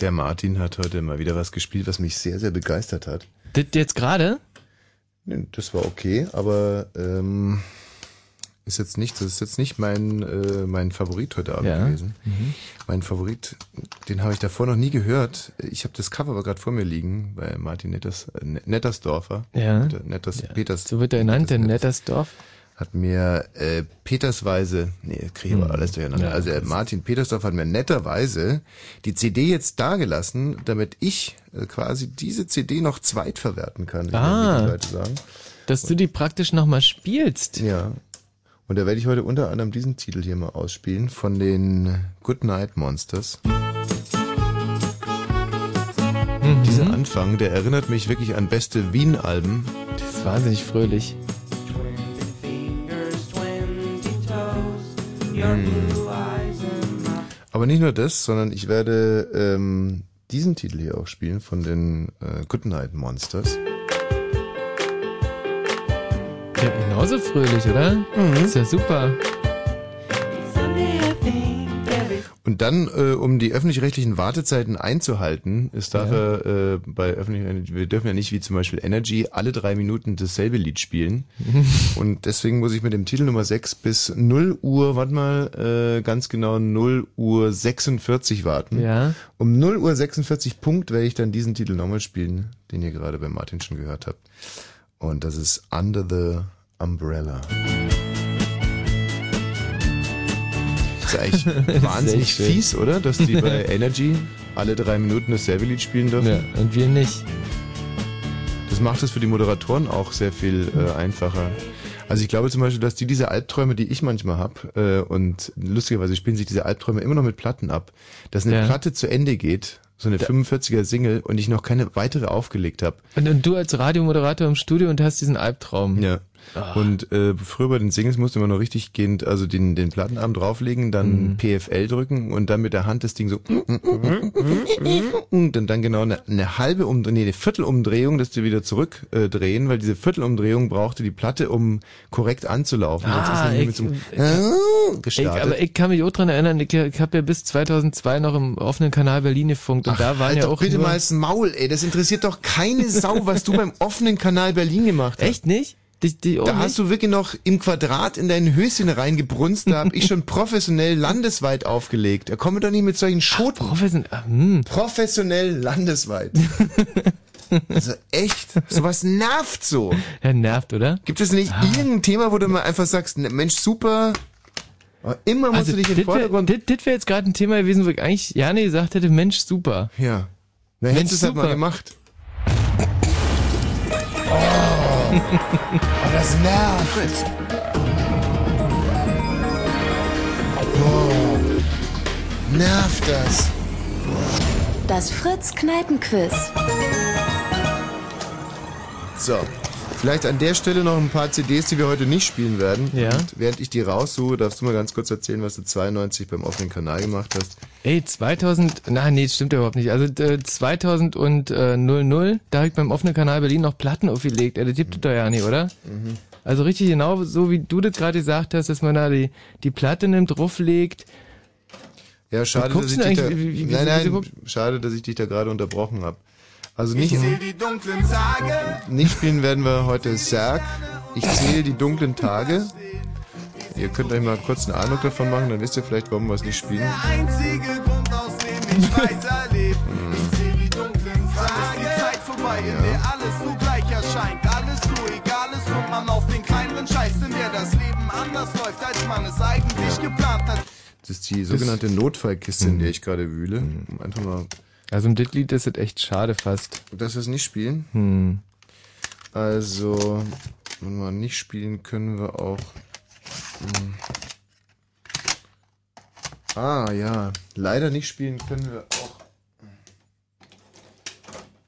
Der Martin hat heute mal wieder was gespielt, was mich sehr, sehr begeistert hat. Das jetzt gerade? Das war okay, aber ähm, ist jetzt nicht, das ist jetzt nicht mein äh, mein Favorit heute Abend Ja. gewesen. Mhm. Mein Favorit, den habe ich davor noch nie gehört. Ich habe das Cover aber gerade vor mir liegen bei Martin Netters, äh, Nettersdorfer. Ja. Netters, Peters, So wird er genannt, der Nettersdorf. Hat mir äh, Petersweise, nee, kriege ich aber alles durcheinander. Ja, also äh, Martin Petersdorf hat mir netterweise die CD jetzt dagelassen, damit ich äh, quasi diese CD noch zweitverwerten kann, Ah. Leute sagen. Dass du die praktisch nochmal spielst. Ja. Und da werde ich heute unter anderem diesen Titel hier mal ausspielen von den Goodnight Monsters. Mhm. Dieser Anfang, der erinnert mich wirklich an beste Wien-Alben. Das ist wahnsinnig fröhlich. Aber nicht nur das, sondern ich werde ähm, diesen Titel hier auch spielen von den äh, Goodnight Monsters. Ja, genauso fröhlich, oder? Mhm. Ist ja super. Und dann, äh, um die öffentlich-rechtlichen Wartezeiten einzuhalten, darf Ja. ja. äh, bei öffentlich wir dürfen ja nicht wie zum Beispiel Energy alle drei Minuten dasselbe Lied spielen. Und deswegen muss ich mit dem Titel Nummer 6 bis 0 Uhr, warte mal, äh, ganz genau 0 Uhr 46 warten. Ja. Um 0 Uhr 46 Punkt werde ich dann diesen Titel nochmal spielen, den ihr gerade bei Martin schon gehört habt. Und das ist Under the Umbrella. Ist eigentlich wahnsinnig fies, oder? Dass die bei Energy alle drei Minuten dasselbe Lied spielen dürfen. Ja, und wir nicht. Das macht es für die Moderatoren auch sehr viel äh, einfacher. Also ich glaube zum Beispiel, dass die diese Albträume, die ich manchmal habe, äh, und lustigerweise spielen sich diese Albträume immer noch mit Platten ab, dass eine Ja. Platte zu Ende geht, so eine 45er Single, und ich noch keine weitere aufgelegt habe. Und, und du als Radiomoderator im Studio und hast diesen Albtraum. Ja. Und äh, früher bei den Singles musste man noch richtig gehend, also den, den Plattenarm drauflegen, dann PFL drücken und dann mit der Hand das Ding so und dann, dann genau eine, eine halbe Umdrehung, nee, eine Viertelumdrehung, dass die wieder zurückdrehen, äh, weil diese Viertelumdrehung brauchte die Platte, um korrekt anzulaufen. Ah, die ich- mit so Ich, gestartet. aber ich kann mich auch dran erinnern, ich, ich habe ja bis 2002 noch im offenen Kanal Berlin gefunkt und da waren halt ja auch bitte mal das Maul, ey. Das interessiert doch keine Sau, was du beim offenen Kanal Berlin gemacht hast. Echt nicht? Die, die auch Da nicht? hast du wirklich noch im Quadrat in dein Höschen reingebrunst. Da hab ich schon professionell landesweit aufgelegt. Da komme doch nicht mit solchen Schoten. Professionell, hm. professionell landesweit. Also echt, sowas nervt so. Ja, nervt, oder? Gibt es nicht irgendein Thema, wo du mal einfach sagst, ne, Mensch, super, aber immer musst Also, du dich in das den wäre Vordergrund... wär jetzt gerade ein Thema gewesen, wo ich eigentlich Jani gesagt hätte, Mensch, super. Ja. Na, hättest du es halt mal gemacht. Oh, das nervt. Oh, nervt das. Das Fritz Kneipenquiz. So. Vielleicht an der Stelle noch ein paar CDs, die wir heute nicht spielen werden. Ja. Und während ich die raussuche, darfst du mal ganz kurz erzählen, was du 92 beim offenen Kanal gemacht hast. Ey, 2000, nein, nee, das stimmt überhaupt nicht. Also äh, 2000 und äh, 00, da hab ich beim offenen Kanal Berlin noch Platten aufgelegt. Äh, das gibt es doch ja nicht, oder? Mhm. Also richtig genau so, wie du das gerade gesagt hast, dass man da die, die Platte nimmt, drauflegt. Ja, schade, dass ich dich da, eigentlich- wie- wie- wie- nein, wie- nein, schade, dass ich dich da gerade unterbrochen habe. Also nicht, die dunklen Tage. nicht spielen werden wir heute Serg. Ich zähle die dunklen Tage. Ihr könnt euch mal kurz einen Eindruck davon machen, dann wisst ihr vielleicht, warum wir es nicht spielen. Einzige Grund, aus dem ich weiterlebe. Ich sehe die dunklen Tage. Die Zeit vorbei, in der alles nur gleich erscheint. Alles so egal ist und man auf den kleineren scheißt, in der das Leben anders läuft, als man es eigentlich geplant hat. Das ist die sogenannte Notfallkiste, in der ich gerade wühle. Um einfach mal, Also im das Lied ist es echt schade fast. dass wir es nicht spielen. Hm. Also, wenn wir nicht spielen, können wir auch. Hm. Ah ja, leider nicht spielen können wir auch.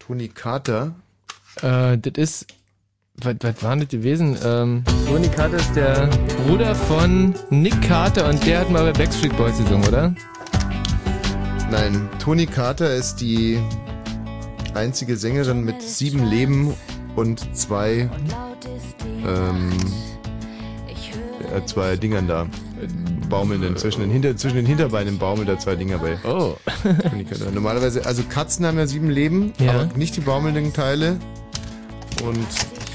Toni Carter. Äh, das ist, was, was war das gewesen? Ähm, Tony Carter ist der Bruder von Nick Carter und der hat mal bei Backstreet Boys gesungen, oder? Nein, Toni Carter ist die einzige Sängerin mit sieben Leben und zwei, ähm, äh, zwei Dingern da. baumelnden, zwischen den, Hinter, zwischen den Hinterbeinen baumeln da zwei Dinger bei. Oh. Toni. Normalerweise, also Katzen haben ja sieben Leben, Ja. aber nicht die baumelnden Teile. Und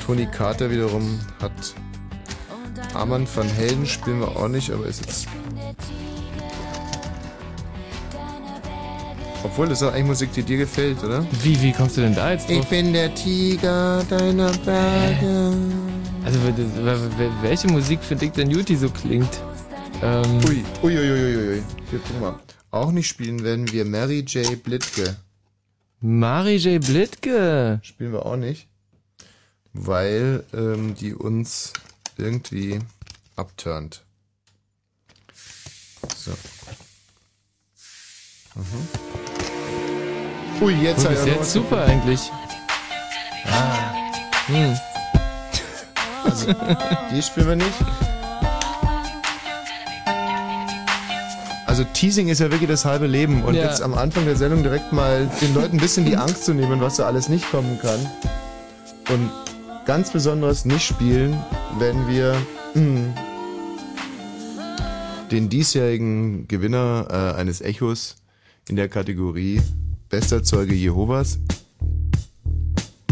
Toni Carter wiederum hat Armand van Helden spielen wir auch nicht, aber ist jetzt. Obwohl, das ist auch eigentlich Musik, die dir gefällt, oder? Wie, wie kommst du denn da jetzt drauf? bin der Tiger deiner Berge. Also, welche Musik für Dick den Juti so klingt? Ähm, Ui, ui, ui, ui, ui, ui. Hier, guck mal. Auch nicht spielen werden wir Mary J. Blitke. Mari J. Blitke. Spielen wir auch nicht. Weil ähm, die uns irgendwie abturnt. So. Mhm. Ui, jetzt hat er jetzt super eigentlich. Ah. Hm. Also, die spielen wir nicht. Also Teasing ist ja wirklich das halbe Leben und Ja. jetzt am Anfang der Sendung direkt mal den Leuten ein bisschen die Angst zu nehmen, was da alles nicht kommen kann. Und ganz besonders nicht spielen, wenn wir mm, den diesjährigen Gewinner äh, eines Echos in der Kategorie Bester Zeuge Jehovas.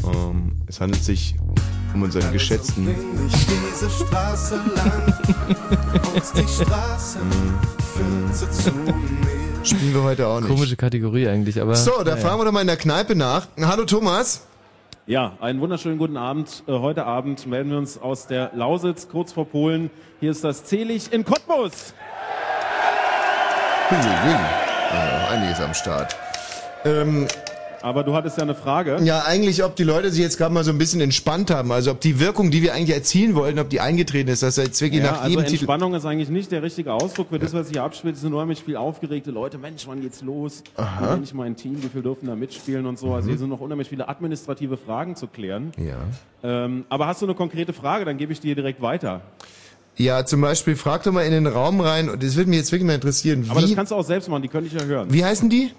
Ähm, es handelt sich um unseren geschätzten Nicht diese Straße lang und die Straße führte zu mir. Spielen wir heute auch nicht. Komische Kategorie eigentlich, aber. So, da naja. fragen wir doch mal in der Kneipe nach. Hallo Thomas. Ja, einen wunderschönen guten Abend. Äh, Heute Abend melden wir uns aus der Lausitz, kurz vor Polen. Hier ist das Zelig in Cottbus. Hui, hui, hui. Ah, einiges am Start. Ähm, Aber du hattest ja eine Frage. ja, eigentlich, ob die Leute sich jetzt gerade mal so ein bisschen entspannt haben. Also ob die Wirkung, die wir eigentlich erzielen wollten, ob die eingetreten ist, dass er jetzt wirklich Ja, nach also jedem Titel... Entspannung ist eigentlich nicht der richtige Ausdruck für das, was hier abspielt. Es sind unheimlich viel aufgeregte Leute. Mensch, wann geht's los? Wie nenne ich mein Team? Wie viel dürfen da mitspielen und so? Also hier sind noch unheimlich viele administrative Fragen zu klären. Ja. Ähm, aber hast du eine konkrete Frage? Dann gebe ich dir direkt weiter. ja, zum Beispiel, frag doch mal in den Raum rein, und das würde mich jetzt wirklich mal interessieren, Aber das kannst du auch selbst machen. Die könnte ich ja hören. wie heißen die?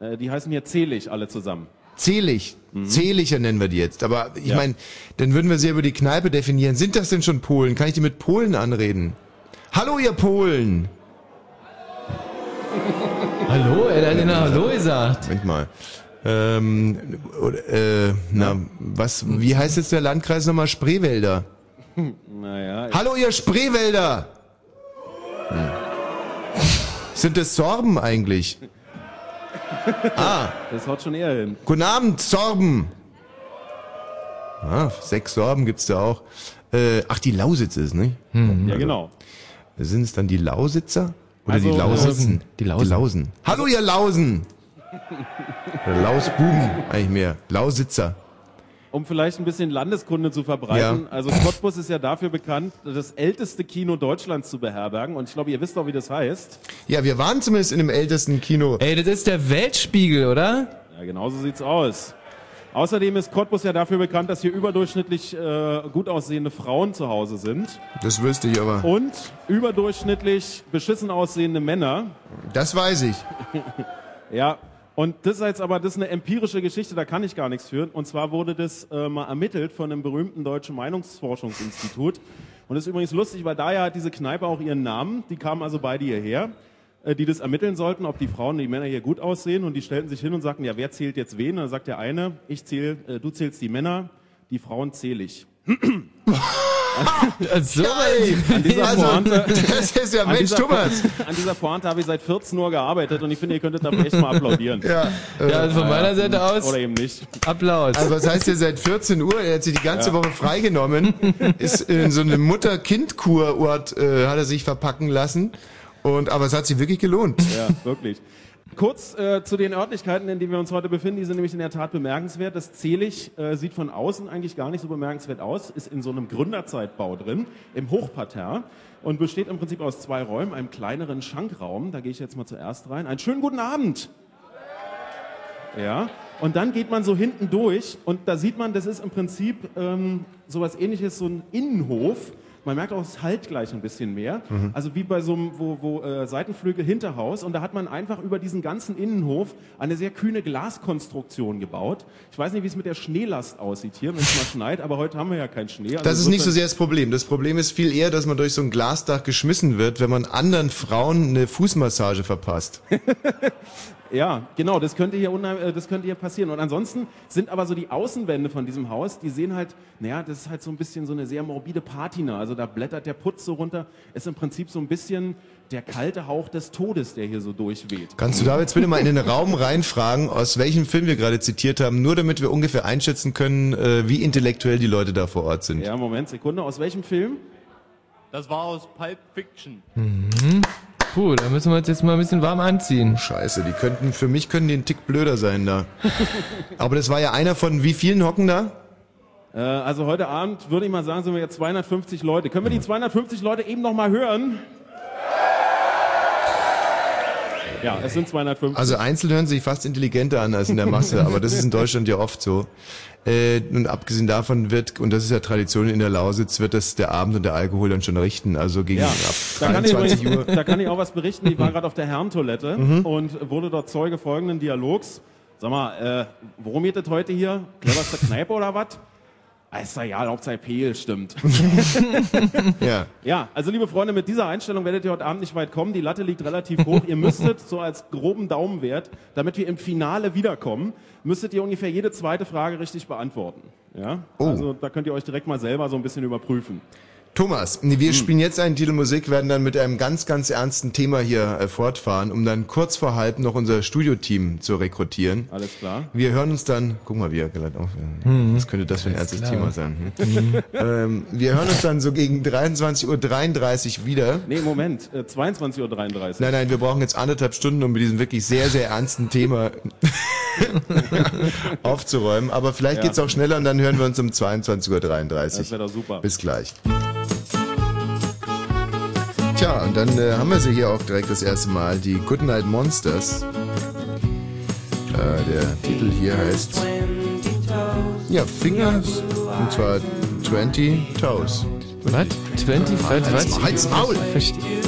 Äh, die heißen hier Zelig alle zusammen. Zählig. Zählicher nennen wir die jetzt. Aber ich Mhm. Ja. meine, dann würden wir sie über die Kneipe definieren. Sind das denn schon Polen? Kann ich die mit Polen anreden? Hallo, ihr Polen! Hallo, er hat ja Hallo gesagt. Moment mal. Ähm, oder, äh, na, was, wie heißt jetzt der Landkreis nochmal? Spreewälder. Naja, Hallo, ihr Spreewälder! Hm. Sind das Sorben eigentlich? Ah, das haut schon eher hin. guten Abend, Sorben! Ah, sechs Sorben gibt's da auch. Äh, ach, die Lausitz ist, ne? Ja, genau. Sind es dann die Lausitzer? Oder Also, die Lausitzen? Lausen. Die Lausen. Die Lausen. Hallo, ihr Lausen! Lausbuben, eigentlich mehr. Lausitzer. Um vielleicht ein bisschen Landeskunde zu verbreiten. Ja. Also Cottbus ist ja dafür bekannt, das älteste Kino Deutschlands zu beherbergen. Und ich glaube, ihr wisst auch, wie das heißt. Ja, wir waren zumindest in dem ältesten Kino. Ey, das ist der Weltspiegel, oder? Ja, genau so sieht's aus. Außerdem ist Cottbus ja dafür bekannt, dass hier überdurchschnittlich äh, gut aussehende Frauen zu Hause sind Das wüsste ich aber. und überdurchschnittlich beschissen aussehende Männer. Das weiß ich. Ja, und das ist jetzt aber das ist eine empirische Geschichte, da kann ich gar nichts für. Und zwar wurde das äh, mal ermittelt von einem berühmten deutschen Meinungsforschungsinstitut. Und das ist übrigens lustig, weil daher hat diese Kneipe auch ihren Namen. Die kamen also beide hierher, äh, die das ermitteln sollten, ob die Frauen und die Männer hier gut aussehen. Und die stellten sich hin und sagten, ja, wer zählt jetzt wen? Und dann sagt der eine, ich zähle, äh, du zählst die Männer, die Frauen zähle ich. So, An dieser Also, Pointe, das ist ja Mensch, Thomas. an dieser Pointe habe ich seit 14 Uhr gearbeitet und ich finde, ihr könntet da echt mal applaudieren. Ja, äh, ja, also von meiner Seite aus, Oder eben nicht. Applaus. also was heißt hier seit 14 Uhr? Er hat sich die ganze Woche freigenommen, ist in so einem Mutter-Kind-Kurort, äh, hat er sich verpacken lassen. Und, aber es hat sich wirklich gelohnt. Ja, wirklich. Kurz äh, zu den Örtlichkeiten, in denen wir uns heute befinden. Die sind nämlich in der Tat bemerkenswert. Das Zelig äh, sieht von außen eigentlich gar nicht so bemerkenswert aus, ist in so einem Gründerzeitbau drin, im Hochparterre und besteht im Prinzip aus zwei Räumen, einem kleineren Schankraum. Da gehe ich jetzt mal zuerst rein. Einen schönen guten Abend. Ja, und dann geht man so hinten durch und da sieht man, das ist im Prinzip ähm, sowas ähnliches, so ein Innenhof. Man merkt auch, es halt gleich ein bisschen mehr. Mhm. Also wie bei so einem wo, wo, äh, Seitenflügel Hinterhaus. Und da hat man einfach über diesen ganzen Innenhof eine sehr kühne Glaskonstruktion gebaut. Ich weiß nicht, wie es mit der Schneelast aussieht hier, wenn es mal schneit, aber heute haben wir ja keinen Schnee. Also Das ist nicht so sehr das Problem. Das Problem ist viel eher, dass man durch so ein Glasdach geschmissen wird, wenn man anderen Frauen eine Fußmassage verpasst. Ja, genau, das könnte hier unheim- äh, das könnte hier passieren. Und ansonsten sind aber so die Außenwände von diesem Haus, die sehen halt, naja, das ist halt so ein bisschen so eine sehr morbide Patina. Also da blättert der Putz so runter. Ist im Prinzip so ein bisschen der kalte Hauch des Todes, der hier so durchweht. Kannst du da jetzt bitte mal in den Raum reinfragen, aus welchem Film wir gerade zitiert haben, nur damit wir ungefähr einschätzen können, äh, wie intellektuell die Leute da vor Ort sind. Ja, Moment, Sekunde. Aus welchem Film? Das war aus Pulp Fiction. Puh, da müssen wir uns jetzt mal ein bisschen warm anziehen. Scheiße, die könnten, für mich können die einen Tick blöder sein da. Aber das war ja einer von wie vielen Hocken da? Äh, also heute Abend würde ich mal sagen, sind wir jetzt 250 Leute. Können wir die 250 Leute eben noch mal hören? Ja, es sind 250. Also einzeln hören sie sich fast intelligenter an als in der Masse, aber das ist in Deutschland ja oft so. Äh, und abgesehen davon wird, und das ist ja Tradition in der Lausitz, wird das der Abend und der Alkohol dann schon richten. Also gegen Ja, ab da kann, ich 23 übrigens, Uhr. Mhm. da kann ich auch was berichten. Ich war gerade auf der Herrentoilette und wurde dort Zeuge folgenden Dialogs. Sag mal, äh, worum geht es heute hier? Cleverste Kneipe oder was? Ah, Ist ja egal, Hauptsache Peel stimmt. Ja. ja, also liebe Freunde, mit dieser Einstellung werdet ihr heute Abend nicht weit kommen. Die Latte liegt relativ hoch. ihr müsstet so als groben Daumenwert, damit wir im Finale wiederkommen, müsstet ihr ungefähr jede zweite Frage richtig beantworten. Ja? Oh. Also da könnt ihr euch direkt mal selber so ein bisschen überprüfen. Thomas, wir spielen jetzt einen Titel Musik, werden dann mit einem ganz, ganz ernsten Thema hier äh, fortfahren, um dann kurz vor halb noch unser Studioteam zu rekrutieren. Alles klar? Wir hören uns dann, guck mal, wie er gleich auf. Was könnte das für ein ernstes klar. Thema sein? Hm? ähm, wir hören uns dann so gegen 23.33 Uhr wieder. Nee, Moment, äh, 22.33 Uhr. Nein, nein, wir brauchen jetzt anderthalb Stunden, um mit diesem wirklich sehr, sehr ernsten Thema aufzuräumen. Aber vielleicht Ja. geht's auch schneller und dann hören wir uns um 22.33 Das Uhr. wäre doch super. Bis gleich. Tja, und dann äh, haben wir sie hier auch direkt das erste Mal, die Goodnight Monsters. Äh, der Titel hier heißt ja, Fingers und zwar 20 Toes. Was? 20? Was? Halt's was? Maul, halt's Maul. Verstehe.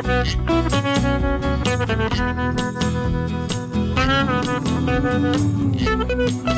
Thank you.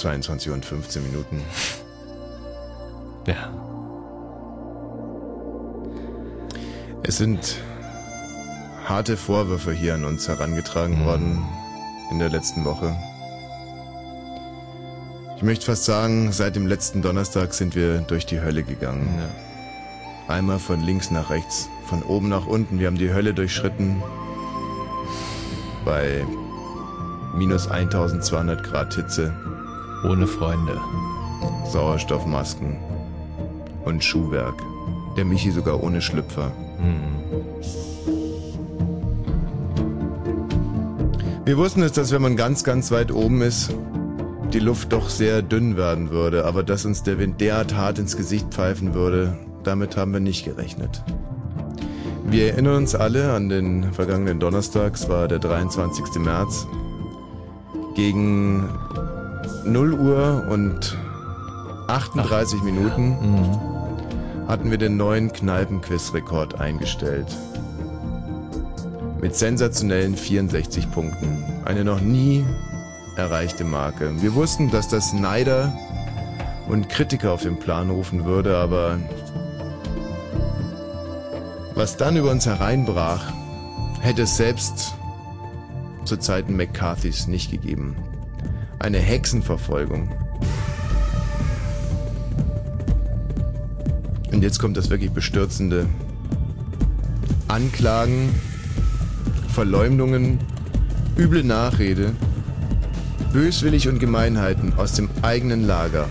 22 und 15 Minuten. Ja. Es sind harte Vorwürfe hier an uns herangetragen worden in der letzten Woche. Ich möchte fast sagen, seit dem letzten Donnerstag sind wir durch die Hölle gegangen. Einmal von links nach rechts, von oben nach unten. Wir haben die Hölle durchschritten. Bei minus 1200 Grad Hitze. Ohne Freunde. Sauerstoffmasken und Schuhwerk. Der Michi sogar ohne Schlüpfer. Wir wussten es, dass wenn man ganz, ganz weit oben ist, die Luft doch sehr dünn werden würde, aber dass uns der Wind derart hart ins Gesicht pfeifen würde, damit haben wir nicht gerechnet. Wir erinnern uns alle an den vergangenen Donnerstag, es war der 23. März. Gegen 0 Uhr und 38 Minuten hatten wir den neuen Kneipenquiz-Rekord eingestellt. Mit sensationellen 64 Punkten. Eine noch nie erreichte Marke. Wir wussten, dass das Neider und Kritiker auf den Plan rufen würde, aber was dann über uns hereinbrach, hätte es selbst zu Zeiten McCarthys nicht gegeben. Eine Hexenverfolgung. Und jetzt kommt das wirklich bestürzende. Anklagen, Verleumdungen, üble Nachrede, böswillig und Gemeinheiten aus dem eigenen Lager.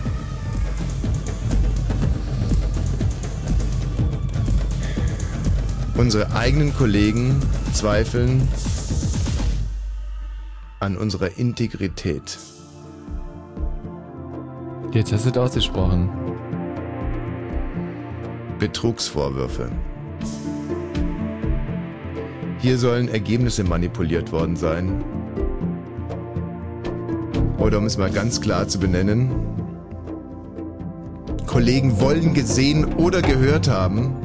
Unsere eigenen Kollegen zweifeln an unserer Integrität. Jetzt hast du es ausgesprochen. Betrugsvorwürfe. Hier sollen Ergebnisse manipuliert worden sein. Oder um es mal ganz klar zu benennen, Kollegen wollen gesehen oder gehört haben,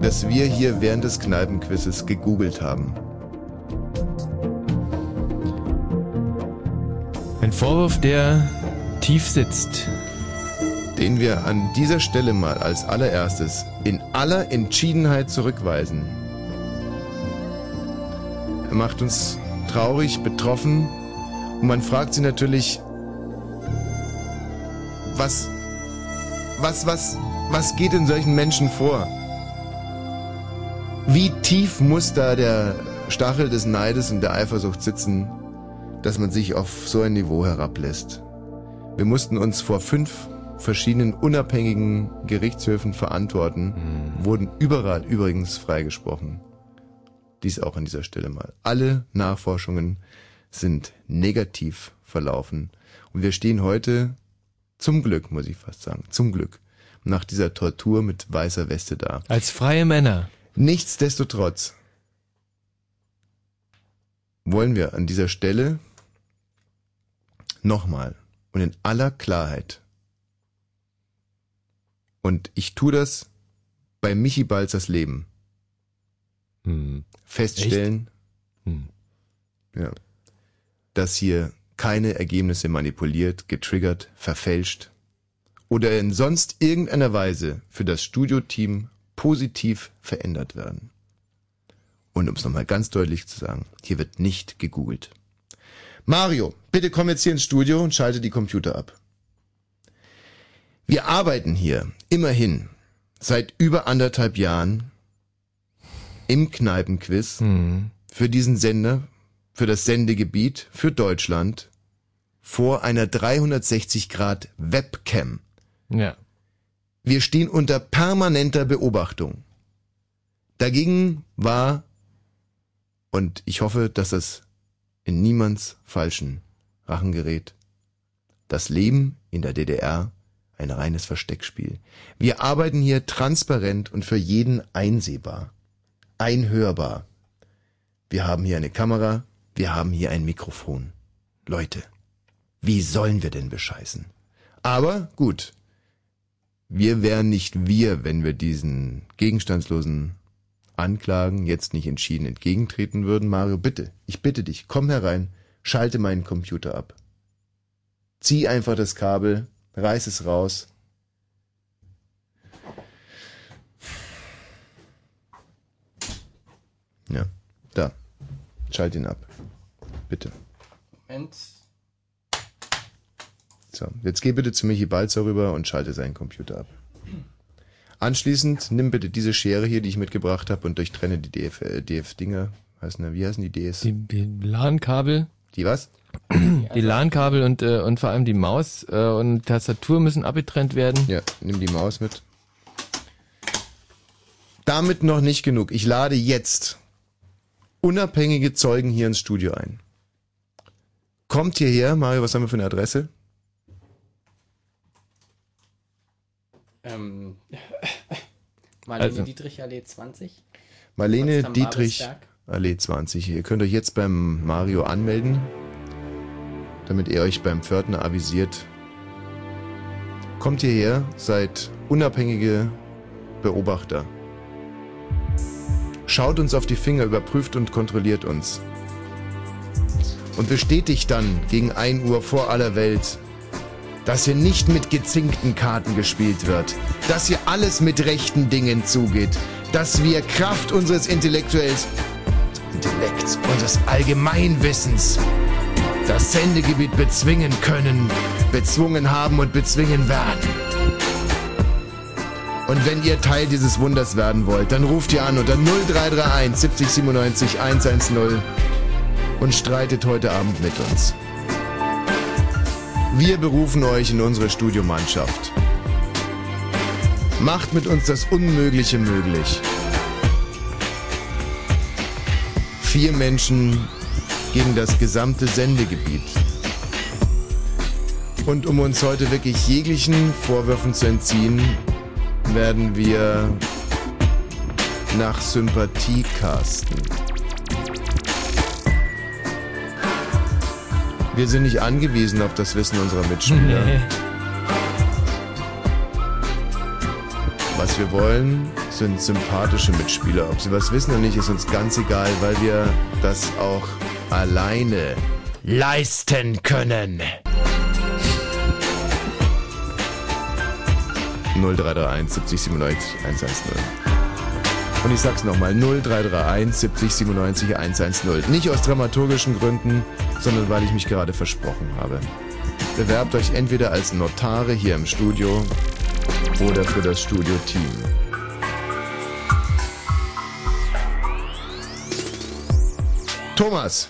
dass wir hier während des Kneipenquizzes gegoogelt haben. Ein Vorwurf, der tief sitzt. den wir an dieser Stelle mal als allererstes in aller Entschiedenheit zurückweisen. Er macht uns traurig, betroffen und man fragt sich natürlich, was, was, was, was geht in solchen Menschen vor? Wie tief muss da der Stachel des Neides und der Eifersucht sitzen, dass man sich auf so ein Niveau herablässt? Wir mussten uns vor fünf verschiedenen unabhängigen Gerichtshöfen verantworten, wurden überall übrigens freigesprochen. Dies auch an dieser Stelle mal. Alle Nachforschungen sind negativ verlaufen. Und wir stehen heute, zum Glück, muss ich fast sagen, zum Glück, nach dieser Tortur mit weißer Weste da. Als freie Männer. Nichtsdestotrotz wollen wir an dieser Stelle nochmal und in aller Klarheit. Und ich tue das bei Michi Balzers Leben. Feststellen, ja, dass hier keine Ergebnisse manipuliert, getriggert, verfälscht oder in sonst irgendeiner Weise für das Studioteam positiv verändert werden. Und um es nochmal ganz deutlich zu sagen, hier wird nicht gegoogelt. Mario, bitte komm jetzt hier ins Studio und schalte die Computer ab. Wir arbeiten hier immerhin seit über anderthalb Jahren im Kneipenquiz für diesen Sender, für das Sendegebiet, für Deutschland vor einer 360 Grad Webcam. Ja. Wir stehen unter permanenter Beobachtung. Dagegen war, und ich hoffe, dass das in niemands falschen Rachen gerät, das Leben in der DDR ein reines Versteckspiel. Wir arbeiten hier transparent und für jeden einsehbar, einhörbar. Wir haben hier eine Kamera, wir haben hier ein Mikrofon. Leute, wie sollen wir denn bescheißen? Aber gut, wir wären nicht wir, wenn wir diesen gegenstandslosen Anklagen jetzt nicht entschieden entgegentreten würden. Mario, bitte, ich bitte dich, komm herein, Schalte meinen Computer ab. Zieh einfach das Kabel, reiß es raus. Ja, da. Schalt ihn ab. Bitte. Moment. So, jetzt geh bitte zu Michi Balzer rüber und schalte seinen Computer ab. Anschließend nimm bitte diese Schere hier, die ich mitgebracht habe, und durchtrenne die DF, äh, DF-Dinger. Heißen, da- wie heißen die DS? Die, die LAN-Kabel. Die was? Die LAN-Kabel und, äh, und vor allem die Maus äh, und Tastatur müssen abgetrennt werden. Ja, nimm die Maus mit. Damit noch nicht genug. Ich lade jetzt unabhängige Zeugen hier ins Studio ein. Kommt hierher, Mario, was haben wir für eine Adresse? Ähm, Marlene Also. Dietrich Allee 20. Marlene Potsdam Dietrich, Babelsberg. Allee 20. Ihr könnt euch jetzt beim Mario anmelden, damit er euch beim Pförtner avisiert. Kommt hierher, seid unabhängige Beobachter. Schaut uns auf die Finger, überprüft und kontrolliert uns. Und bestätigt dann gegen 1 Uhr vor aller Welt, dass hier nicht mit gezinkten Karten gespielt wird, dass hier alles mit rechten Dingen zugeht, dass wir Kraft unseres Intellektuells, Intellekts, unseres Allgemeinwissens das Sendegebiet bezwingen können, bezwungen haben und bezwingen werden. Und wenn ihr Teil dieses Wunders werden wollt, dann ruft ihr an unter 0331 70 97 110 und streitet heute Abend mit uns. Wir berufen euch in unsere Studiomannschaft. Macht mit uns das Unmögliche möglich. Vier Menschen gegen das gesamte Sendegebiet. Und um uns heute wirklich jeglichen Vorwürfen zu entziehen, werden wir nach Sympathie casten. Wir sind nicht angewiesen auf das Wissen unserer Mitspieler. Nee. Was wir wollen, sind sympathische Mitspieler. Ob sie was wissen oder nicht, ist uns ganz egal, weil wir das auch alleine leisten können. 0331 70 97 110. Und ich sag's nochmal, 0331 70 97 110. Nicht aus dramaturgischen Gründen, sondern weil ich mich gerade versprochen habe. Bewerbt euch entweder als Notare hier im Studio oder für das Studio-Team. Thomas.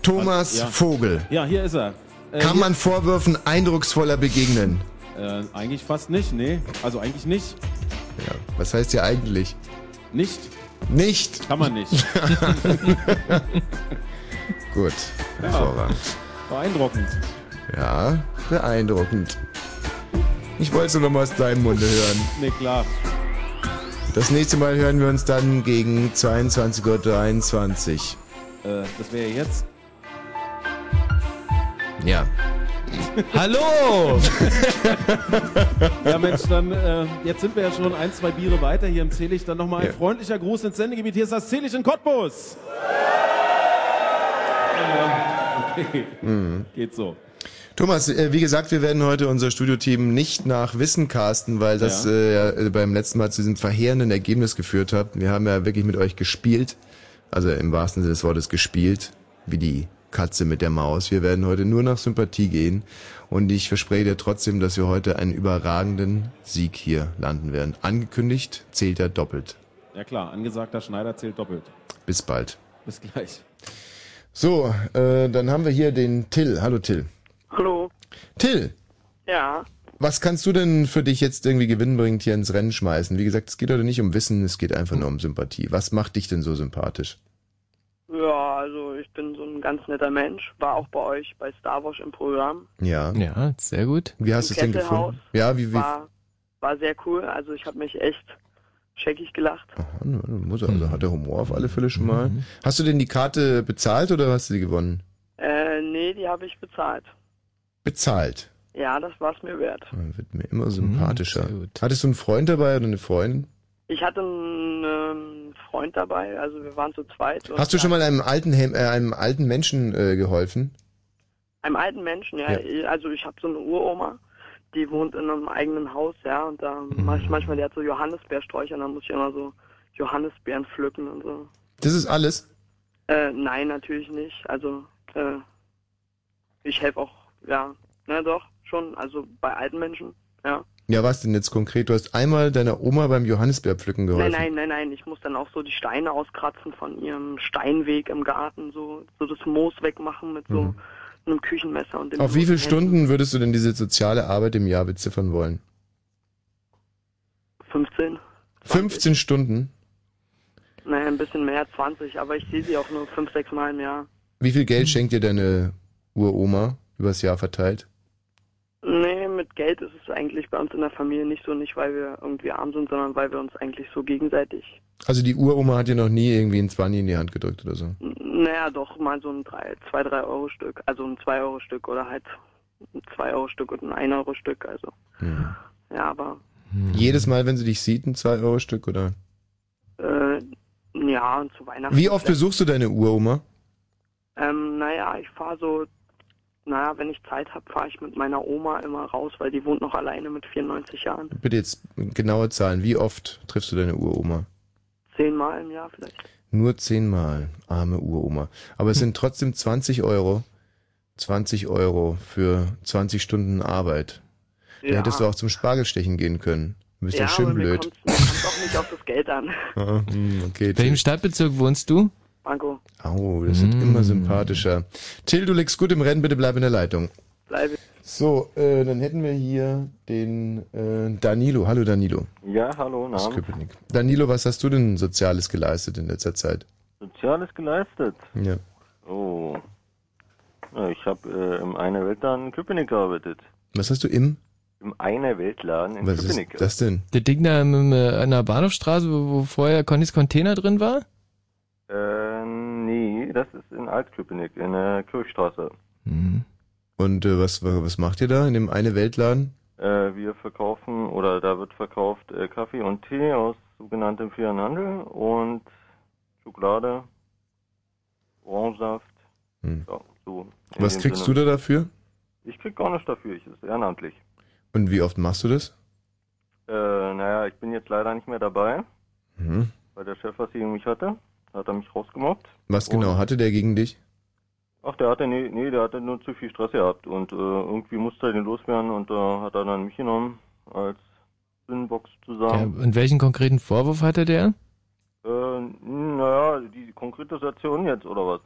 Thomas Ja. Vogel. Ja, hier ist er. Äh, Kann man Vorwürfen eindrucksvoller begegnen? Äh, eigentlich fast nicht, nee. Also eigentlich nicht. Ja. Was heißt ja eigentlich? Nicht. Nicht. Kann man nicht. Gut. Hervorragend. Beeindruckend. Ja, beeindruckend. Ich wollte es nur noch mal aus deinem Munde hören. Nee, klar. Das nächste Mal hören wir uns dann gegen 22.23 Uhr. Äh, das wäre jetzt. Ja. Hallo! Ja, Mensch, dann, äh, jetzt sind wir ja schon ein, zwei Biere weiter hier im Zelig. Dann nochmal ein Ja. freundlicher Gruß ins Sendegebiet. Hier ist das Zelig in Cottbus. Ja, okay. Mhm. Geht so. Thomas, äh, wie gesagt, wir werden heute unser Studioteam nicht nach Wissen casten, weil das Ja. äh, ja, äh, beim letzten Mal zu diesem verheerenden Ergebnis geführt hat. Wir haben ja wirklich mit euch gespielt, also im wahrsten Sinne des Wortes gespielt, wie die Katze mit der Maus. Wir werden heute nur nach Sympathie gehen und ich verspreche dir trotzdem, dass wir heute einen überragenden Sieg hier landen werden. Angekündigt zählt er doppelt. Ja klar, angesagter Schneider zählt doppelt. Bis bald. Bis gleich. So, äh, dann haben wir hier den Till. Hallo Till. Hallo. Till, Ja. Was kannst du denn für dich jetzt irgendwie gewinnbringend hier ins Rennen schmeißen? Wie gesagt, es geht heute nicht um Wissen, es geht einfach nur um Sympathie. Was macht dich denn so sympathisch? Ja, also ein ganz netter Mensch. War auch bei euch bei Star Wars im Programm. Ja. Ja, sehr gut. Wie hast du es denn gefunden? Ja, wie, wie War, war sehr cool. Also ich habe mich echt scheckig gelacht. Aha, muss er, also hat der Humor auf alle Fälle schon mal. Hast du denn die Karte bezahlt oder hast du die gewonnen? Äh, nee, die habe ich bezahlt. Bezahlt. Ja, das war's mir wert. Man wird mir immer sympathischer. sehr gut. Hattest du einen Freund dabei oder eine Freundin? Ich hatte einen ähm, Freund dabei, also wir waren zu zweit. und Hast du ja, schon mal einem alten, Hem- äh, einem alten Menschen äh, geholfen? Einem alten Menschen, ja. Also ich habe so eine Uroma, die wohnt in einem eigenen Haus, ja, und da mache ich manchmal, die hat so Johannisbeersträucher, und dann muss ich immer so Johannisbeeren pflücken und so. Das ist alles? Äh, nein, natürlich nicht. Also, äh, ich helfe auch, ja, ne, doch, schon, also bei alten Menschen, ja. Ja, was denn jetzt konkret? Du hast einmal deiner Oma beim Johannisbeerpflücken geholfen. Nein, nein, nein, nein, ich muss dann auch so die Steine auskratzen von ihrem Steinweg im Garten, so, so das Moos wegmachen mit so einem Küchenmesser und dem Mhm. Auf wie viele. Stunden würdest du denn diese soziale Arbeit im Jahr beziffern wollen? 15. 15 Stunden? Naja, ein bisschen mehr, 20, aber ich sehe sie auch nur 5, 6 Mal im Jahr. Wie viel Geld schenkt dir deine Uroma übers Jahr verteilt? Mit Geld ist es eigentlich bei uns in der Familie nicht so, nicht weil wir irgendwie arm sind, sondern weil wir uns eigentlich so gegenseitig, Also die Uroma hat dir noch nie irgendwie ein 20 in die Hand gedrückt oder so? n- naja, doch mal so ein 3, 2, 3 Euro Stück, also ein 2 Euro Stück oder halt ein 2 Euro Stück und ein 1 Euro Stück, also. Ja, aber, Jedes Mal, wenn sie dich sieht, ein 2 Euro Stück oder? äh, ja, und zu Weihnachten. Wie oft besuchst du deine Uroma? Ähm, naja, ich fahre so, naja, wenn ich Zeit habe, fahre ich mit meiner Oma immer raus, weil die wohnt noch alleine mit 94 Jahren. Bitte jetzt genaue Zahlen. Wie oft triffst du deine Uroma? Zehnmal im Jahr vielleicht. Nur zehnmal, arme Uroma. Aber es sind trotzdem 20 Euro. 20 Euro für 20 Stunden Arbeit. Da Ja. hättest du auch zum Spargelstechen gehen können. Du bist ja, schön aber mir blöd. kommt auch nicht auf das Geld an. Ah, hm, okay, Welchem Stadtbezirk wohnst du? Marco, Au, das wird immer sympathischer. Till, du legst gut im Rennen, bitte bleib in der Leitung. bleibe. So, äh, dann hätten wir hier den äh, Danilo. Hallo Danilo. Ja, hallo. Köpenick. Danilo, was hast du denn Soziales geleistet in letzter Zeit? Soziales geleistet. Ja. Oh. Ja, ich habe äh, im Eine Weltladen in Köpenick gearbeitet. Was hast du im? Im Eine Weltladen in Was Köpenick. ist das denn? Der Ding da im, äh, an der Bahnhofstraße, wo, wo vorher Connys Container drin war? Äh, nee, das ist in Altköpenick, in der Kirchstraße. Und äh, was, was macht ihr da in dem eine Weltladen? Äh, wir verkaufen, oder da wird verkauft äh, Kaffee und Tee aus sogenanntem fairen Handel und Schokolade, Orangensaft. Hm. Ja, so. Was kriegst Sinne. du da dafür? Ich krieg gar nichts dafür, ich ist ehrenamtlich. Und wie oft machst du das? Äh, naja, ich bin jetzt leider nicht mehr dabei, Mhm. weil der Chef was gegen mich hatte. Hat er mich rausgemobbt. Was genau hatte der gegen dich? Ach, der hatte, nee, nee, der hatte nur zu viel Stress gehabt und äh, irgendwie musste er den loswerden und da hat er dann mich genommen als Sündenbox Ja, zusammen. und welchen konkreten Vorwurf hatte der? Äh, naja, die konkrete Situation jetzt, oder was?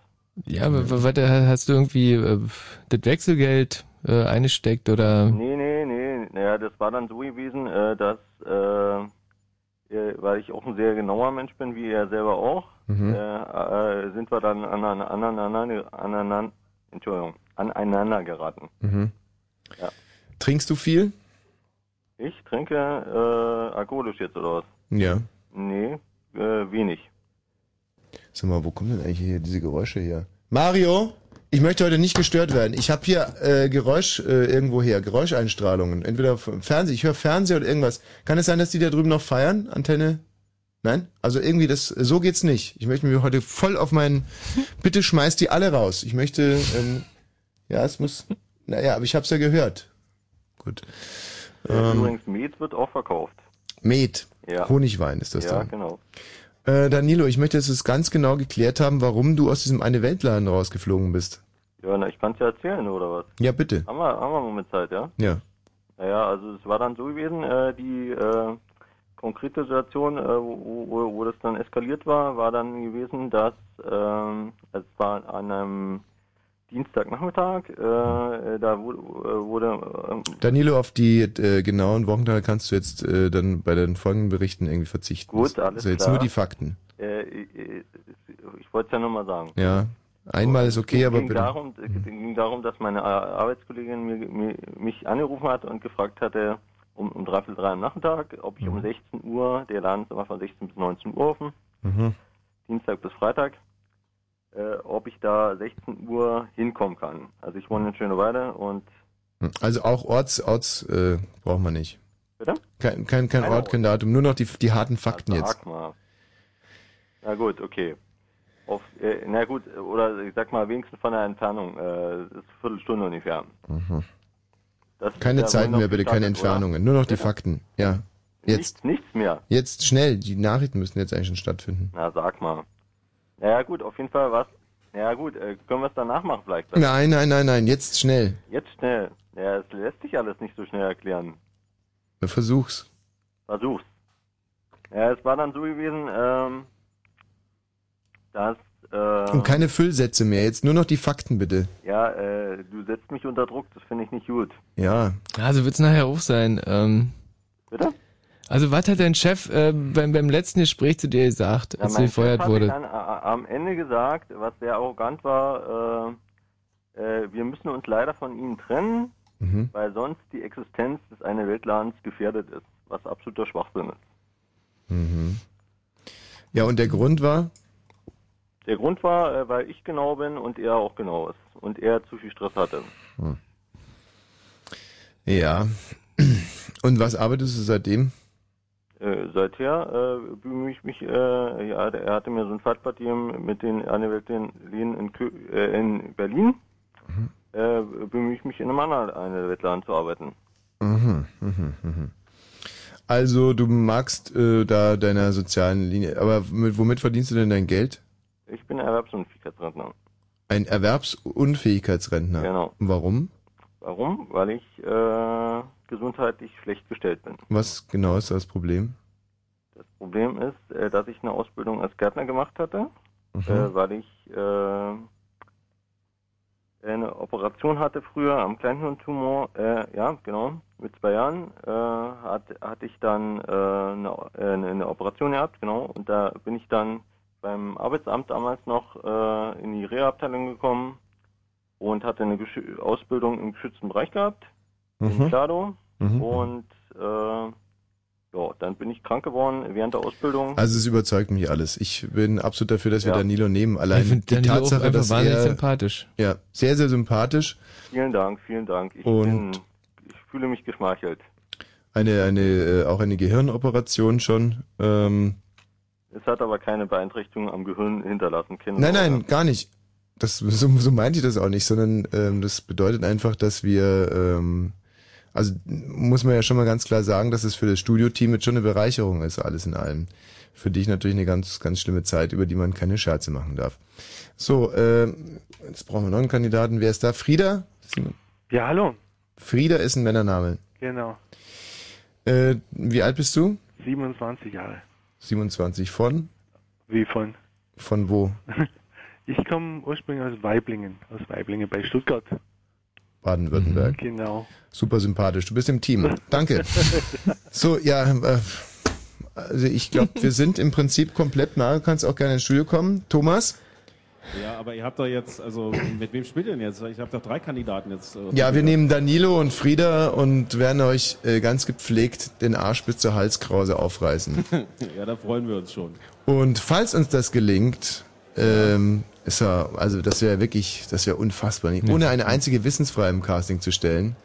Ja, warte, hast du irgendwie äh, das Wechselgeld äh, eingesteckt oder? Nee, nee, nee, naja, das war dann so gewesen, äh, dass, äh, äh, weil ich auch ein sehr genauer Mensch bin, wie er selber auch, Mhm. äh, äh, sind wir dann aneinander, aneinander, aneinander, Entschuldigung, aneinander geraten. Mhm. Ja. Trinkst du viel? Ich trinke äh, alkoholisch jetzt oder was? Ja. Nee, äh, wenig. Sag mal, wo kommen denn eigentlich hier diese Geräusche her? Mario, ich möchte heute nicht gestört werden. Ich habe hier äh, Geräusch äh, irgendwo her, Geräuscheinstrahlungen. Entweder vom Fernseher, ich höre Fernseher oder irgendwas. Kann es sein, dass die da drüben noch feiern? Antenne? Nein? Also irgendwie das, so geht's nicht. Ich möchte mir heute voll auf meinen, bitte schmeißt die alle raus. Ich möchte, ähm, ja, es muss, naja, aber ich hab's ja gehört. Gut. Äh, Ähm, Übrigens, Met wird auch verkauft. Met. Ja. Honigwein ist das Ja, dann. genau. Äh, Danilo, ich möchte, dass wir es ganz genau geklärt haben, warum du aus diesem eine Weltladen rausgeflogen bist. Ja, na, ich kann's ja erzählen, oder was? Ja, bitte. Haben wir, haben wir mal mit Zeit, ja? Ja. Naja, also es war dann so gewesen, äh, die äh, konkrete Situation, äh, wo, wo, wo das dann eskaliert war, war dann gewesen, dass ähm, es war an einem Dienstagnachmittag, äh, äh, da wurde, äh, wurde ähm, Danilo, auf die äh, genauen Wochentage kannst du jetzt äh, dann bei den folgenden Berichten irgendwie verzichten. Gut, alles also jetzt klar. nur die Fakten. äh, äh, ich wollte es ja nochmal sagen. Ja. Einmal ist okay, es aber ging bitte. darum, es ging darum, dass meine Ar- Arbeitskollegin mir, mir, mich angerufen hat und gefragt hatte, um, um dreiviertel drei am Nachmittag, ob ich um 16 Uhr, der Laden ist immer von 16 bis 19 Uhr offen, Mhm. Dienstag bis Freitag, äh, ob ich da 16 Uhr hinkommen kann. Also ich wohne in Schöneweide und Also auch Orts, Orts äh, braucht man nicht. Bitte? Kein, kein, kein Ort, kein Datum, nur noch die, die harten Fakten jetzt. sag mal. Na gut, okay. Auf, äh, na gut, oder ich sag mal wenigstens von der Entfernung. Äh, ist eine Viertelstunde ungefähr. Mhm. Keine ja Zeiten wohl mehr, bitte, keine gestartet, oder? Entfernungen. Nur noch die Fakten. Ja. Jetzt. Nichts, nichts mehr. Jetzt schnell. Die Nachrichten müssen jetzt eigentlich schon stattfinden. Na, sag mal. Naja gut, auf jeden Fall was. Ja gut, äh, können wir es danach machen vielleicht? Nein, nein, nein, nein. Jetzt schnell. Jetzt schnell. Ja, es lässt sich alles nicht so schnell erklären. Versuch's. Versuch's. Ja, es war dann so gewesen, ähm, dass, äh, Und keine Füllsätze mehr. Jetzt nur noch die Fakten, bitte. ja, äh, du setzt mich unter Druck, das finde ich nicht gut. Ja. Also wird's nachher auch sein. Ähm, Bitte? Also was hat dein Chef äh, beim, beim letzten Gespräch zu dir gesagt, Ja, als du mein Chef gefeuert hatte wurde? dann a- am Ende gesagt, was sehr arrogant war, äh, äh, wir müssen uns leider von ihnen trennen, Mhm. weil sonst die Existenz des eine Weltladens gefährdet ist, was absoluter Schwachsinn ist. Mhm. Ja, und der Grund war? Der Grund war, äh, weil ich genau bin und er auch genau ist und er zu viel Stress hatte. Hm. Ja. Und was arbeitest du seitdem? Äh, seither äh, bemühe ich mich, äh, ja, er hatte mir so ein Fahrtbad gegeben mit den Anwälten in, Kö äh, in Berlin. Mhm. Äh, bemühe ich mich in einem anderen Wettladen zu arbeiten. Mhm, mhm, mhm. Also du magst äh, da deiner sozialen Linie, aber mit, womit verdienst du denn dein Geld? Ich bin Erwerbsunfähigkeitsrentner. Ein Erwerbsunfähigkeitsrentner. Genau. Warum? Warum? Weil ich äh, gesundheitlich schlecht gestellt bin. Was genau ist das Problem? Das Problem ist, äh, dass ich eine Ausbildung als Gärtner gemacht hatte, Mhm. äh, weil ich äh, eine Operation hatte früher am Kleinhirntumor, äh, ja, genau, mit zwei Jahren, äh, hat, hatte ich dann äh, eine, eine Operation gehabt, genau, und da bin ich dann beim Arbeitsamt damals noch äh, in die Reha-Abteilung gekommen und hatte eine Geschü Ausbildung im geschützten Bereich gehabt, in Mhm. Klado, Mhm. und äh, ja, dann bin ich krank geworden während der Ausbildung. Also es überzeugt mich alles. Ich bin absolut dafür, dass wir Ja. Danilo nehmen. Allein Ich die Danilo Tatsache, dass wahnsinnig er, sympathisch. Ja, sehr, sehr sympathisch. Vielen Dank, vielen Dank. Ich, Und- bin, ich fühle mich geschmeichelt. Eine, eine, äh, auch eine Gehirnoperation schon. Ähm, Es hat aber keine Beeinträchtigung am Gehirn hinterlassen. Keine Nein, nein, gar nicht. Das, so, so meinte ich das auch nicht, sondern ähm, das bedeutet einfach, dass wir, ähm, also muss man ja schon mal ganz klar sagen, dass es für das Studioteam jetzt schon eine Bereicherung ist, alles in allem. Für dich natürlich eine ganz, ganz schlimme Zeit, über die man keine Scherze machen darf. So, ähm, jetzt brauchen wir noch einen Kandidaten. Wer ist da? Frieda? Ja, hallo. Frieda ist ein Männername. Genau. Äh, wie alt bist du? 27 Jahre. 27 von? Wie von? Von wo? Ich komme ursprünglich aus Weiblingen, aus Weiblingen bei Stuttgart. Baden-Württemberg. Genau. Super sympathisch. Du bist im Team. Danke. So, ja, äh, also ich glaube, wir sind im Prinzip komplett nah. Du kannst auch gerne ins Studio kommen. Thomas? Ja, aber ihr habt doch jetzt, also mit wem spielt ihr denn jetzt? Ich habe doch drei Kandidaten jetzt. äh, Ja, wir nehmen Danilo und Frieda und werden euch äh, ganz gepflegt den Arsch bis zur Halskrause aufreißen. ja, da freuen wir uns schon. Und falls uns das gelingt, ähm, ist ja, also das wäre wirklich, das wäre unfassbar. Nicht? Ohne eine einzige Wissensfreie im Casting zu stellen.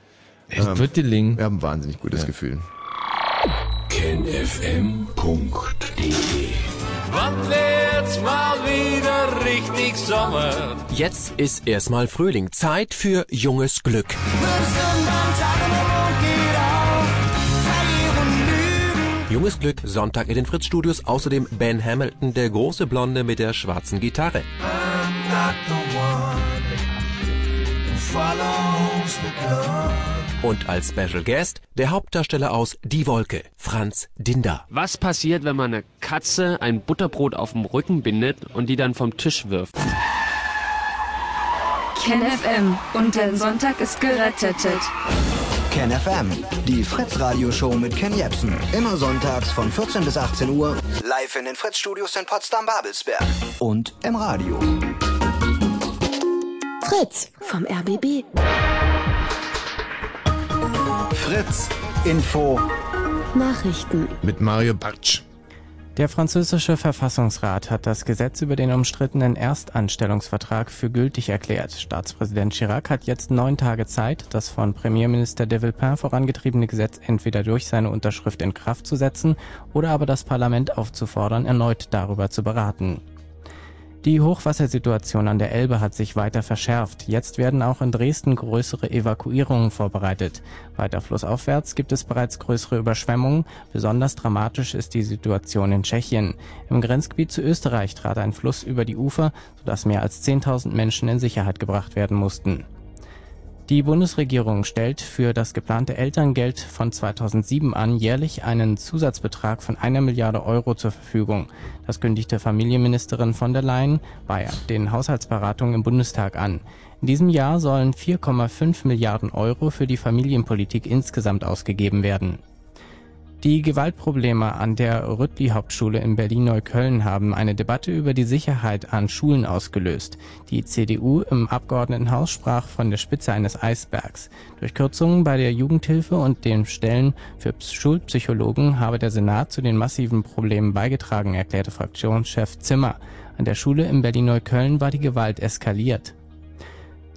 Ähm, Es wird gelingen. Wir haben ein wahnsinnig gutes Gefühl. kenfm.de Wann wird's mal wieder richtig Sommer? Jetzt ist erstmal Frühling. Zeit für junges Glück. Junges Glück, Sonntag in den Fritz-Studios. Außerdem Ben Hamilton, der große Blonde mit der schwarzen Gitarre. Und als Special Guest der Hauptdarsteller aus Die Wolke, Franz Dinder. Was passiert, wenn man eine Katze ein Butterbrot auf dem Rücken bindet und die dann vom Tisch wirft? Ken FM und dein Sonntag ist gerettet. Ken FM, die Fritz-Radio-Show mit Ken Jebsen. Immer sonntags von 14 bis 18 Uhr. Live in den Fritz-Studios in Potsdam-Babelsberg. Und im Radio. Fritz vom RBB. Fritz Info. Nachrichten. Mit Mario Bartsch. Der französische Verfassungsrat hat das Gesetz über den umstrittenen Erstanstellungsvertrag für gültig erklärt. Staatspräsident Chirac hat jetzt neun Tage Zeit, das von Premierminister de Villepin vorangetriebene Gesetz entweder durch seine Unterschrift in Kraft zu setzen oder aber das Parlament aufzufordern, erneut darüber zu beraten. Die Hochwassersituation an der Elbe hat sich weiter verschärft. Jetzt werden auch in Dresden größere Evakuierungen vorbereitet. Weiter flussaufwärts gibt es bereits größere Überschwemmungen. Besonders dramatisch ist die Situation in Tschechien. Im Grenzgebiet zu Österreich trat ein Fluss über die Ufer, sodass mehr als 10.000 Menschen in Sicherheit gebracht werden mussten. Die Bundesregierung stellt für das geplante Elterngeld von 2007 an jährlich einen Zusatzbetrag von einer Milliarde Euro zur Verfügung. Das kündigte Familienministerin von der Leyen bei den Haushaltsberatungen im Bundestag an. In diesem Jahr sollen 4,5 Milliarden Euro für die Familienpolitik insgesamt ausgegeben werden. Die Gewaltprobleme an der Rüttli-Hauptschule in Berlin-Neukölln haben eine Debatte über die Sicherheit an Schulen ausgelöst. Die CDU im Abgeordnetenhaus sprach von der Spitze eines Eisbergs. Durch Kürzungen bei der Jugendhilfe und den Stellen für Schulpsychologen habe der Senat zu den massiven Problemen beigetragen, erklärte Fraktionschef Zimmer. An der Schule in Berlin-Neukölln war die Gewalt eskaliert.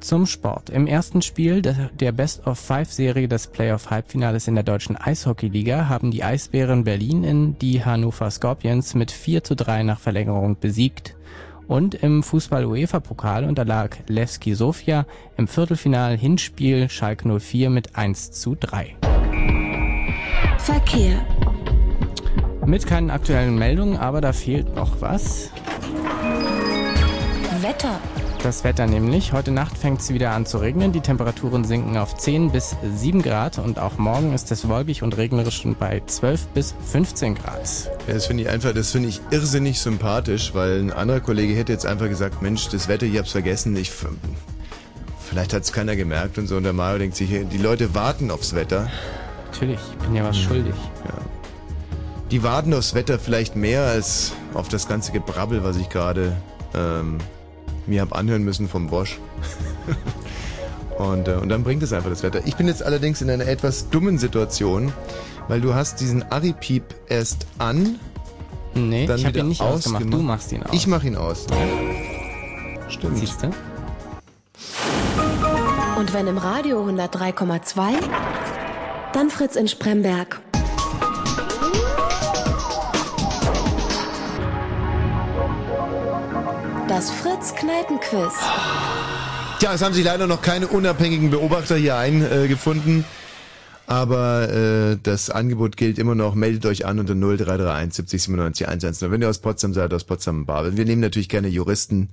Zum Sport. Im ersten Spiel der Best-of-Five-Serie des Playoff-Halbfinales in der deutschen Eishockeyliga haben die Eisbären Berlin in die Hannover Scorpions mit 4 zu 3 nach Verlängerung besiegt. Und im Fußball-UEFA-Pokal unterlag Levski Sofia im Viertelfinal-Hinspiel Schalke 04 mit 1 zu 3. Verkehr. Mit keinen aktuellen Meldungen, aber da fehlt noch was. Wetter. Das Wetter nämlich. Heute Nacht fängt es wieder an zu regnen. Die Temperaturen sinken auf 10 bis 7 Grad und auch morgen ist es wolkig und regnerisch und bei 12 bis 15 Grad. Ja, das finde ich einfach, das finde ich irrsinnig sympathisch, weil ein anderer Kollege hätte jetzt einfach gesagt, Mensch, das Wetter, ich hab's vergessen, ich, vielleicht hat's keiner gemerkt und so. Und der Mario denkt sich, die Leute warten aufs Wetter. Natürlich, ich bin ja was schuldig. Ja. Die warten aufs Wetter vielleicht mehr als auf das ganze Gebrabbel, was ich gerade ähm, mir hab anhören müssen vom Bosch. und, äh, und dann bringt es einfach das Wetter. Ich bin jetzt allerdings in einer etwas dummen Situation, weil du hast diesen Ari-Piep erst an. Nee, dann ich hab wieder ihn nicht ausgemacht, ausgemacht. du machst ihn aus. Ich mach ihn aus. Stimmt. Siehst du? Und wenn im Radio 103,2, dann Fritz in Spremberg. Das Fritz Kneipenquiz. Tja, es haben sich leider noch keine unabhängigen Beobachter hier eingefunden. Aber äh, das Angebot gilt immer noch. Meldet euch an unter 0331 70 97 110. Wenn ihr aus Potsdam seid, aus Potsdam Babel. Wir nehmen natürlich gerne Juristen.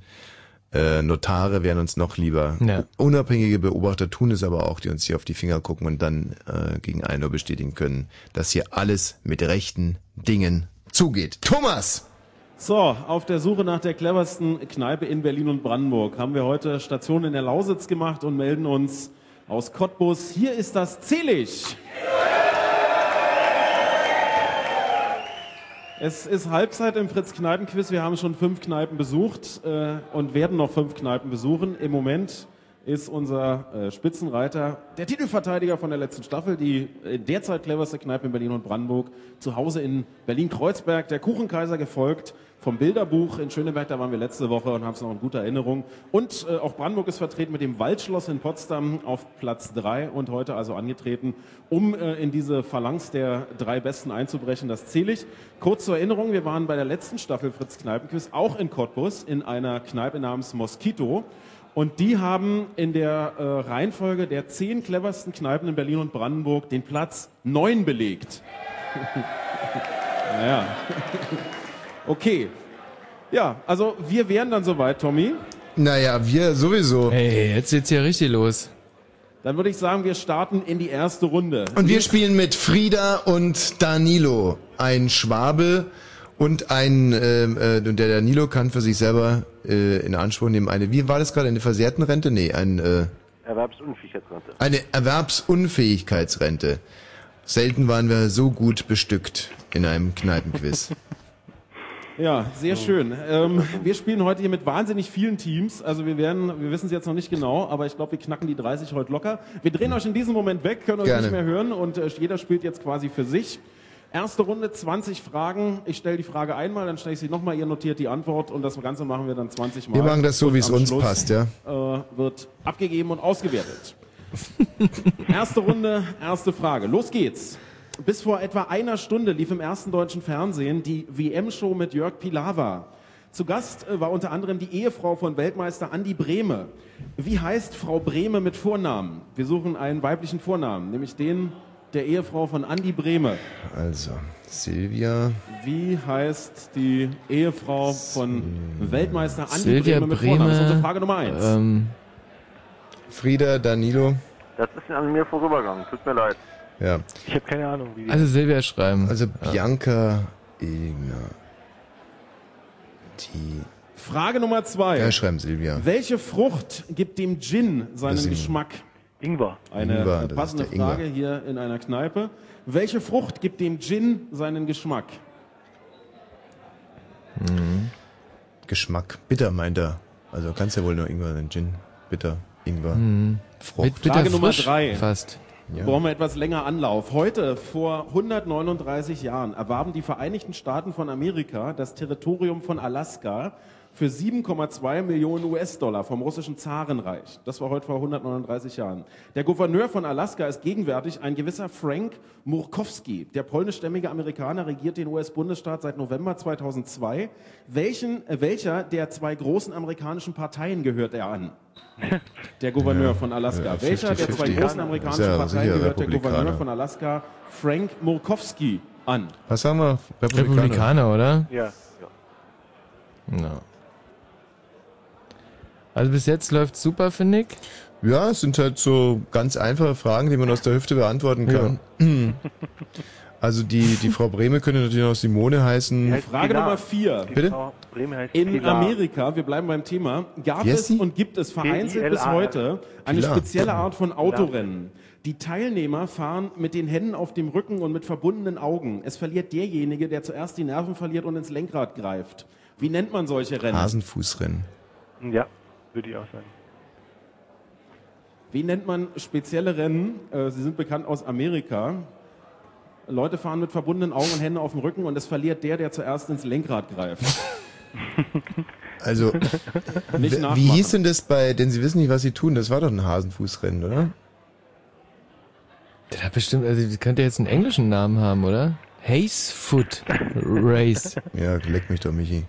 Äh, Notare wären uns noch lieber. Ja. Unabhängige Beobachter tun es aber auch, die uns hier auf die Finger gucken und dann äh, gegen einen nur bestätigen können, dass hier alles mit rechten Dingen zugeht. Thomas! So, auf der Suche nach der cleversten Kneipe in Berlin und Brandenburg haben wir heute Station in der Lausitz gemacht und melden uns aus Cottbus. Hier ist das Zelig. Es ist Halbzeit im Fritz Kneipenquiz. Wir haben schon fünf Kneipen besucht äh, und werden noch fünf Kneipen besuchen. Im Moment ist unser äh, Spitzenreiter der Titelverteidiger von der letzten Staffel, die äh, derzeit cleverste Kneipe in Berlin und Brandenburg, zu Hause in Berlin-Kreuzberg, der Kuchenkaiser gefolgt vom Bilderbuch in Schöneberg, da waren wir letzte Woche und haben es noch in guter Erinnerung. Und äh, auch Brandenburg ist vertreten mit dem Waldschloss in Potsdam auf Platz drei und heute also angetreten, um äh, in diese Phalanx der drei Besten einzubrechen. Das zähle ich. Kurz zur Erinnerung, wir waren bei der letzten Staffel Fritz Kneipenquiz auch in Cottbus in einer Kneipe namens Mosquito. Und die haben in der äh, Reihenfolge der zehn cleversten Kneipen in Berlin und Brandenburg den Platz neun belegt. naja. Okay. Ja, also wir wären dann soweit, Tommy. Naja, wir sowieso. Hey, jetzt geht's hier richtig los. Dann würde ich sagen, wir starten in die erste Runde. Und wir spielen mit Frieda und Danilo. Ein Schwabe und ein, äh, äh, und der Danilo kann für sich selber äh, in Anspruch nehmen eine, wie war das gerade, eine versehrten Rente? Nee, ein, äh, Erwerbsunfähigkeitsrente. eine Erwerbsunfähigkeitsrente. Selten waren wir so gut bestückt in einem Kneipenquiz. Ja, sehr schön. Ähm, wir spielen heute hier mit wahnsinnig vielen Teams. Also wir werden, wir wissen es jetzt noch nicht genau, aber ich glaube, wir knacken die 30 heute locker. Wir drehen euch in diesem Moment weg, können euch Gerne. nicht mehr hören und äh, jeder spielt jetzt quasi für sich. Erste Runde, 20 Fragen. Ich stelle die Frage einmal, dann stelle ich sie nochmal, ihr notiert die Antwort und das Ganze machen wir dann 20 Mal. Wir machen das so, wie es uns Schluss, passt, ja. Äh, wird abgegeben und ausgewertet. erste Runde, erste Frage. Los geht's. Bis vor etwa einer Stunde lief im ersten deutschen Fernsehen die WM-Show mit Jörg Pilawa. Zu Gast äh, war unter anderem die Ehefrau von Weltmeister Andi Brehme. Wie heißt Frau Brehme mit Vornamen? Wir suchen einen weiblichen Vornamen, nämlich den der Ehefrau von Andi Brehme. Also, Silvia. Wie heißt die Ehefrau von Weltmeister Andi Silvia Brehme mit Vornamen? Das ist unsere Brehme, Frage Nummer eins. Ähm, Frieda, Danilo. Das ist an mir vorübergegangen. Tut mir leid. Ja. Ich habe keine Ahnung, wie die also Silvia schreiben. Also Bianca Egner. Die. Frage Nummer zwei. Ja, schreiben Silvia. Welche Frucht gibt dem Gin seinen ist- Geschmack? Ingwer. Eine Ingwer, passende der Ingwer. Frage hier in einer Kneipe. Welche Frucht gibt dem Gin seinen Geschmack? Geschmack. Bitter meint er. Also kannst ja wohl nur Ingwer sein. Gin. Bitter. Ingwer. Mhm. Frucht. Mit bitter Frage Nummer drei. Fast. Ja. Brauchen wir etwas länger Anlauf. Heute, vor 139 Jahren, erwarben die Vereinigten Staaten von Amerika das Territorium von Alaska für 7,2 Millionen US-Dollar vom russischen Zarenreich. Das war heute vor 139 Jahren. Der Gouverneur von Alaska ist gegenwärtig ein gewisser Frank Murkowski. Der polnischstämmige Amerikaner regiert den US-Bundesstaat seit November 2002. Welchen, äh, welcher der zwei großen amerikanischen Parteien gehört er an? Der Gouverneur Ja, von Alaska. ja, Welcher der zwei 50-50. großen amerikanischen ja Parteien gehört der. Gouverneur von Alaska, Frank Murkowski, an? Was sagen wir? Republikaner. Republikaner, oder? Ja. ja. No. Also bis jetzt läuft super, finde ich. Ja, es sind halt so ganz einfache Fragen, die man aus der Hüfte beantworten kann. Also die, die Frau Brehme könnte natürlich noch Simone heißen. Frage Nummer vier. Die Bitte? Frau heißt In Pilar. Amerika, wir bleiben beim Thema, gab heißt es sie? und gibt es vereinzelt bis P-I-L-A-R. heute eine Pilar. spezielle Art von Autorennen. Die Teilnehmer fahren mit den Händen auf dem Rücken und mit verbundenen Augen. Es verliert derjenige, der zuerst die Nerven verliert und ins Lenkrad greift. Wie nennt man solche Rennen? Hasenfußrennen. Ja, würde ich auch sagen. Wie nennt man spezielle Rennen? Äh, Sie sind bekannt aus Amerika. Leute fahren mit verbundenen Augen und Händen auf dem Rücken und es verliert der, der zuerst ins Lenkrad greift. Also, Nicht wie hieß denn das bei, denn sie wissen nicht, was sie tun? Das war doch ein Hasenfußrennen, oder? Der hat bestimmt, also die könnte jetzt einen englischen Namen haben, oder? Haze Foot Race. Ja, leck mich doch, Michi.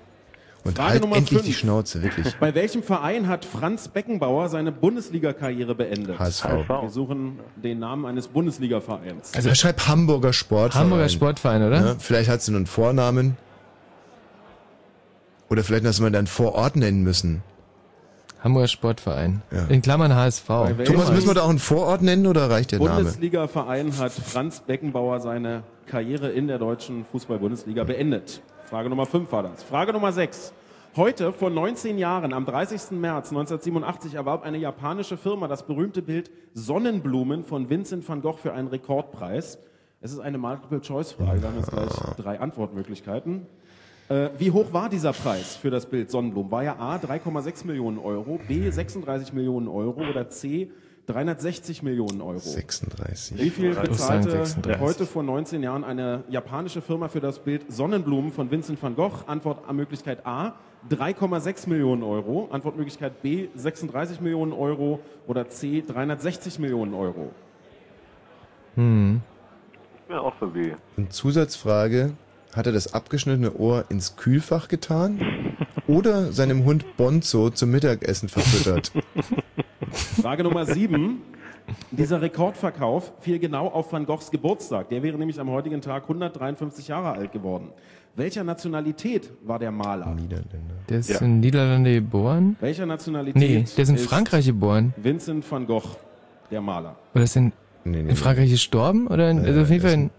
Und Frage halt Nummer endlich fünf. die Schnauze, wirklich. Bei welchem Verein hat Franz Beckenbauer seine Bundesliga-Karriere beendet? HSV. Wir suchen den Namen eines Bundesliga-Vereins. Also schreib Hamburger Sportverein. Hamburger Sportverein, oder? Ja, vielleicht hat sie nur einen Vornamen. Oder vielleicht hast du mal deinen Vorort nennen müssen. Hamburger Sportverein. Ja. In Klammern HSV. Thomas, müssen wir da auch einen Vorort nennen oder reicht der Name? Bundesliga-Verein hat Franz Beckenbauer seine Karriere in der deutschen Fußball-Bundesliga beendet. Frage Nummer 5 war das. Frage Nummer 6. Heute, vor 19 Jahren, am 30. März 1987, erwarb eine japanische Firma das berühmte Bild Sonnenblumen von Vincent van Gogh für einen Rekordpreis. Es ist eine Multiple-Choice-Frage, wir haben jetzt gleich drei Antwortmöglichkeiten. Äh, wie hoch war dieser Preis für das Bild Sonnenblumen? War er A 3,6 Millionen Euro, B 36 Millionen Euro oder C 360 Millionen Euro? 36. Wie viel bezahlte 36. heute vor 19 Jahren eine japanische Firma für das Bild Sonnenblumen von Vincent van Gogh? Antwort an Möglichkeit A 3,6 Millionen Euro, Antwortmöglichkeit B 36 Millionen Euro oder C 360 Millionen Euro. Hm. Ich bin auch für B. Und Zusatzfrage, hat er das abgeschnittene Ohr ins Kühlfach getan oder seinem Hund Bonzo zum Mittagessen verfüttert? Frage Nummer 7. Dieser Rekordverkauf fiel genau auf Van Goghs Geburtstag. Der wäre nämlich am heutigen Tag 153 Jahre alt geworden. Welcher Nationalität war der Maler? Niederländer. Der ist Ja. in Niederlande geboren? Welcher Nationalität? Nee, der ist in Frankreich geboren. Vincent van Gogh, der Maler. Oder ist in, Nee, nee, in Frankreich gestorben? Oder in, also auf jeden der Fall ist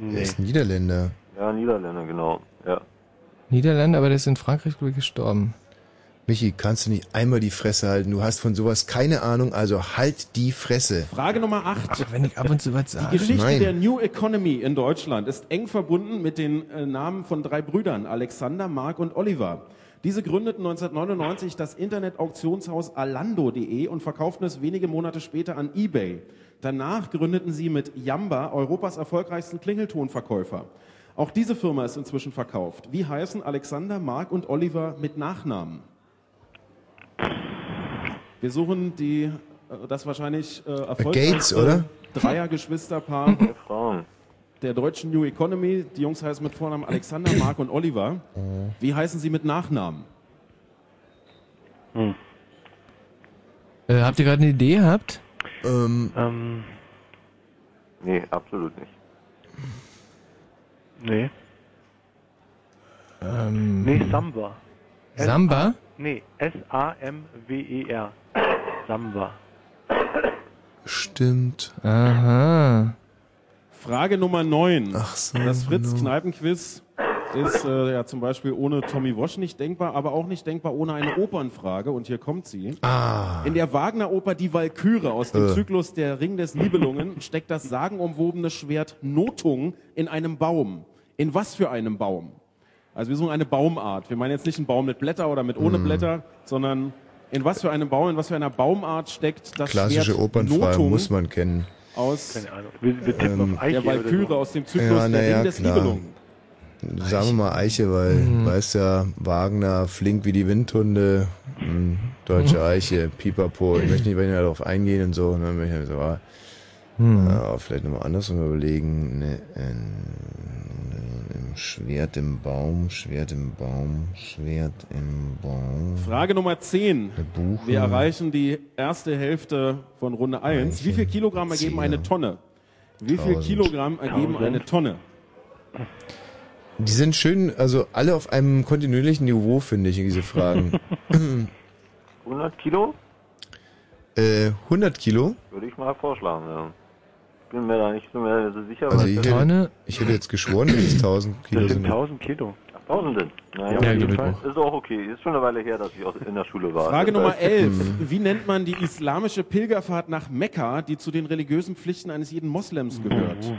in Er ist Niederländer. Ja, Niederländer, genau. Ja. Niederlande, aber der ist in Frankreich, glaube ich, gestorben. Michi, kannst du nicht einmal die Fresse halten? Du hast von sowas keine Ahnung, also halt die Fresse. Frage Nummer 8. wenn ich ab und zu was Die sage. Geschichte Nein. der New Economy in Deutschland ist eng verbunden mit den äh, Namen von drei Brüdern, Alexander, Mark und Oliver. Diese gründeten 1999 das Internet-Auktionshaus alando.de und verkauften es wenige Monate später an eBay. Danach gründeten sie mit Yamba Europas erfolgreichsten Klingeltonverkäufer. Auch diese Firma ist inzwischen verkauft. Wie heißen Alexander, Mark und Oliver mit Nachnamen? Wir suchen die, äh, das wahrscheinlich äh, erfolgreichste Gates, oder? Dreiergeschwisterpaar der deutschen New Economy. Die Jungs heißen mit Vornamen Alexander, Mark und Oliver. Wie heißen sie mit Nachnamen? Äh, habt ihr gerade eine Idee gehabt? Ähm, Ähm, Nee, absolut nicht. nee. Ähm, Nee, Samba. Samba? Nee, S-A-M-W-E-R. E Samba. Stimmt. Aha. Frage Nummer 9. Ach so, das genau. Fritz-Kneipen-Quiz ist äh, ja zum Beispiel ohne Tommy Wosch nicht denkbar, aber auch nicht denkbar ohne eine Opernfrage. Und hier kommt sie. Ah. In der Wagner-Oper Die Walküre aus dem Äh. Zyklus Der Ring des Nibelungen steckt das sagenumwobene Schwert Notung in einem Baum. In was für einem Baum? Also wir suchen eine Baumart. Wir meinen jetzt nicht einen Baum mit Blätter oder mit ohne Hm. Blätter, sondern in was für einem Baum, in was für einer Baumart steckt das Klassische Schwert Opernfrage Notung muss man kennen. aus Keine Ahnung. Wir, wir Ähm, auf Eiche der Walküre so. aus dem Zyklus Ja, Der ja, Ring des klar. Nibelungen. Sagen wir mal Eiche, weil, Mhm. weißt ja, Wagner, flink wie die Windhunde, hm, deutsche Eiche, Pipapo. Ich möchte nicht weiter darauf eingehen und so. Ne, möchte ich so ah, Hm. ja, vielleicht nochmal anders überlegen. Ne, ein Schwert im Baum, Schwert im Baum, Schwert im Baum. Frage Nummer 10. Buche. Wir erreichen die erste Hälfte von Runde 1. Wie viel Kilogramm ergeben Zehner. eine Tonne? Wie viel Tausend. Kilogramm ergeben Tausend. eine Tonne? Die sind schön, also alle auf einem kontinuierlichen Niveau, finde ich, diese Fragen. 100 Kilo? äh, 100 Kilo? Würde ich mal vorschlagen, ja. Bin mir da nicht so mehr so sicher. Also weil ich hätte, ich hätte jetzt geschworen, dass es 1000 Kilo Das sind sind. 1000 Kilo. Tausenden. Naja, Ja. Ist auch okay. Ist schon eine Weile her, dass ich in der Schule war. Frage Das Nummer heißt, 11. Mhm. Wie nennt man die islamische Pilgerfahrt nach Mekka, die zu den religiösen Pflichten eines jeden Moslems gehört?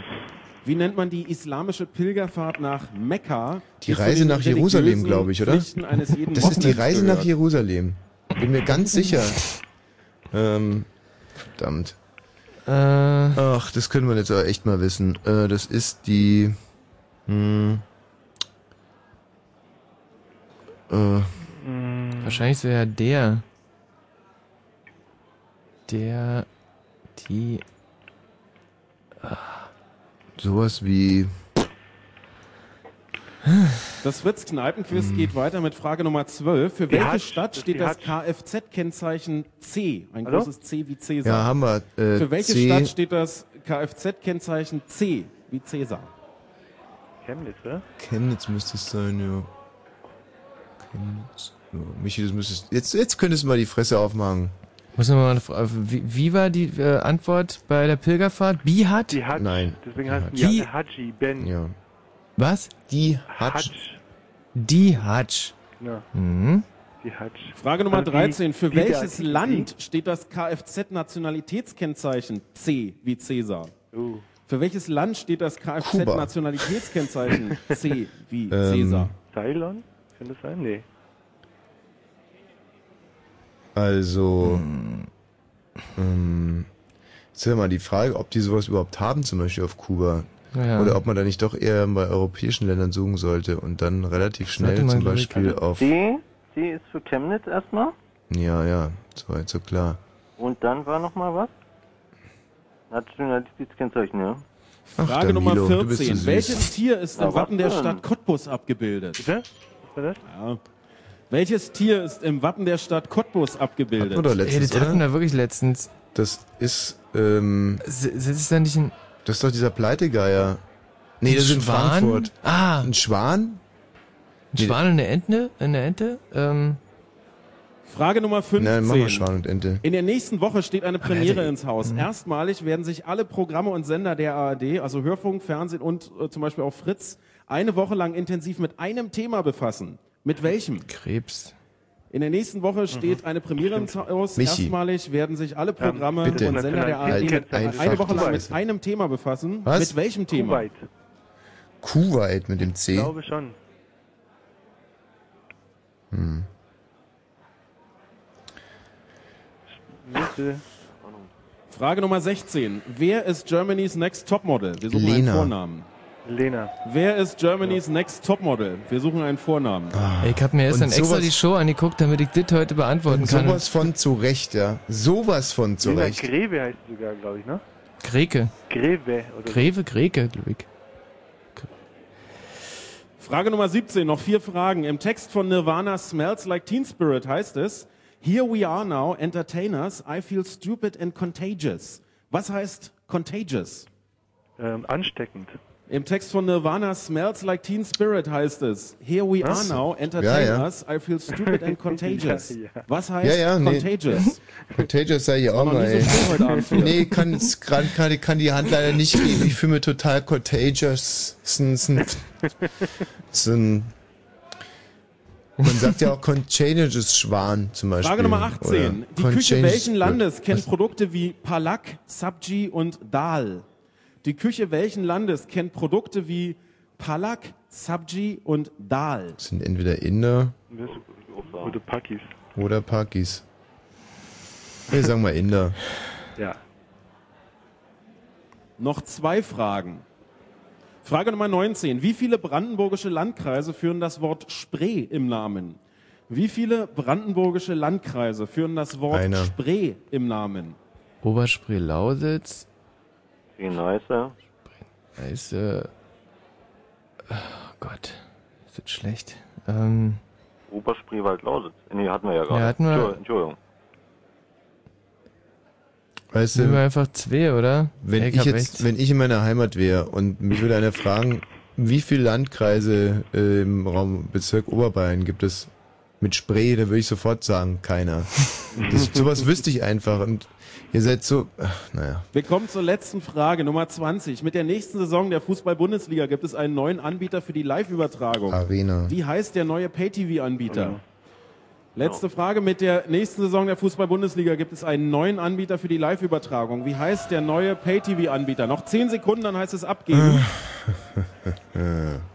Wie nennt man die islamische Pilgerfahrt nach Mekka? Die zu Reise nach Jerusalem, glaube ich, oder? Pflichten eines jeden Das ist die Moslems Reise nach gehört? Jerusalem. Bin mir ganz sicher. Ähm, verdammt. Äh, Ach, das können wir jetzt aber echt mal wissen. Äh, das ist die. Hm, äh, wahrscheinlich wäre der. Der. Die. sowas wie. Das Fritz-Kneipen-Quiz Hm. geht weiter mit Frage Nummer 12. Für Die welche Hatsch, Stadt steht das. Kfz-Kennzeichen C? Ein Hallo? großes C wie Cäsar. Ja, haben wir. Äh, Für welche C, Stadt steht das Kfz-Kennzeichen C wie Cäsar? Chemnitz, oder? Chemnitz müsste es sein, ja. Chemnitz. Ja, Michi, das müsstest. Jetzt, jetzt könntest du mal die Fresse aufmachen. Muss man mal eine Frage. Wie, wie war die äh, Antwort bei der Pilgerfahrt? Bihat? Hatsch. Nein. Deswegen heißt Die- die Haji Ben. Ja. Was? Die Hatsch. Die Hatsch. Ja, Mhm. die Hatsch. Frage Nummer Also die- 13. Für die welches Land steht das Kfz-Nationalitätskennzeichen C wie Cäsar? Uh. Für welches Land steht das Kfz-Nationalitätskennzeichen C wie Ähm, Cäsar? Ceylon? Kann das sein? Nee. Also, ähm, jetzt ist ja mal die Frage, ob die sowas überhaupt haben, zum Beispiel auf Kuba. Ja. Oder ob man da nicht doch eher bei europäischen Ländern suchen sollte und dann relativ schnell zum Beispiel Also auf. C, C ist für Chemnitz erstmal. Ja, ja, soweit so klar. Und dann war noch mal was? Nationalitätskennzeichen, ja. Ach, Frage Nummer Milo, du bist 14. so süß. Welches Tier ist Na, im Wappen der? Stadt Cottbus abgebildet? Bitte? Was war das? Ja. Welches Tier ist im Wappen der Stadt Cottbus abgebildet? Oder Ey, letztens, das hatten wir wirklich letztens. Das ist, ähm, S- Sitzt da nicht ein, das ist doch dieser Pleitegeier. Nee, ein das ist in Schwan? Frankfurt. Ah, Ein Schwan? ein Schwan und eine Ente? Eine Ente? Ähm, Frage Nummer 15. Nein, machen wir Schwan und Ente. In der nächsten Woche steht eine Premiere Alter, ins Haus. Erstmalig werden sich alle Programme und Sender der ARD, also Hörfunk, Fernsehen und äh, zum Beispiel auch Fritz, eine Woche lang intensiv mit einem Thema befassen. Mit welchem? Krebs. In der nächsten Woche steht eine Premiere ins Haus. Michi. Erstmalig werden sich alle Programme bitte. und Sender der ARD Halt eine Woche lang mit einem Thema befassen. Was? Mit welchem Thema? Kuwait. Kuwait mit dem C. Ich glaube schon. Hm. Frage Nummer 16. Wer ist Germany's Next Topmodel? Wir suchen Lena. einen Vornamen. Lena. Wer ist Germany's Next Topmodel? Wir suchen einen Vornamen. Ey, Ich habe mir erst dann extra die Show angeguckt, damit ich das heute beantworten kann. Sowas von zurecht, ja. Sowas von Lena zurecht. Greve heißt sie sogar, glaube ich, ne? Greke. Greve. Oder Greve, Greke, glaube ich. Frage Nummer 17, noch vier Fragen. Im Text von Nirvana Smells Like Teen Spirit heißt es, Here we are now, entertainers, I feel stupid and contagious. Was heißt contagious? Ähm, ansteckend. Im Text von Nirvana Smells Like Teen Spirit heißt es, Here we are Was? now, Ja, entertainers, I feel stupid and contagious. Ja, ja. Was heißt Ja, ja, nee. contagious? Contagious sei ich auch mal, so ey. hier. Nee, kann, es grad- kann, kann die Hand leider nicht geben. Ich fühle mich total contagious. Man sagt ja auch contagious Schwan zum Beispiel. Frage Nummer 18. Oder Die Küche welchen Landes kennt Produkte wie Palak, Sabji und Dal? Die Küche welchen Landes kennt Produkte wie Palak, Sabji und Dal? Das sind entweder Inder Oder Pakis. oder Pakis. Wir sagen mal Inder. Ja. Noch zwei Fragen. Frage Nummer 19. Wie viele brandenburgische Landkreise führen das Wort Spree im Namen? Wie viele brandenburgische Landkreise führen das Wort Einer. Spree im Namen? Oberspree-Lausitz. Nice. Ist, äh, oh Gott, ist das schlecht. Ähm, Oberspreewald-Lausitz. Nee, hatten wir ja gerade. Ja, hatten wir. Entschuldigung. Weißt nehmen wir du, einfach zwei, oder? wenn ich hab jetzt, echt- wenn ich in meiner Heimat wäre und mich würde einer fragen, wie viele Landkreise äh, im Raum Bezirk Oberbayern gibt es mit Spree, da würde ich sofort sagen, keiner. Das, sowas wüsste ich einfach und ihr seid so, ach, naja. Wir kommen zur letzten Frage, Nummer 20. Mit der nächsten Saison der Fußball-Bundesliga gibt es einen neuen Anbieter für die Live-Übertragung. Arena. Wie heißt der neue Pay-TV-Anbieter? Letzte Frage. Mit der nächsten Saison der Fußball-Bundesliga gibt es einen neuen Anbieter für die Live-Übertragung. Wie heißt der neue Pay-TV-Anbieter? Noch 10 Sekunden, dann heißt es abgeben.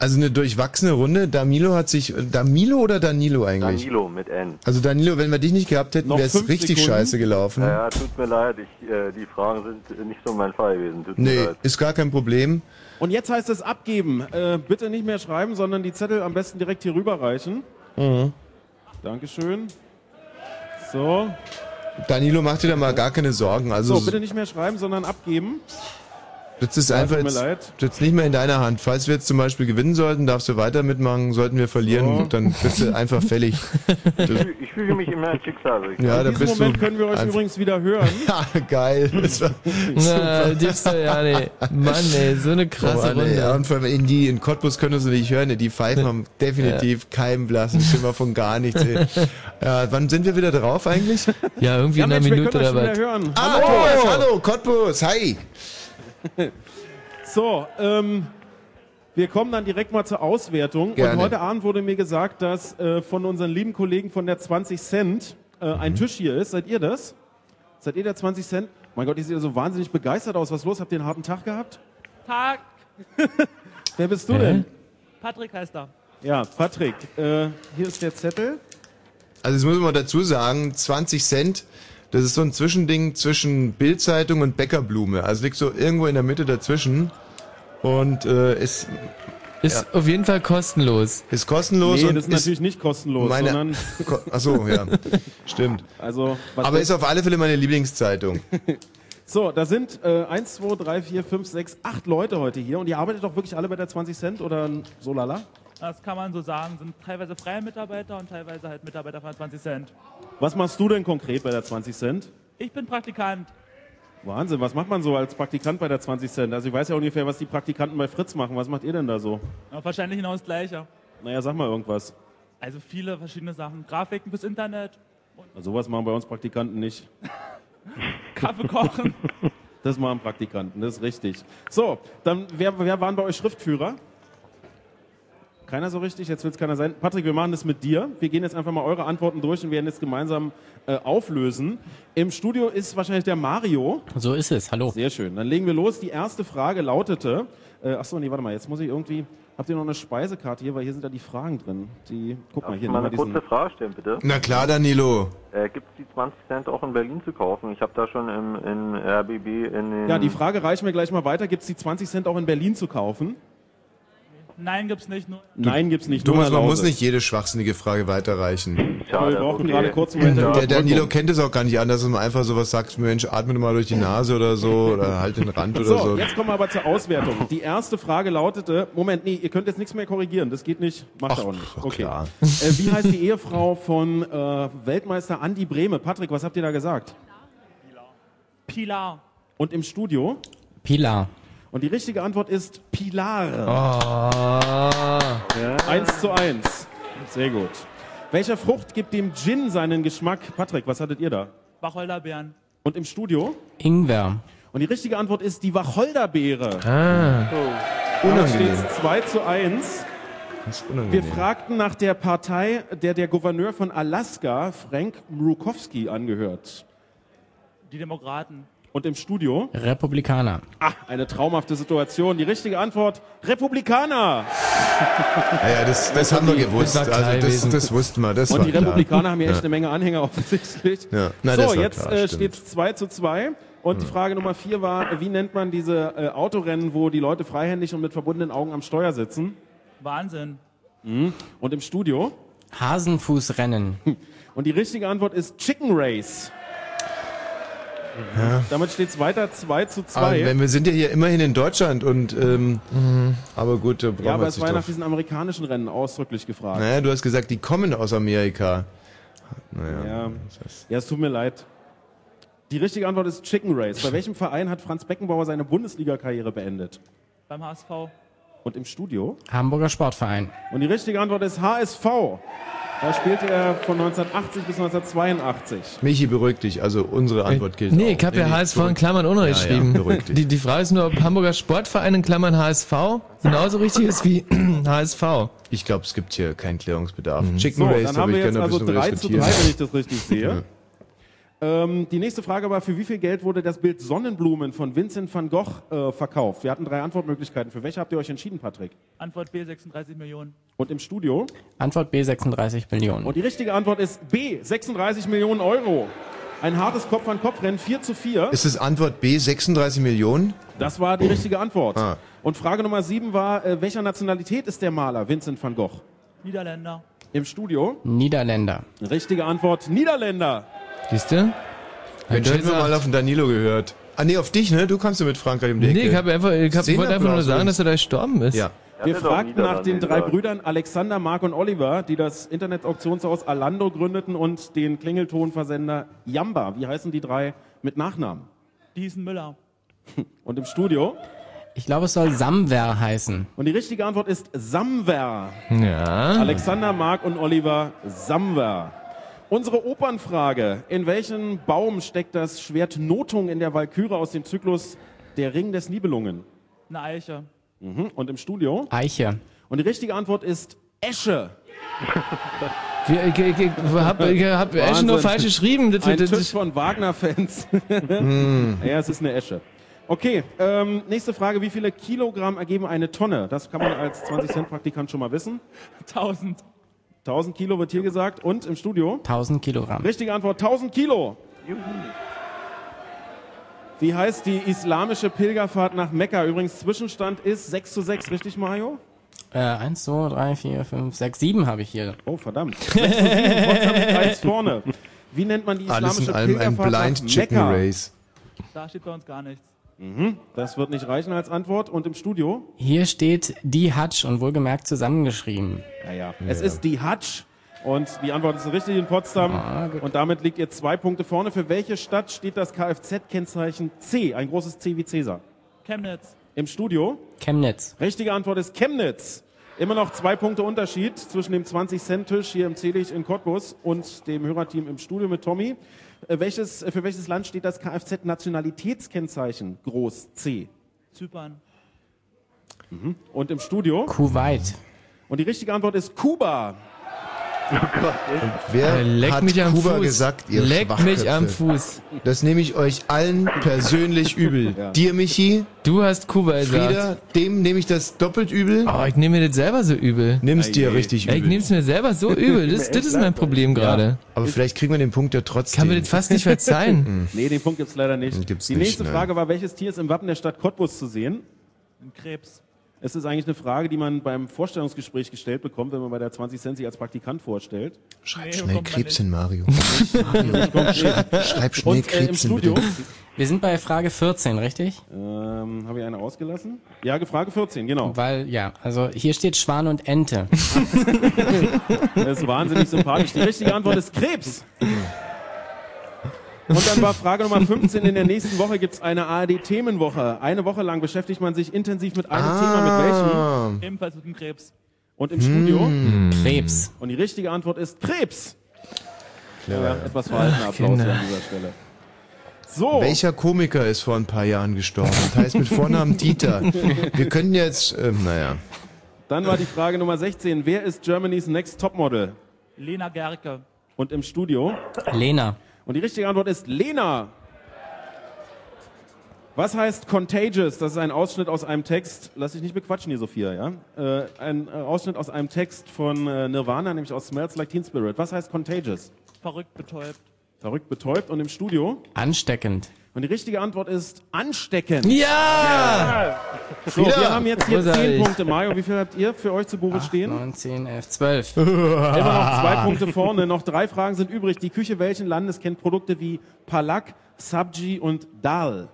Also eine durchwachsene Runde. Damilo hat sich, Damilo oder Danilo eigentlich? Danilo mit N. Also Danilo, wenn wir dich nicht gehabt hätten, wäre es richtig Sekunden. scheiße gelaufen. Ja, ja, tut mir leid. Ich, äh, die Fragen sind äh, nicht so mein Fall gewesen. Tut mir Nee, leid. ist gar kein Problem. Und jetzt heißt es abgeben. Äh, bitte nicht mehr schreiben, sondern die Zettel am besten direkt hier rüberreichen. Mhm. Dankeschön. So. Danilo, mach dir da mal gar keine Sorgen. Also So, bitte nicht mehr schreiben, sondern abgeben. Das ist Ja, einfach tut mir jetzt, leid. jetzt nicht mehr in deiner Hand. Falls wir jetzt zum Beispiel gewinnen sollten, darfst du weiter mitmachen. Sollten wir verlieren, So. dann bist du einfach fällig. Ich, fühl- ich fühle mich immer ein Schicksal. Ja, In diesem Moment du können wir euch übrigens wieder hören. Ja, geil. Das war Na, doch ja nicht. Mann, ey, so eine krasse Oh, Mann, Runde. Ja, und vor allem in die in Cottbus können sie nicht hören. ey. Die Pfeifen haben definitiv keinen blassen Schimmer von gar nichts. Ey. Ja, wann sind wir wieder drauf eigentlich? Ja, irgendwie Ja, in einer Mensch, Minute oder was. Ah, Thomas, hallo, Cottbus, hi. So, ähm, wir kommen dann direkt mal zur Auswertung. Gerne. Und heute Abend wurde mir gesagt, dass äh, von unseren lieben Kollegen von der 20 Cent äh, Mhm. ein Tisch hier ist. Seid ihr das? Seid ihr der 20 Cent? Mein Gott, ihr seht ja so wahnsinnig begeistert aus. Was ist los? Habt ihr einen harten Tag gehabt? Tag. Wer bist du Hä? denn? Patrick heißt er. Ja, Patrick. Äh, hier ist der Zettel. Also das muss man dazu sagen, 20 Cent, das ist so ein Zwischending zwischen Bildzeitung und Bäckerblume. Also liegt so irgendwo in der Mitte dazwischen. Und äh, ist, Ist auf jeden Fall kostenlos. ist kostenlos nee, und das ist natürlich nicht kostenlos, meine, sondern... Ko- Ach so, ja, stimmt. Also, was Aber ist auf alle Fälle meine Lieblingszeitung. So, da sind äh, 1, 2, 3, 4, 5, 6, 8 Leute heute hier. Und ihr arbeitet doch wirklich alle bei der 20 Cent oder so lala? Das kann man so sagen. Sind teilweise freie Mitarbeiter und teilweise halt Mitarbeiter von 20 Cent. Was machst du denn konkret bei der 20 Cent? Ich bin Praktikant. Wahnsinn, was macht man so als Praktikant bei der 20 Cent? Also ich weiß ja ungefähr, was die Praktikanten bei Fritz machen. Was macht ihr denn da so? Aber wahrscheinlich genau das Gleiche. Naja, sag mal irgendwas. Also viele verschiedene Sachen. Grafiken fürs Internet, Also sowas machen bei uns Praktikanten nicht. Kaffee kochen. Das machen Praktikanten, das ist richtig. So, dann wer, wer waren bei euch Schriftführer? Keiner so richtig, jetzt will es keiner sein. Patrick, wir machen das mit dir. Wir gehen jetzt einfach mal eure Antworten durch und werden jetzt gemeinsam äh, auflösen. Im Studio ist wahrscheinlich der Mario. So ist es, hallo. Sehr schön. Dann legen wir los. Die erste Frage lautete, äh, achso, nee, warte mal, jetzt muss ich irgendwie, habt ihr noch eine Speisekarte hier, weil hier sind da die Fragen drin. Die, guck mal Darf hier. ich mal eine diesen- kurze Frage stellen, bitte? Na klar, Danilo. Äh, Gibt es die 20 Cent auch in Berlin zu kaufen? Ich habe da schon im, in RBB in den... Ja, die Frage reichen wir gleich mal weiter. Gibt es die 20 Cent auch in Berlin zu kaufen? Nein, gibt's nicht. Nur Nein, gibt's nicht. Thomas, Nur man muss nicht jede schwachsinnige Frage weiterreichen. Schade, wir brauchen okay. gerade kurz einen Moment der Der Danilo kennt es auch gar nicht anders, dass man einfach sowas sagt, Mensch, atme mal durch die Nase oder so, oder halt den Rand oder So, so. jetzt kommen wir aber zur Auswertung. Die erste Frage lautete, Moment, nee, ihr könnt jetzt nichts mehr korrigieren, das geht nicht, macht Ach, er auch nicht. Okay. klar. Äh, wie heißt die Ehefrau von äh, Weltmeister Andi Brehme? Patrick, was habt ihr da gesagt? Pilar. Und im Studio? Pilar. Und die richtige Antwort ist Pilar. Oh. Eins zu eins. Sehr gut. Welcher Frucht gibt dem Gin seinen Geschmack? Patrick, was hattet ihr da? Wacholderbeeren. Und im Studio? Ingwer. Und die richtige Antwort ist die Wacholderbeere. Ah. Damit Unangenehm. steht 2 zu 1. Das ist Wir fragten nach der Partei, der der Gouverneur von Alaska, Frank Mrukowski, angehört. Die Demokraten. Und im Studio? Republikaner. Ah, eine traumhafte Situation. Die richtige Antwort, Republikaner. Ja, ja, das, das haben wir gewusst. Das klar Also das, das wussten wir. Das Und war die klar. Republikaner haben hier echt ja. eine Menge Anhänger offensichtlich. Ja. Na, das so, jetzt klar, äh, steht es 2 zu 2. Und die Frage Nummer 4 war, wie nennt man diese äh, Autorennen, wo die Leute freihändig und mit verbundenen Augen am Steuer sitzen? Wahnsinn. Mhm. Und im Studio? Hasenfußrennen. Und die richtige Antwort ist Chicken Race. Ja. Damit steht es weiter 2 zu Aber 2. wenn wir sind ja hier immerhin in Deutschland und ähm, aber gut, da brauchen Ja, aber es war ja nach diesen amerikanischen Rennen ausdrücklich gefragt. Naja, du hast gesagt, die kommen aus Amerika. Naja. Ja. ja, es tut mir leid. Die richtige Antwort ist Chicken Race. Bei welchem Verein hat Franz Beckenbauer seine Bundesliga-Karriere beendet? Beim HSV. Und im Studio? Hamburger Sportverein. Und die richtige Antwort ist HSV. Da spielte er von 1980 bis 1982. Michi, beruhig dich. Also unsere Antwort gilt Nee, auch. ich habe ja HSV in Klammern Ja, untergeschrieben. ja, beruhig dich. die, die Frage ist nur, ob Hamburger Sportverein in Klammern HSV genauso richtig ist wie HSV. Ich glaube, es gibt hier keinen Klärungsbedarf. Mhm. Chicken So, Race, dann da haben wir ich jetzt also ein 3 bisschen zu 3, diskutieren. wenn ich das richtig sehe. Ähm, die nächste Frage war, für wie viel Geld wurde das Bild Sonnenblumen von Vincent van Gogh äh, verkauft? Wir hatten drei Antwortmöglichkeiten. Für welche habt ihr euch entschieden, Patrick? Antwort B 36 Millionen. Und im Studio? Antwort B 36 Millionen. Und die richtige Antwort ist B, 36 Millionen Euro. Ein hartes Kopf-an-Kopf-Rennen, 4 zu 4. Ist es Antwort B 36 Millionen? Das war die richtige Antwort. Ah. Und Frage Nummer 7 war, äh, welcher Nationalität ist der Maler Vincent van Gogh? Niederländer. Im Studio? Niederländer. Richtige Antwort, Niederländer. Siehst du? Mensch, hätten wir mal auf den Danilo gehört. Ah, nee, auf dich, ne? Du kommst ja mit Frankreich um die Ecke. Nee, ich, hab einfach, ich hab, wollte einfach nur sagen, dass er da gestorben ist. Ja. Wir Ja, fragten nach den drei. Brüdern Alexander, Mark und Oliver, die das Internetauktionshaus Alando gründeten und den Klingeltonversender Jamba. Wie heißen die drei mit Nachnamen? Die hießen Müller. Und im Studio? Ich glaube, es soll Samwer heißen. Und die richtige Antwort ist Samwer. Ja. Alexander, Mark und Oliver Samwer. Unsere Opernfrage. In welchem Baum steckt das Schwert Notung in der Walküre aus dem Zyklus Der Ring des Nibelungen? Eine Eiche. Mhm. Und im Studio? Eiche. Und die richtige Antwort ist Esche. Ich ich, ich hab, Eschen nur falsch geschrieben. Das, Ein das, Tisch das, von Wagner-Fans. Hm. ja, es ist eine Esche. Okay, ähm, nächste Frage. Wie viele Kilogramm ergeben eine Tonne? Das kann man als 20-Cent-Praktikant schon mal wissen. 1000. 1000 Kilo wird hier gesagt. Und im Studio? 1000 Kilogramm. Richtige Antwort, 1000 Kilo. Wie heißt die islamische Pilgerfahrt nach Mekka? Übrigens, Zwischenstand ist 6 zu 6, richtig, Mario? Äh, 1, 2, 3, 4, 5, 6, 7 habe ich hier. Oh, verdammt. 6 zu 7, Potsdam mit 1 vorne. Wie nennt man die Alles islamische in allem ein Pilgerfahrt Blind nach Chicken Mekka? Race. Da steht bei uns gar nichts. Mhm. Das wird nicht reichen als Antwort. Und im Studio? Hier steht die Hatsch und wohlgemerkt zusammengeschrieben. Naja, es ist die Hatsch. Und die Antwort ist richtig in Potsdam. Ah, gut. und damit liegt ihr zwei Punkte vorne. Für welche Stadt steht das Kfz-Kennzeichen C? Ein großes C wie Cäsar. Chemnitz. Im Studio? Chemnitz. Richtige Antwort ist Chemnitz. Immer noch zwei Punkte Unterschied zwischen dem 20-Cent-Tisch hier im Zelig in Cottbus und dem Hörerteam im Studio mit Tommy. Äh, Welches, äh, für welches Land steht das Kfz-Nationalitätskennzeichen groß C? Zypern. Und im Studio? Kuwait. Und die richtige Antwort ist Kuba. Wer Äh, leck hat mich am Kuba Fuß. gesagt, ihr Leck mich am Fuß. Das nehme ich euch allen persönlich übel. Dir, Michi. Du hast Kuba gesagt. Frieda, dem nehme ich das doppelt übel. Oh, ich nehme mir das selber so übel. Nimm's dir richtig übel. Ich nehme es mir selber so übel. Das, das ist mein Problem gerade. Aber vielleicht kriegen wir den Punkt ja trotzdem. Kann mir das fast nicht verzeihen. Nee, den Punkt gibt's leider nicht. Gibt's die nicht, nächste nein. Frage war, welches Tier ist im Wappen der Stadt Cottbus zu sehen? Ein Krebs. Es ist eigentlich eine Frage, die man beim Vorstellungsgespräch gestellt bekommt, wenn man bei der 20 Cent sich als Praktikant vorstellt. Schreib schnell Krebs hin, Mario. Nicht konkret. Schreib schnell Und, äh, im Krebs hin, Studio. bitte. Wir sind bei Frage 14, richtig? Ähm, Habe ich eine ausgelassen? Ja, Frage 14, genau. Weil, ja, also hier steht Schwan und Ente. Das ist wahnsinnig sympathisch. Die richtige Antwort ist Krebs. Und dann war Frage Nummer 15. In der nächsten Woche gibt es eine ARD-Themenwoche. Eine Woche lang beschäftigt man sich intensiv mit einem Ah. Thema. Mit welchem? Ebenfalls mit dem Krebs. Und im Studio? Hm. Krebs. Und die richtige Antwort ist Krebs. Clever. Ja, etwas verhaltener Applaus Kinder. an dieser Stelle. So. Welcher Komiker ist vor ein paar Jahren gestorben? Das heißt mit Vornamen Dieter. Wir könnten jetzt, ähm, naja. Dann war die Frage Nummer 16. Wer ist Germany's Next Topmodel? Lena Gerke. Und im Studio? Lena. Und die richtige Antwort ist Lena. Was heißt contagious? Das ist ein Ausschnitt aus einem Text. Lass dich nicht bequatschen hier, Sophia, ja? Äh, ein äh, Ausschnitt aus einem Text von äh, Nirvana, nämlich aus Smells Like Teen Spirit. Was heißt contagious? Verrückt betäubt. Verrückt betäubt. Und im Studio? Ansteckend. Und die richtige Antwort ist ansteckend. Ja! So, Wieder? wir haben jetzt hier Großartig. 10 Punkte. Mario, wie viel habt ihr für euch zu Buche stehen? 9, 10, 11, 12. Immer noch zwei Punkte vorne. Noch drei Fragen sind übrig. Die Küche welchen Landes kennt Produkte wie Palak, Sabji und Dal?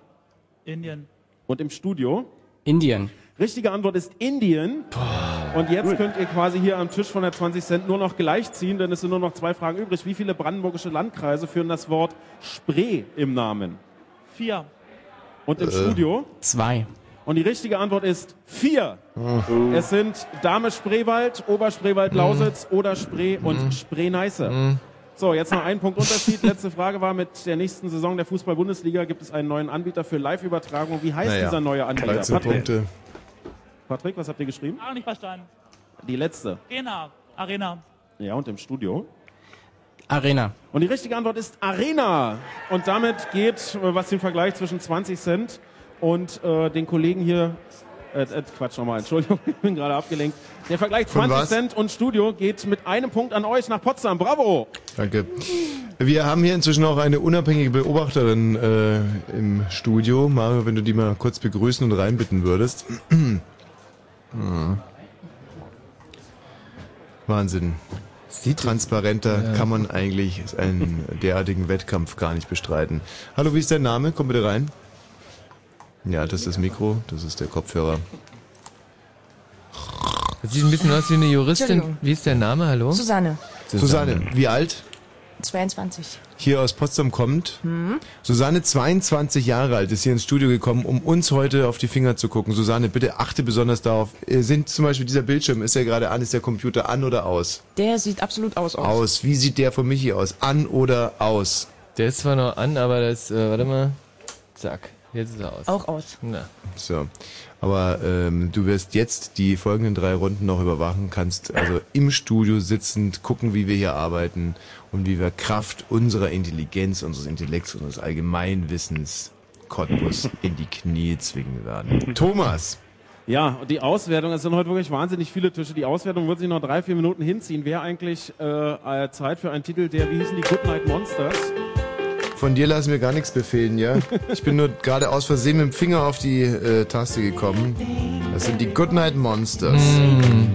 Indien. Und im Studio? Indien. Richtige Antwort ist Indien. Und jetzt könnt ihr quasi hier am Tisch von der 20 Cent nur noch gleichziehen, denn es sind nur noch zwei Fragen übrig. Wie viele brandenburgische Landkreise führen das Wort Spree im Namen? Vier. Und im Äh. Studio? Zwei. Und die richtige Antwort ist vier. Oh. Es sind Dame Spreewald, Oberspreewald Lausitz oder Spree und Spree-Neiße. So, jetzt noch ein Punkt Unterschied. Letzte Frage war, mit der nächsten Saison der Fußball-Bundesliga gibt es einen neuen Anbieter für Live-Übertragung. Wie heißt Naja, dieser neue Anbieter? 13 Punkte. Patrick, was habt ihr geschrieben? Ah, nicht verstanden. Die letzte. Arena. Arena. Ja, und im Studio? Arena. Und die richtige Antwort ist Arena. Und damit geht, äh, was den Vergleich zwischen 20 Cent und äh, den Kollegen hier, äh, äh, Quatsch nochmal, Entschuldigung, ich bin gerade abgelenkt. Der Vergleich Von 20 was? Cent und Studio geht mit einem Punkt an euch nach Potsdam. Bravo! Danke. Wir haben hier inzwischen auch eine unabhängige Beobachterin äh, im Studio. Mario, wenn du die mal kurz begrüßen und reinbitten würdest. Hm. Wahnsinn. Transparenter Ja. kann man eigentlich einen derartigen Wettkampf gar nicht bestreiten. Hallo, wie ist dein Name? Komm bitte rein. Ja, das ist das Mikro, das ist der Kopfhörer. Das sieht ein bisschen aus wie eine Juristin. Wie ist der Name? Hallo? Susanne, Susanne, wie alt? 22. Hier aus Potsdam kommt. Hm? Susanne, 22 Jahre alt, ist hier ins Studio gekommen, um uns heute auf die Finger zu gucken. Susanne, bitte achte besonders darauf. Äh, Sind zum Beispiel dieser Bildschirm, ist der gerade an, ist der Computer an oder aus? Der sieht absolut aus. aus. Aus. Wie sieht der von Michi aus? An oder aus? Der ist zwar noch an, aber das, äh, warte mal. Zack. Jetzt ist er aus. Auch aus. Na. So. Aber ähm, du wirst jetzt die folgenden drei Runden noch überwachen, kannst also im Studio sitzend gucken, wie wir hier arbeiten und wie wir Kraft unserer Intelligenz, unseres Intellekts, unseres Allgemeinwissens Cottbus in die Knie zwingen werden. Thomas! Ja, und die Auswertung, es sind heute wirklich wahnsinnig viele Tische. Die Auswertung wird sich noch drei, vier Minuten hinziehen. Wäre eigentlich äh, äh, Zeit für einen Titel, der, wie hießen die, Goodnight Monsters? Von dir lassen wir gar nichts befehlen, ja? Ich bin nur gerade aus Versehen mit dem Finger auf die äh, Taste gekommen. Das sind die Goodnight Monsters.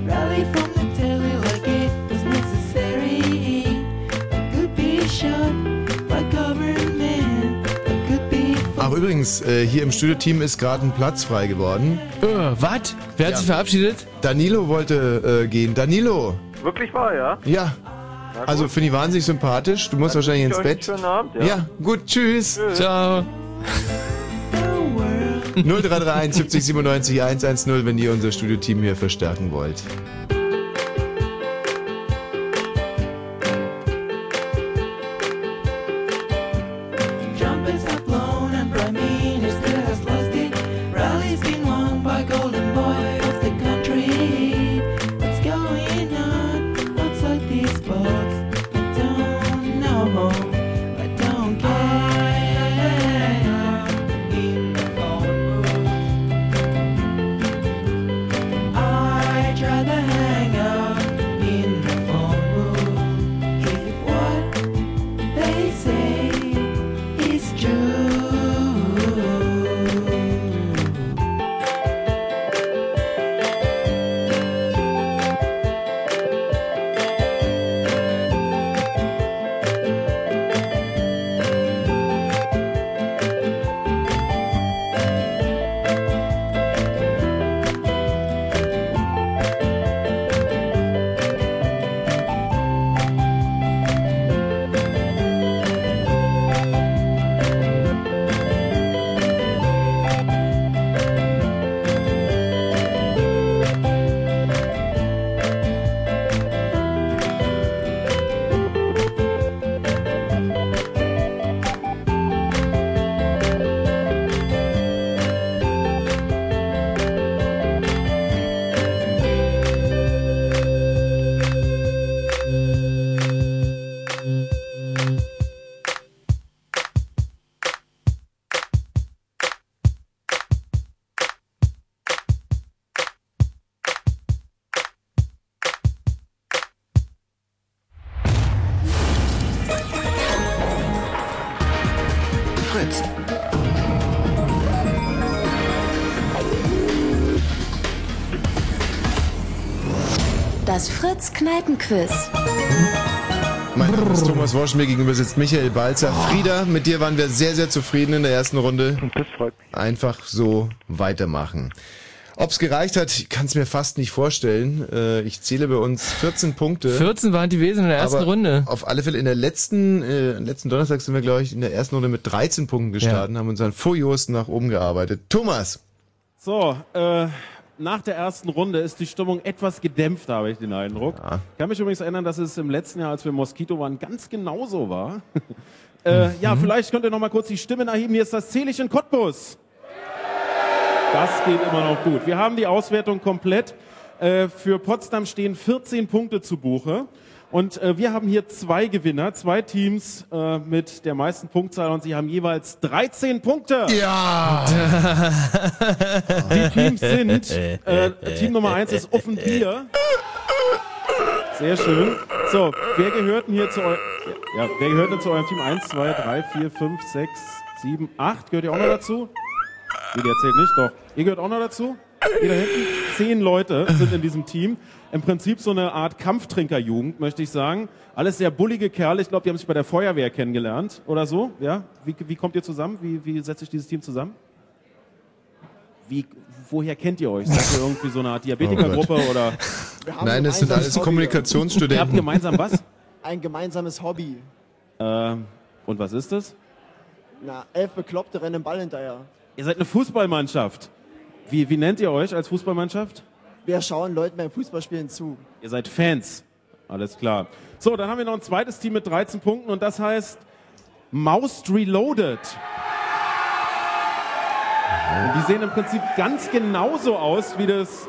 Rally Ach übrigens, äh, hier im Studioteam ist gerade ein Platz frei geworden. Äh, was? Wer hat sich verabschiedet? Danilo wollte äh, gehen. Danilo! Wirklich wahr, ja? Ja. Also finde ich wahnsinnig sympathisch. Du musst wahrscheinlich ins Bett. schönen Abend, ja. ja, gut, tschüss. Ciao. 0331 70 97 110, wenn ihr unser Studioteam hier verstärken wollt. Kneipenquiz. Mein Name ist Thomas Wosch, mir gegenüber sitzt Michael Balzer. Frieda, mit dir waren wir sehr, sehr zufrieden in der ersten Runde. Das freut mich. Einfach so weitermachen. Ob's gereicht hat, ich kann es mir fast nicht vorstellen. Äh, Ich zähle bei uns 14 Punkte. 14 waren die Wesen in der ersten Aber Runde. Auf alle Fälle in der letzten, äh, letzten Donnerstag sind wir, glaube ich, in der ersten Runde mit 13 Punkten gestartet, haben uns dann furios nach oben gearbeitet. Thomas! So, äh, nach der ersten Runde ist die Stimmung etwas gedämpft, habe ich den Eindruck. Ich kann mich übrigens erinnern, dass es im letzten Jahr, als wir Moskito waren, ganz genauso war. äh, Ja, vielleicht könnt ihr noch mal kurz die Stimmen erheben. Hier ist das Zählig in Cottbus. Das geht immer noch gut. Wir haben die Auswertung komplett. Äh, für Potsdam stehen 14 Punkte zu Buche. Und äh, wir haben hier zwei Gewinner, zwei Teams äh, mit der meisten Punktzahl und sie haben jeweils 13 Punkte. Ja! Die Teams sind, äh, Team Nummer eins ist Offen Bier. Sehr schön. So, wer gehört denn hier zu eurem, ja, wer gehört denn zu eurem Team? Eins, zwei, drei, vier, fünf, sechs, sieben, acht. Gehört ihr auch noch dazu? Nee, der zählt nicht, doch. Ihr gehört auch noch dazu? Ihr da hinten? Zehn Leute sind in diesem Team. Im Prinzip so eine Art Kampftrinkerjugend, möchte ich sagen. Alles sehr bullige Kerle. Ich glaube, die haben sich bei der Feuerwehr kennengelernt oder so. Ja? Wie, wie kommt ihr zusammen? Wie, wie setzt sich dieses Team zusammen? Wie, woher kennt ihr euch? Seid ihr irgendwie so eine Art Diabetikergruppe Oh oder? Nein, das sind alles Ihr Kommunikationsstudenten. habt gemeinsam was? Ein gemeinsames Hobby. Ähm, und was ist das? Na, elf Bekloppte rennen den Ball hinterher. Ihr seid eine Fußballmannschaft. Wie, wie nennt ihr euch als Fußballmannschaft? Wir schauen Leuten beim Fußballspielen zu. Ihr seid Fans. Alles klar. So, dann haben wir noch ein zweites Team mit 13 Punkten und das heißt Moused Reloaded. Und die sehen im Prinzip ganz genauso aus wie das,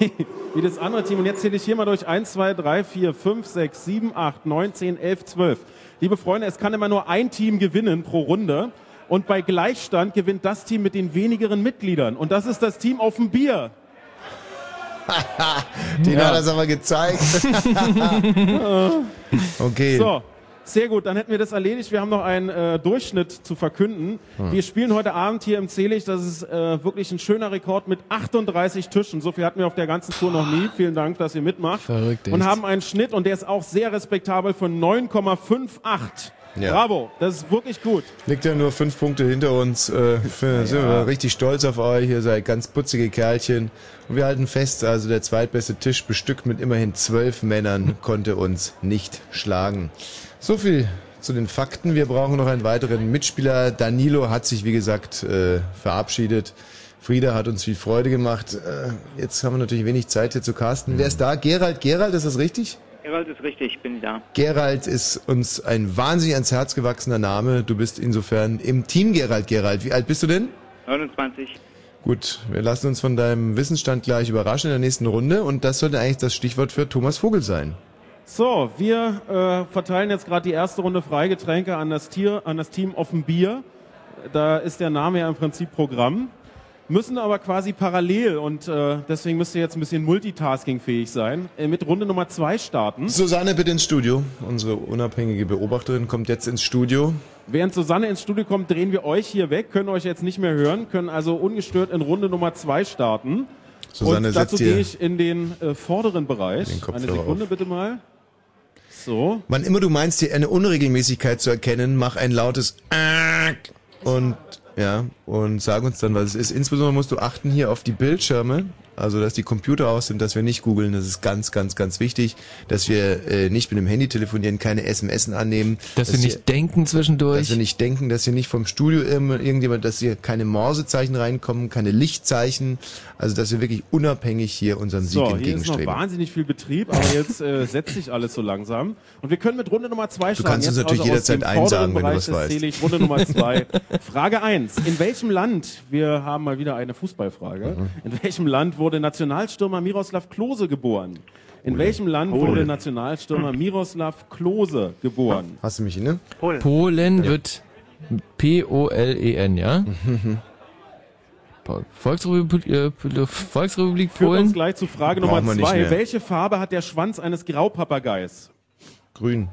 wie das andere Team. Und jetzt zähle ich hier mal durch 1, 2, 3, 4, 5, 6, 7, 8, 9, 10, 11, 12. Liebe Freunde, es kann immer nur ein Team gewinnen pro Runde. Und bei Gleichstand gewinnt das Team mit den wenigeren Mitgliedern. Und das ist das Team auf dem Bier. Den Ja. hat das aber gezeigt. okay. So, sehr gut, dann hätten wir das erledigt. Wir haben noch einen äh, Durchschnitt zu verkünden. Hm. Wir spielen heute Abend hier im Zelig. Das ist äh, wirklich ein schöner Rekord mit 38 Tischen. So viel hatten wir auf der ganzen Tour noch nie. Vielen Dank, dass ihr mitmacht. Verrückt, echt. Und haben einen Schnitt, und der ist auch sehr respektabel, von 9,58. Ja. Bravo, das ist wirklich gut. Liegt ja nur fünf Punkte hinter uns. Äh, für, sind wir richtig stolz auf euch. Ihr seid ganz putzige Kerlchen. Und wir halten fest, also der zweitbeste Tisch bestückt mit immerhin zwölf Männern konnte uns nicht schlagen. So viel zu den Fakten. Wir brauchen noch einen weiteren Mitspieler. Danilo hat sich, wie gesagt, äh, verabschiedet. Frieda hat uns viel Freude gemacht. Äh, jetzt haben wir natürlich wenig Zeit hier zu casten. Wer ist da? Gerald. Gerald, ist das richtig? Gerald ist richtig, ich bin da. Gerald ist uns ein wahnsinnig ans Herz gewachsener Name. Du bist insofern im Team Gerald. Gerald, wie alt bist du denn? 29. Gut, wir lassen uns von deinem Wissensstand gleich überraschen in der nächsten Runde und das sollte eigentlich das Stichwort für Thomas Vogel sein. So, wir äh, verteilen jetzt gerade die erste Runde Freigetränke an das, Tier, an das Team Offen Bier. Da ist der Name ja im Prinzip Programm. Müssen aber quasi parallel und äh, deswegen müsst ihr jetzt ein bisschen multitaskingfähig sein, äh, mit Runde Nummer zwei starten. Susanne, bitte ins Studio. Unsere unabhängige Beobachterin kommt jetzt ins Studio. Während Susanne ins Studio kommt, drehen wir euch hier weg, können euch jetzt nicht mehr hören, können also ungestört in Runde Nummer zwei starten. Susanne, und dazu gehe ich in den äh, vorderen Bereich. den Eine Sekunde bitte mal. So. Wann immer du meinst, hier eine Unregelmäßigkeit zu erkennen, mach ein lautes und ja und sag uns dann, was es ist. Insbesondere musst du achten hier auf die Bildschirme, also dass die Computer aus sind, dass wir nicht googeln. Das ist ganz, ganz, ganz wichtig, dass wir äh, nicht mit dem Handy telefonieren, keine SMS annehmen, Dass wir nicht denken zwischendurch. dass wir nicht denken, dass hier nicht vom Studio immer irgendjemand, dass hier keine Morsezeichen reinkommen, keine Lichtzeichen, also dass wir wirklich unabhängig hier unseren Sieg So, hier ist noch entgegenstreben. wahnsinnig viel Betrieb, aber jetzt äh, setzt sich alles so langsam. Und wir können mit Runde Nummer zwei starten. kannst uns Jetzt natürlich also aus dem jederzeit einsagen, wenn du was weißt. Ich Runde Nummer zwei. Frage eins: In welchem Land, wir haben mal wieder eine Fußballfrage, Mhm. in welchem Land wurde Nationalstürmer Miroslav Klose geboren? In welchem Land Polen. wurde Nationalstürmer Miroslav Klose geboren? Hast du mich inne? Polen, wird P-O-L-E-N, ja? Volksrepublik, äh, Volksrepublik Führt uns Polen. gleich zu Frage Brauchen Nummer wir zwei. Welche Farbe hat der Schwanz eines Graupapageis? Grün.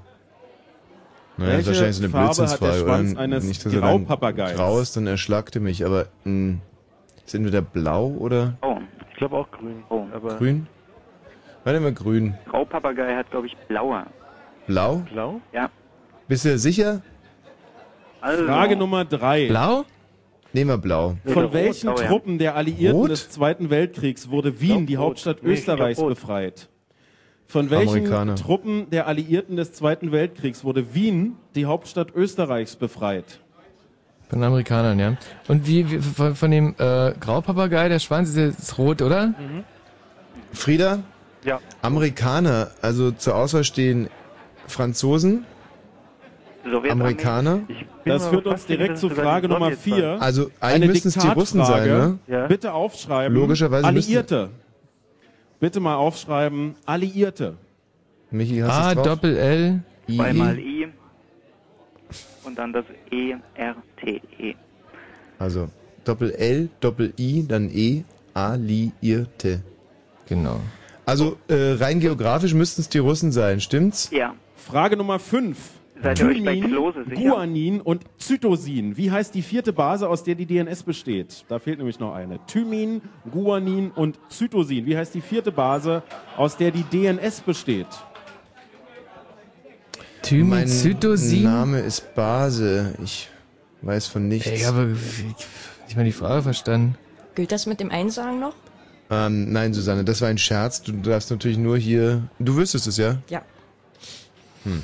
Naja, das ist Welche wahrscheinlich so eine Farbe hat der Blödsinnsfrage, Schwanz oder? eines Nicht, dass er dann Graupapageis? grau ist, dann erschlackte mich, aber mh, ist entweder blau oder Oh, glaube auch grün. Oh. Aber grün? Warte mal, grün. Graupapagei hat, glaube ich, blauer. Blau? Blau? Ja. Bist du sicher? Also, Frage Nummer drei. Blau? Nehmen wir blau. Von Rot, welchen ja. Truppen der Alliierten Rot? des Zweiten Weltkriegs wurde Wien, glaub, die rot. Hauptstadt Nee, ich glaub, Österreichs, rot. befreit? Von welchen Amerikaner. Truppen der Alliierten des Zweiten Weltkriegs wurde Wien, die Hauptstadt Österreichs, befreit? Von den Amerikanern, ja. Und wie, wie von, von dem äh, Graupapagei, der Schwanz ist jetzt rot, oder? Frieda? Ja. Amerikaner, also zur Auswahl stehen Franzosen. Amerikaner. Das führt uns direkt dass zu es sogar Frage Nummer Sowjets waren. vier. Also Eine eigentlich müssten es die Russen sein, Diktatfrage. ne? Ja. Bitte aufschreiben. Logischerweise Alliierte. Bitte mal aufschreiben. Alliierte. Michi, hast A? Doppel L. I, Zweimal I. I und dann das E, R, E. Also Doppel L, Doppel I, dann E, Alliierte. Genau. Also äh, rein geografisch müssten es die Russen sein, stimmt's? Ja. Frage Nummer 5. Seid ihr euch bei Klose sicher? Guanin und Zytosin. Wie heißt die vierte Base, aus der die DNS besteht? Da fehlt nämlich noch eine. Thymin, Guanin und Zytosin. Wie heißt die vierte Base, aus der die DNS besteht? Mein Thymidcytosin? Name ist Base. Ich weiß von nichts. Ey, aber ich meine die Frage verstanden. Gilt das mit dem Einsagen noch? ähm, nein, Susanne, das war ein Scherz. Du darfst natürlich nur hier. Du wüsstest es, ja? Ja. Hm.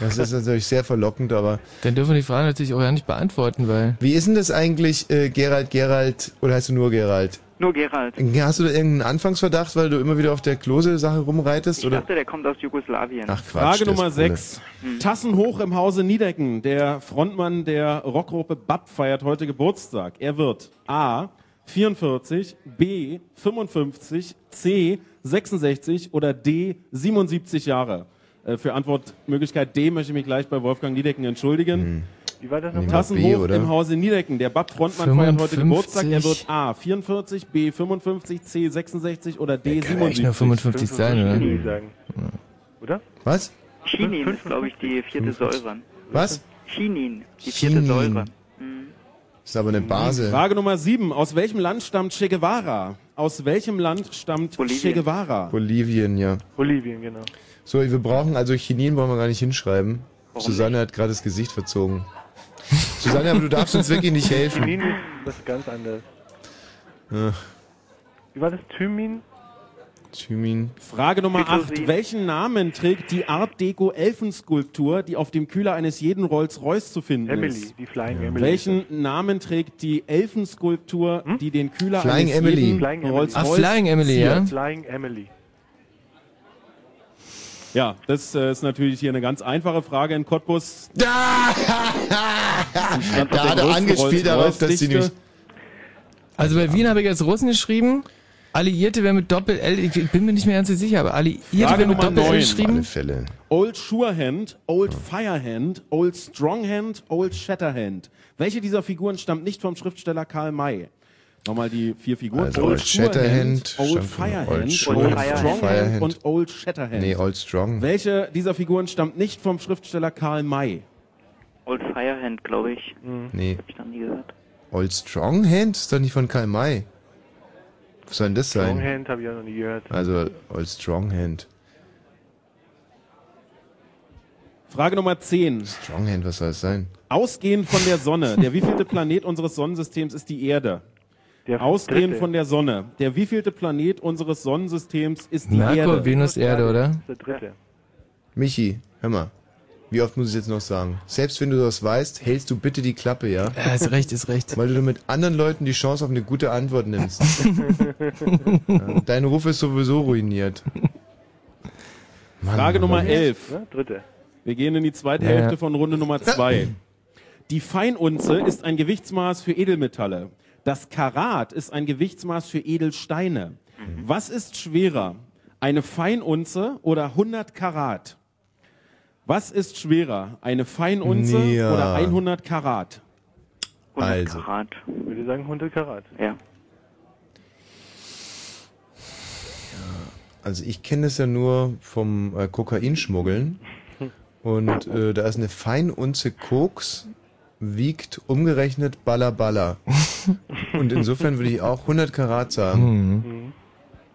Das ist natürlich sehr verlockend, aber. Dann dürfen wir die Frage natürlich auch ja nicht beantworten, weil. Wie ist denn das eigentlich, äh, Gerald, Gerald, oder heißt du nur Gerald? Nur Gerald. Hast du da irgendeinen Anfangsverdacht, weil du immer wieder auf der Klose-Sache rumreitest? Ich oder? dachte, der kommt aus Jugoslawien. Ach Quatsch. Frage Nummer ist Pole. 6. Tassen hoch im Hause Niedecken. Der Frontmann der Rockgruppe BAP feiert heute Geburtstag. Er wird A. 44, B. 55, C. 66 oder D. 77 Jahre. Äh, Für Antwortmöglichkeit D möchte ich mich gleich bei Wolfgang Niedecken entschuldigen. Wie war das nochmal? wir Tassen B, oder? im Hause Niedecken. Der BAP-Frontmann feiert heute 55. Geburtstag. Er wird A. 44, B. 55, C. 66 oder D. Kann ja echt 77. nur 55 sein, oder? Sagen. Oder? Was? Chinin ist, glaube ich, die vierte Säure. Was? Chinin, die vierte Chinin. Säure. Das ist aber eine Base. Frage Nummer 7. Aus welchem Land stammt Che Guevara? Aus welchem Land stammt Bolivien. Che Guevara? Bolivien, ja. Bolivien, genau. So, wir brauchen, also Chinin wollen wir gar nicht hinschreiben. Susanne hat gerade das Gesicht verzogen. Susanne, aber du darfst uns wirklich nicht helfen. Thymin ist was ganz anderes. Ja, Wie war das? Thymin? Thymin. Frage Nummer Zytosin. 8. Welchen Namen trägt die Art Deco Elfenskulptur, die auf dem Kühler eines jeden Rolls-Royce zu finden Emily, ist? die Flying Emily. Welchen Namen trägt die Elfenskulptur, die den Kühler Flying eines Emily. jeden Flying Emily. Rolls-Royce Flying Emily, ja? Flying Emily. Ja, das äh, ist natürlich hier eine ganz einfache Frage in Cottbus. Da, da hat er angespielt darauf, dass die nicht. Also bei Wien habe ich jetzt Russen geschrieben. Alliierte wäre mit Doppel L, ich bin mir nicht mehr ganz so sicher, aber Alliierte wäre mit Nummer Doppel L neun. geschrieben. Fälle. Old Surehand, Old Firehand, Old Stronghand, Old Shatterhand. Welche dieser Figuren stammt nicht vom Schriftsteller Karl May? Nochmal die vier Figuren. Also Old Shatterhand, Old Firehand, Old Old Stronghand Firehand. und Old Shatterhand. Nee, Old Strong. Welche dieser Figuren stammt nicht vom Schriftsteller Karl May? Old Firehand, glaube ich. Nee. Hab ich noch nie gehört. Old Stronghand ist doch nicht von Karl May. Was soll denn das sein? Longhand habe ich auch noch nie gehört. Also Old Stronghand. Frage Nummer 10. Stronghand, was soll das sein? Ausgehend von der Sonne. Der wievielte Planet unseres Sonnensystems ist die Erde? Der Ausgehend dritte. von der Sonne. Der wievielte Planet unseres Sonnensystems ist die Merkur, Erde? Venus, Erde, oder? Der dritte. Michi, hör mal. Wie oft muss ich jetzt noch sagen? Selbst wenn du das weißt, hältst du bitte die Klappe, ja? Ja, ist recht, ist recht. Weil du mit anderen Leuten die Chance auf eine gute Antwort nimmst. ja, dein Ruf ist sowieso ruiniert. Mann, Frage Mann, Nummer Mann. 11. Ne? Dritte. Wir gehen in die zweite Ja, Hälfte ja. von Runde Nummer 2. Die Feinunze ist ein Gewichtsmaß für Edelmetalle. Das Karat ist ein Gewichtsmaß für Edelsteine. Was ist schwerer? Eine Feinunze oder 100 Karat? Was ist schwerer? Eine Feinunze Ja. oder 100 Karat? 100 Also. Karat. Ich würde sagen 100 Karat. Ja. Also ich kenne es ja nur vom äh, Kokainschmuggeln. Und äh, da ist eine Feinunze Koks, wiegt umgerechnet Balla Balla. Und insofern würde ich auch 100 Karat sagen. Mhm.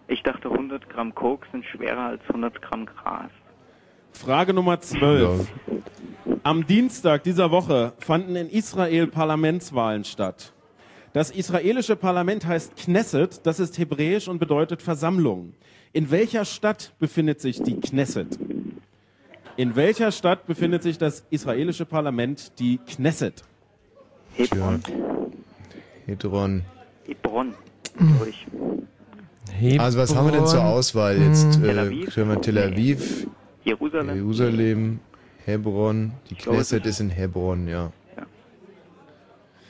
Ich dachte, 100 Gramm Koks sind schwerer als 100 Gramm Gras. Frage Nummer 12. Am Dienstag dieser Woche fanden in Israel Parlamentswahlen statt. Das israelische Parlament heißt Knesset, das ist hebräisch und bedeutet Versammlung. In welcher Stadt befindet sich die Knesset? In welcher Stadt befindet sich das israelische Parlament, die Knesset? Hebron. Hedron. Hebron, glaube ich. Also was haben wir denn zur Auswahl jetzt? Hm. Äh, Tel Aviv. Können wir Tel Aviv, Jerusalem. Jerusalem, Hebron. Die glaube, es Knesset ist in Hebron, ja.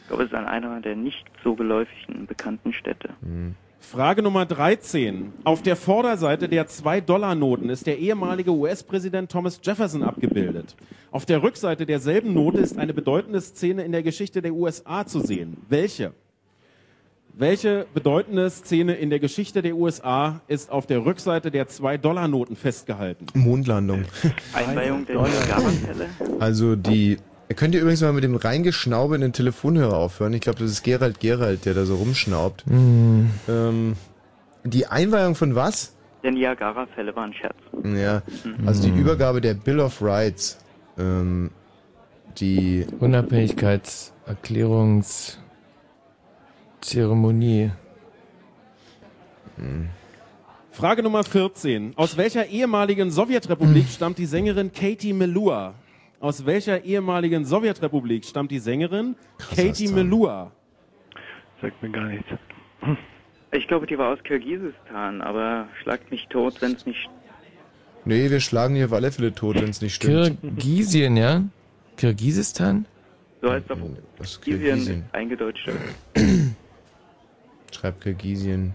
Ich glaube, es ist an einer der nicht so geläufigen bekannten Städte. Frage Nummer 13. Auf der Vorderseite der 2-Dollar-Noten ist der ehemalige US-Präsident Thomas Jefferson abgebildet. Auf der Rückseite derselben Note ist eine bedeutende Szene in der Geschichte der USA zu sehen. Welche? Welche bedeutende Szene in der Geschichte der USA ist auf der Rückseite der 2-Dollar-Noten festgehalten? Mondlandung. Einweihung der Niagara-Fälle. Also die. Könnt ihr übrigens mal mit dem Reingeschnaube in den Telefonhörer aufhören? Ich glaube, das ist Gerald Gerald, der da so rumschnaubt. Mhm. Ähm, die Einweihung von was? Der Niagara-Fälle war ein Scherz. Ja, also die Übergabe der Bill of Rights. Ähm, die Unabhängigkeitserklärungszeremonie. Frage Nummer 14. Aus welcher ehemaligen Sowjetrepublik stammt die Sängerin Katie Melua? Aus welcher ehemaligen Sowjetrepublik stammt die Sängerin Katie Melua? Sagt mir gar nichts. Ich glaube, die war aus Kirgisistan, aber schlagt mich tot, wenn es nicht. Nee, wir schlagen hier auf alle Fälle tot, wenn es nicht stimmt. Kirgisien, ja? Kirgisistan? So heißt auf Was ist Kirgisien Kirgisien? eingedeutscht. Schreibt Kirgisien.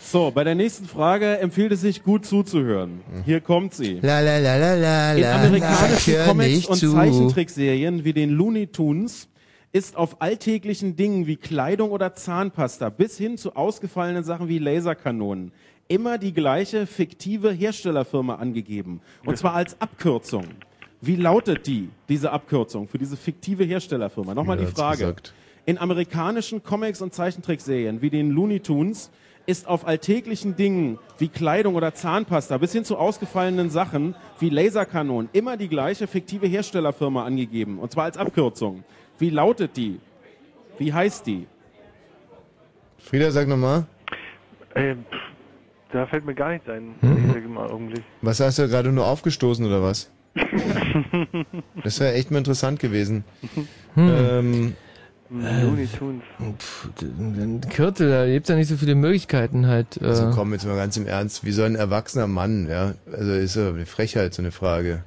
So, bei der nächsten Frage empfiehlt es sich gut zuzuhören. Hier kommt sie. La la la la la In la. amerikanischen hör Comics und zu. Zeichentrickserien wie den Looney Tunes ist auf alltäglichen Dingen wie Kleidung oder Zahnpasta bis hin zu ausgefallenen Sachen wie Laserkanonen immer die gleiche fiktive Herstellerfirma angegeben. Und zwar als Abkürzung. Wie lautet die, diese Abkürzung für diese fiktive Herstellerfirma? Nochmal Ja, die Frage. In amerikanischen Comics und Zeichentrickserien wie den Looney Tunes ist auf alltäglichen Dingen wie Kleidung oder Zahnpasta bis hin zu ausgefallenen Sachen wie Laserkanonen immer die gleiche fiktive Herstellerfirma angegeben. Und zwar als Abkürzung. Wie lautet die? Wie heißt die? Frieda, sag nochmal. Äh, da fällt mir gar nichts ein. Mhm. Was hast du gerade nur aufgestoßen oder was? Das wäre echt mal interessant gewesen. Hm. Ähm, Looney Tunes. Pff, ein Kürtel, da gibt's ja nicht so viele Möglichkeiten halt. Äh, also komm jetzt mal ganz im Ernst, wie soll ein erwachsener Mann, ja, also ist ja eine Frechheit so eine Frage.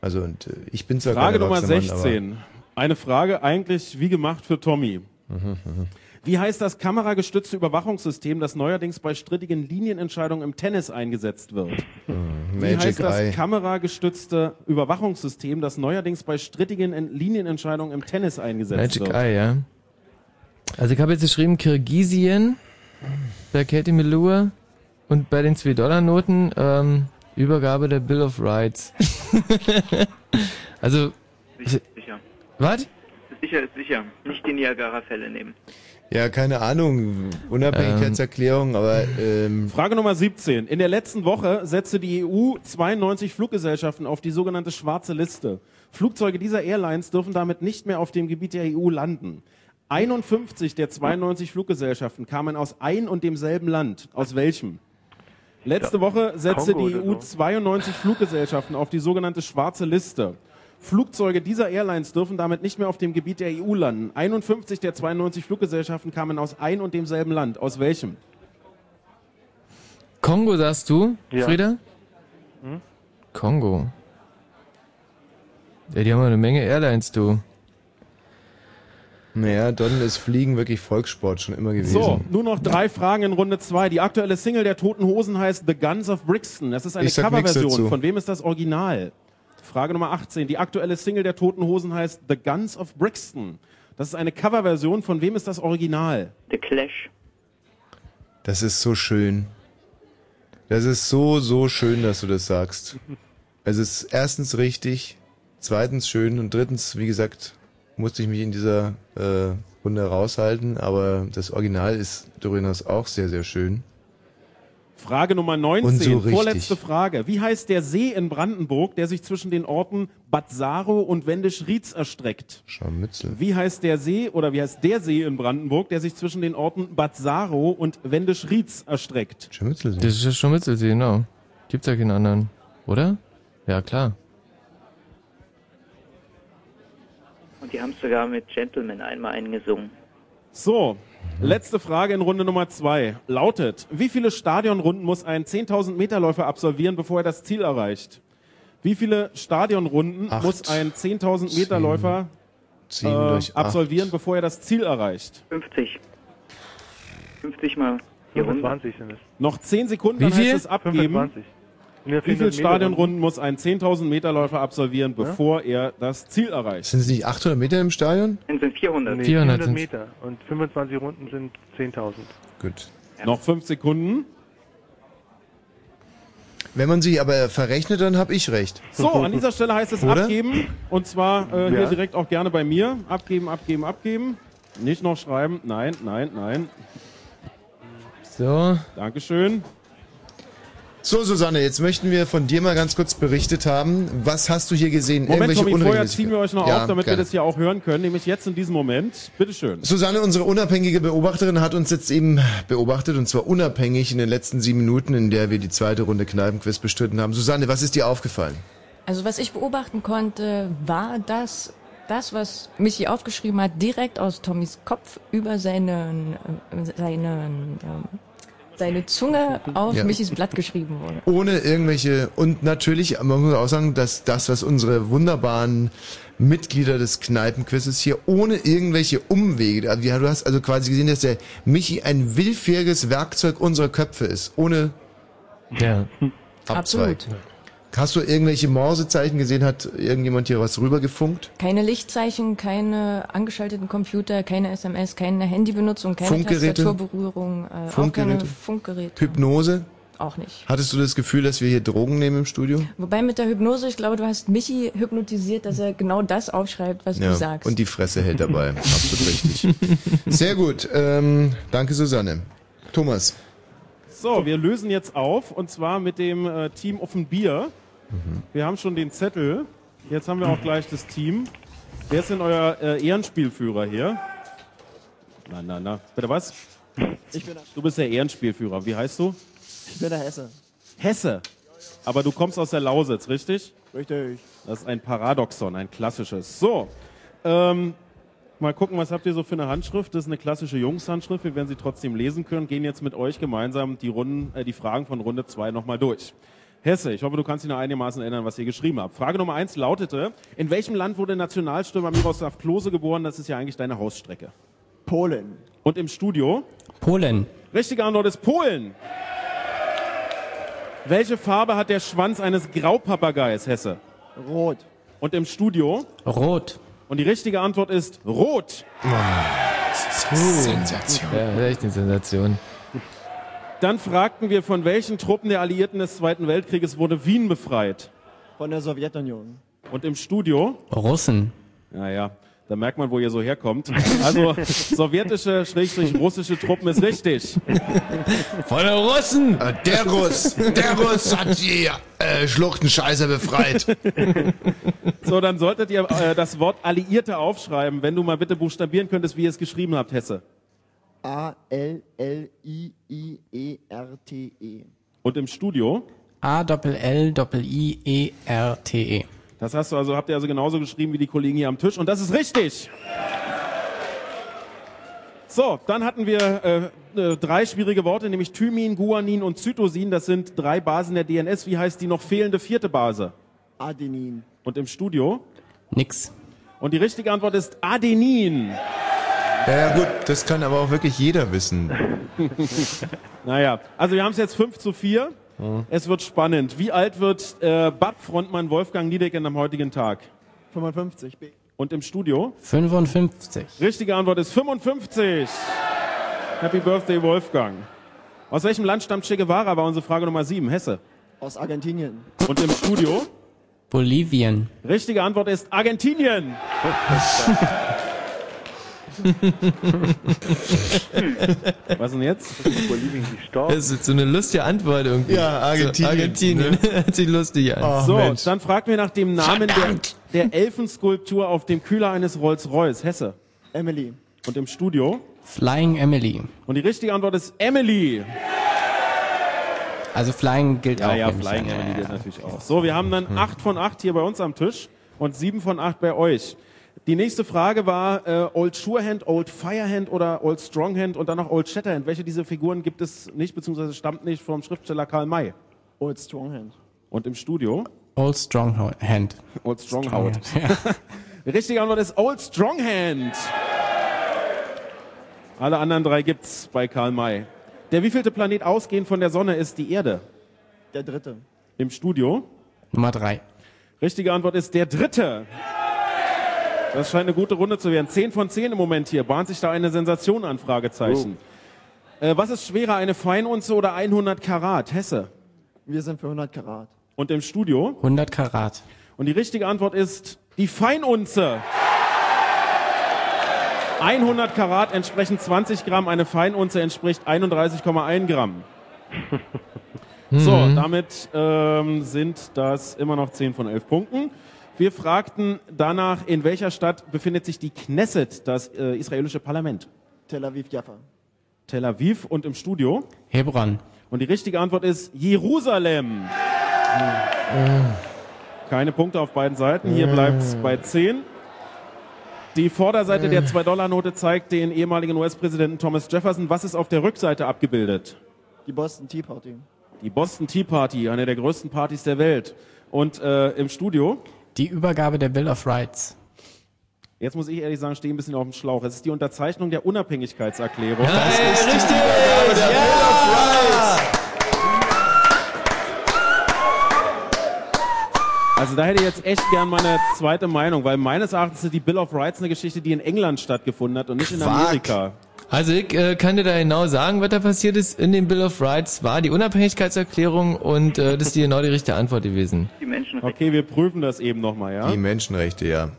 Also und äh, ich bin zwar Frage kein Nummer erwachsener 16. Mann, Eine Frage eigentlich wie gemacht für Tommy. mhm, mhm. Wie heißt das kameragestützte Überwachungssystem, das neuerdings bei strittigen Linienentscheidungen im Tennis eingesetzt wird? Wie Magic heißt das Eye. kameragestützte Überwachungssystem, das neuerdings bei strittigen En- Linienentscheidungen im Tennis eingesetzt Magic wird? Eye, ja. Also ich habe jetzt geschrieben Kirgisien bei Katie Melua und bei den 2-Dollar-Noten ähm, Übergabe der Bill of Rights. also, Sicher. sicher. was? Sicher, ist sicher. Nicht die Niagara-Fälle nehmen. Ja, keine Ahnung, Unabhängigkeitserklärung, aber ähm, Frage Nummer 17. In der letzten Woche setzte die EU 92 Fluggesellschaften auf die sogenannte schwarze Liste. Flugzeuge dieser Airlines dürfen damit nicht mehr auf dem Gebiet der EU landen. 51 der 92 Fluggesellschaften kamen aus ein und demselben Land. Aus welchem? Letzte Woche setzte Kongo die oder EU so. 92 Fluggesellschaften auf die sogenannte schwarze Liste. Flugzeuge dieser Airlines dürfen damit nicht mehr auf dem Gebiet der EU landen. 51 der 92 Fluggesellschaften kamen aus ein und demselben Land. Aus welchem? Kongo sagst du, Ja. Frieda? Hm? Kongo. Ja, die haben ja eine Menge Airlines, du. naja, dann ist Fliegen wirklich Volkssport schon immer gewesen. So, nur noch drei Fragen in Runde zwei. Die aktuelle Single der Toten Hosen heißt The Guns of Brixton. Das ist eine Coverversion. Von wem ist das Original? Frage Nummer 18. Die aktuelle Single der Toten Hosen heißt The Guns of Brixton. Das ist eine Coverversion. Von wem ist das Original? The Clash. Das ist so schön. Das ist so, so schön, dass du das sagst. Es ist erstens richtig, zweitens schön und drittens, wie gesagt, musste ich mich in dieser äh, Runde raushalten, aber das Original ist durchaus auch sehr, sehr schön. Frage Nummer Und 19, so vorletzte Frage. Wie heißt der See in Brandenburg, der sich zwischen den Orten Bad Saro und Wendisch-Rietz erstreckt? Scharmützel. Wie heißt der See oder wie heißt der See in Brandenburg, der sich zwischen den Orten Bad Saro und Wendisch-Rietz erstreckt? Scharmützelsee. Das ist ja schon Mitzelsee, genau. Gibt's ja keinen anderen. Oder? Ja, klar. Und die haben es sogar mit Gentleman einmal eingesungen. So, letzte Frage in Runde Nummer zwei. Lautet, wie viele Stadionrunden muss ein 10.000 Meter Läufer absolvieren, bevor er das Ziel erreicht? Wie viele Stadionrunden Acht, muss ein 10.000 Meter Läufer zehn äh, durch acht. absolvieren, bevor er das Ziel erreicht? 50. 50 mal die Runde. 25 sind es. Noch 10 Sekunden, Wie dann heißt viel? es abgeben. 25. Wie viele 400 Meter Stadionrunden muss ein 10.000 Meter Läufer absolvieren, bevor er das Ziel erreicht? Sind es nicht 800 Meter im Stadion? Sind 400. Nee, 400 400 sind's. Meter. Und 25 Runden sind 10.000. Gut. Noch 5 Sekunden. Wenn man sich aber verrechnet, dann habe ich recht. So, an dieser Stelle heißt es Oder? abgeben. Und zwar äh, hier Ja. direkt auch gerne bei mir. Abgeben, abgeben, abgeben. Nicht noch schreiben. Nein, nein, nein. So. Dankeschön. So, Susanne, jetzt möchten wir von dir mal ganz kurz berichtet haben. Was hast du hier gesehen? Moment, Tommy, vorher ziehen wir euch noch Ja, auf, damit gerne. wir das hier auch hören können. Nämlich jetzt in diesem Moment. Bitteschön. Susanne, unsere unabhängige Beobachterin, hat uns jetzt eben beobachtet und zwar unabhängig in den letzten sieben Minuten, in der wir die zweite Runde Kneipenquiz bestritten haben. Susanne, was ist dir aufgefallen? Also was ich beobachten konnte, war, dass das, was Michi aufgeschrieben hat, direkt aus Tommys Kopf über seinen, äh, seinen, ähm, seine Zunge auf Ja. Michis Blatt geschrieben wurde. Ohne irgendwelche, und natürlich, man muss auch sagen, dass das, was unsere wunderbaren Mitglieder des Kneipenquizzes hier ohne irgendwelche Umwege, also ja, du hast also quasi gesehen, dass der Michi ein willfähriges Werkzeug unserer Köpfe ist, ohne Ja. Abzweig. Absolut. Hast du irgendwelche Morsezeichen gesehen? Hat irgendjemand hier was rübergefunkt? Keine Lichtzeichen, keine angeschalteten Computer, keine SMS, keine Handybenutzung, keine Funkgeräte? Tastaturberührung, äh, auch Funkgeräte? keine Funkgeräte. Hypnose? Auch nicht. Hattest du das Gefühl, dass wir hier Drogen nehmen im Studio? Wobei mit der Hypnose, ich glaube, du hast Michi hypnotisiert, dass er genau das aufschreibt, was du sagst. und die Fresse hält dabei. Absolut richtig. Sehr gut. Ähm, danke, Susanne. Thomas. So, wir lösen jetzt auf und zwar mit dem äh, Team Offenbier. Mhm. Wir haben schon den Zettel. Jetzt haben wir auch gleich das Team. Wer ist denn euer äh, Ehrenspielführer hier? Na, na, na. Bitte was? Ich bin, Du bist der Ehrenspielführer. Wie heißt du? ich bin der Hesse. Hesse. Aber du kommst aus der Lausitz, richtig? Richtig. Das ist ein Paradoxon, ein klassisches. So, ähm, mal gucken, was habt ihr so für eine Handschrift? Das ist eine klassische Jungshandschrift. Wir werden sie trotzdem lesen können. Gehen jetzt mit euch gemeinsam die Runden, äh, die Fragen von Runde 2 nochmal durch. Hesse, ich hoffe, du kannst dich noch einigermaßen erinnern, was ihr geschrieben habt. Frage Nummer 1 lautete, in welchem Land wurde Nationalstürmer Miroslav Klose geboren? Das ist ja eigentlich deine Hausstrecke. Polen. Und im Studio? Polen. Richtige Antwort ist Polen. Welche Farbe hat der Schwanz eines Graupapageies, Hesse? Rot. Und im Studio? Rot. Und die richtige Antwort ist rot. Sensation. Ja, das ist echt eine Sensation. Dann fragten wir, von welchen Truppen der Alliierten des Zweiten Weltkrieges wurde Wien befreit? Von der Sowjetunion. Und im Studio? Russen. Naja, da merkt man, wo ihr so herkommt. Also, sowjetische, schrägstrich russische Truppen ist richtig. Von den Russen! Äh, Der Russ, der Russ hat die äh, Schluchtenscheiße befreit. So, dann solltet ihr äh, das Wort Alliierte aufschreiben, wenn du mal bitte buchstabieren könntest, wie ihr es geschrieben habt, Hesse. A-L-L-I-I-E-R-T-E. Und im Studio? A Doppel L Doppel I E R T E. Das hast du also, habt ihr also genauso geschrieben wie die Kollegen hier am Tisch und das ist richtig. So, dann hatten wir äh, äh, drei schwierige Worte, nämlich Thymin, Guanin und Zytosin. Das sind drei Basen der DNS. Wie heißt die noch fehlende vierte Base? Adenin. Und im Studio? Nix. Und die richtige Antwort ist Adenin. Ja, ja, gut, das kann aber auch wirklich jeder wissen. Naja, also wir haben es jetzt 5 zu 4. Es wird spannend. Wie alt wird äh, BAP-Frontmann Wolfgang Niedecken am heutigen Tag? 55. B. Und im Studio? 55. Richtige Antwort ist 55. Happy Birthday, Wolfgang. Aus welchem Land stammt Che Guevara, war unsere Frage Nummer 7. Hesse. Aus Argentinien. Und im Studio? Bolivien. Richtige Antwort ist Argentinien. Was denn jetzt? Das ist so eine lustige Antwort irgendwie. Ja, Argentinien, So, Argentinien. Hört sich lustig an. so, dann fragt mir nach dem Namen der, der Elfenskulptur auf dem Kühler eines Rolls-Royce. Hesse. Emily. Und im Studio? Flying Emily. Und die richtige Antwort ist Emily. Also Flying gilt Ja, auch. ja, Flying Emily ja, gilt ja. natürlich auch. So, wir haben dann Hm. 8 von 8 hier bei uns am Tisch und 7 von 8 bei euch. Die nächste Frage war äh, Old Surehand, Old Firehand oder Old Stronghand und dann noch Old Shatterhand. Welche dieser Figuren gibt es nicht, beziehungsweise stammt nicht vom Schriftsteller Karl May? Old Stronghand. Und im Studio? Old Stronghand. Old Stronghold. Stronghold, Die richtige Antwort ist Old Stronghand. Alle anderen drei gibt's bei Karl May. Der wievielte Planet ausgehend von der Sonne ist die Erde? Der dritte. Im Studio? Nummer drei. Richtige Antwort ist der dritte. Das scheint eine gute Runde zu werden. 10 von 10 im Moment hier. Bahnt sich da eine Sensation an? Fragezeichen. Äh, was ist schwerer, eine Feinunze oder 100 Karat? Hesse. Wir sind für 100 Karat. Und im Studio? 100 Karat. Und die richtige Antwort ist die Feinunze. 100 Karat entsprechen 20 Gramm, eine Feinunze entspricht 31,1 Gramm. So, Mhm. damit ähm, sind das immer noch 10 von 11 Punkten. Wir fragten danach, in welcher Stadt befindet sich die Knesset, das äh, israelische Parlament? Tel Aviv, Jaffa. Tel Aviv und im Studio? Hebron. Und die richtige Antwort ist Jerusalem. Keine Punkte auf beiden Seiten. Hier bleibt's bei 10. Die Vorderseite der 2-Dollar-Note zeigt den ehemaligen US-Präsidenten Thomas Jefferson. Was ist auf der Rückseite abgebildet? Die Boston Tea Party. Die Boston Tea Party, eine der größten Partys der Welt. Und äh, im Studio? Die Übergabe der Bill of Rights. Jetzt muss ich ehrlich sagen, stehe ein bisschen auf dem Schlauch. Es ist die Unterzeichnung der Unabhängigkeitserklärung. Hey, richtig! Also da hätte ich jetzt echt gern meine zweite Meinung, weil meines Erachtens ist die Bill of Rights eine Geschichte, die in England stattgefunden hat und nicht in Quark. Also ich äh, kann dir da genau sagen, was da passiert ist. In dem Bill of Rights war die Unabhängigkeitserklärung und äh, das ist die genau die richtige Antwort gewesen. Die Menschenrechte. Okay, wir prüfen das eben nochmal, ja? Die Menschenrechte, ja.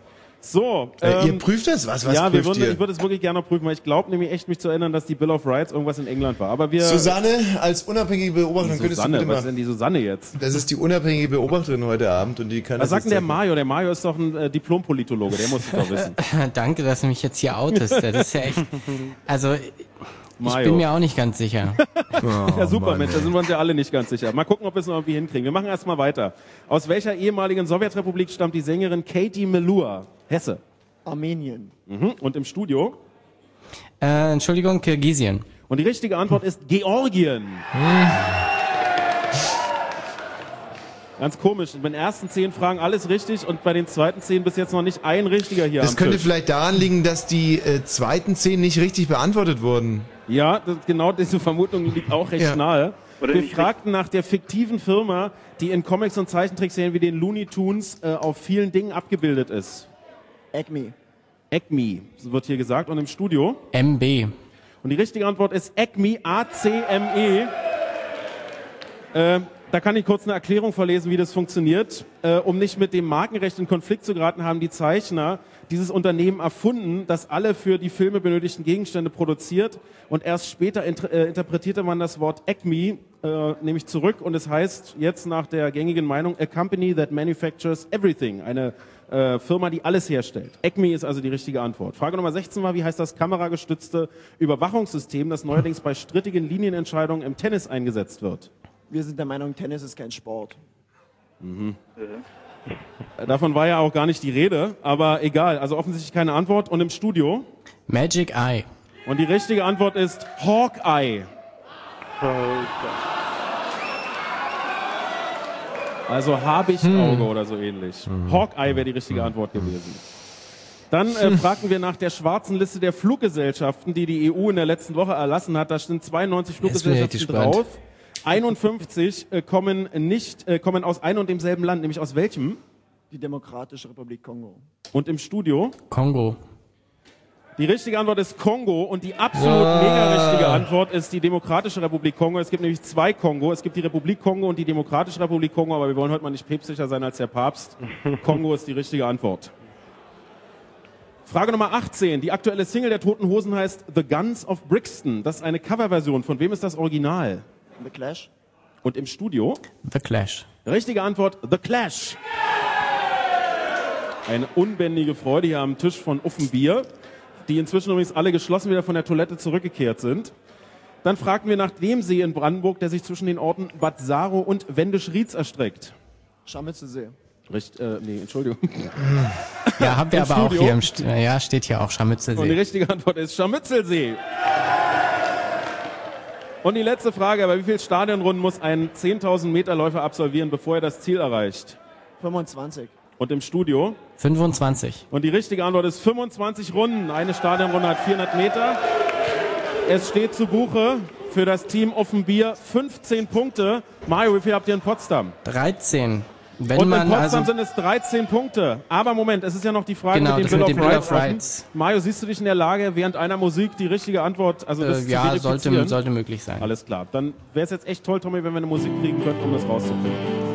So. Äh, ihr prüft das? Was, was ja, wir prüft würden, ihr? ich würde es wirklich gerne prüfen, weil ich glaube nämlich echt, mich zu erinnern, dass die Bill of Rights irgendwas in England war. Aber wir... Susanne, als unabhängige Beobachterin Die könntest du Susanne, bitte was mal... ist denn die Susanne jetzt? Das ist die unabhängige Beobachterin heute Abend und die kann Was sagt denn der. Mario? Der Mario ist doch ein äh, Diplom-Politologe, der muss es doch wissen. Danke, dass du mich jetzt hier outest. Das ist ja echt. Also, ich Mario. bin mir auch nicht ganz sicher. ja, super, Mann, Mensch, da sind wir uns ja alle nicht ganz sicher. Mal gucken, ob wir es noch irgendwie hinkriegen. Wir machen erstmal weiter. Aus welcher ehemaligen Sowjetrepublik stammt die Sängerin Katie Melua? Hesse. Armenien. Mhm. Und im Studio? Äh, Entschuldigung, Kirgisien. Und die richtige Antwort ist Georgien. Ganz komisch. Bei den ersten zehn Fragen alles richtig und bei den zweiten zehn bis jetzt noch nicht ein richtiger hier Das am könnte Tisch. vielleicht daran liegen, dass die äh, zweiten zehn nicht richtig beantwortet wurden. Ja, das, genau diese Vermutung liegt auch recht Ja. nahe. Oder Wir fragten nach der fiktiven Firma, die in Comics und Zeichentrickserien wie den Looney Tunes äh, auf vielen Dingen abgebildet ist. Acme. Acme wird hier gesagt und im Studio. MB. Und die richtige Antwort ist Acme, A-C-M-E. Äh, da kann ich kurz eine Erklärung vorlesen, wie das funktioniert. Äh, um nicht mit dem Markenrecht in Konflikt zu geraten, haben die Zeichner dieses Unternehmen erfunden, das alle für die Filme benötigten Gegenstände produziert. Und erst später inter äh, interpretierte man das Wort Acme äh, nämlich zurück und es heißt jetzt nach der gängigen Meinung A Company that manufactures everything. Eine äh, Firma, die alles herstellt. Acme ist also die richtige Antwort. Frage Nummer 16 war, wie heißt das kameragestützte Überwachungssystem, das neuerdings bei strittigen Linienentscheidungen im Tennis eingesetzt wird? Wir sind der Meinung, Tennis ist kein Sport. Mhm. Äh, Davon war ja auch gar nicht die Rede, aber egal. Also offensichtlich keine Antwort. Und im Studio? Magic Eye. Und die richtige Antwort ist Hawkeye. Also Habichtauge oder so ähnlich. Hawkeye wäre die richtige Antwort gewesen. Dann äh, fragten wir nach der schwarzen Liste der Fluggesellschaften, die die EU in der letzten Woche erlassen hat. Da sind 92 Jetzt bin ich Fluggesellschaften drauf. 51 äh, kommen nicht, äh, kommen aus einem und demselben Land, nämlich aus welchem? Die Demokratische Republik Kongo. Und im Studio? Kongo. Die richtige Antwort ist Kongo und die absolut Ja. mega richtige Antwort ist die Demokratische Republik Kongo. Es gibt nämlich zwei Kongo. Es gibt die Republik Kongo und die Demokratische Republik Kongo, aber wir wollen heute mal nicht päpstlicher sein als der Papst. Kongo ist die richtige Antwort. Frage Nummer 18. Die aktuelle Single der Toten Hosen heißt The Guns of Brixton. Das ist eine Coverversion. Von wem ist das Original? The Clash. Und im Studio? The Clash. Richtige Antwort, The Clash. Eine unbändige Freude hier am Tisch von Uffenbier, die inzwischen übrigens alle geschlossen wieder von der Toilette zurückgekehrt sind. Dann fragten wir nach dem See in Brandenburg, der sich zwischen den Orten Bad Saro und Wendisch-Rietz erstreckt. Scharmützelsee. Richt, äh, nee, Entschuldigung. Ja, haben wir Im aber auch Studio. hier im St Ja, steht hier auch Und die Scharmützelsee. richtige Antwort ist Scharmützelsee. Und die letzte Frage, bei wie viel Stadionrunden muss ein 10.000 Meter Läufer absolvieren, bevor er das Ziel erreicht? 25. Und im Studio? 25. Und die richtige Antwort ist 25 Runden. Eine Stadionrunde hat 400 Meter. Es steht zu Buche für das Team Offenbier 15 Punkte. Mario, wie viel habt ihr in Potsdam? 13. Wenn Und in Potsdam also sind es 13 Punkte. Aber Moment, es ist ja noch die Frage Genau, mit dem Bill, of, Bill of. Rights. Mario, siehst du dich in der Lage, während einer Musik die richtige Antwort, also das äh, zu ja, sollte, sollte möglich sein. Alles klar. Dann wäre es jetzt echt toll, Tommy, wenn wir eine Musik kriegen könnten, um das rauszukriegen.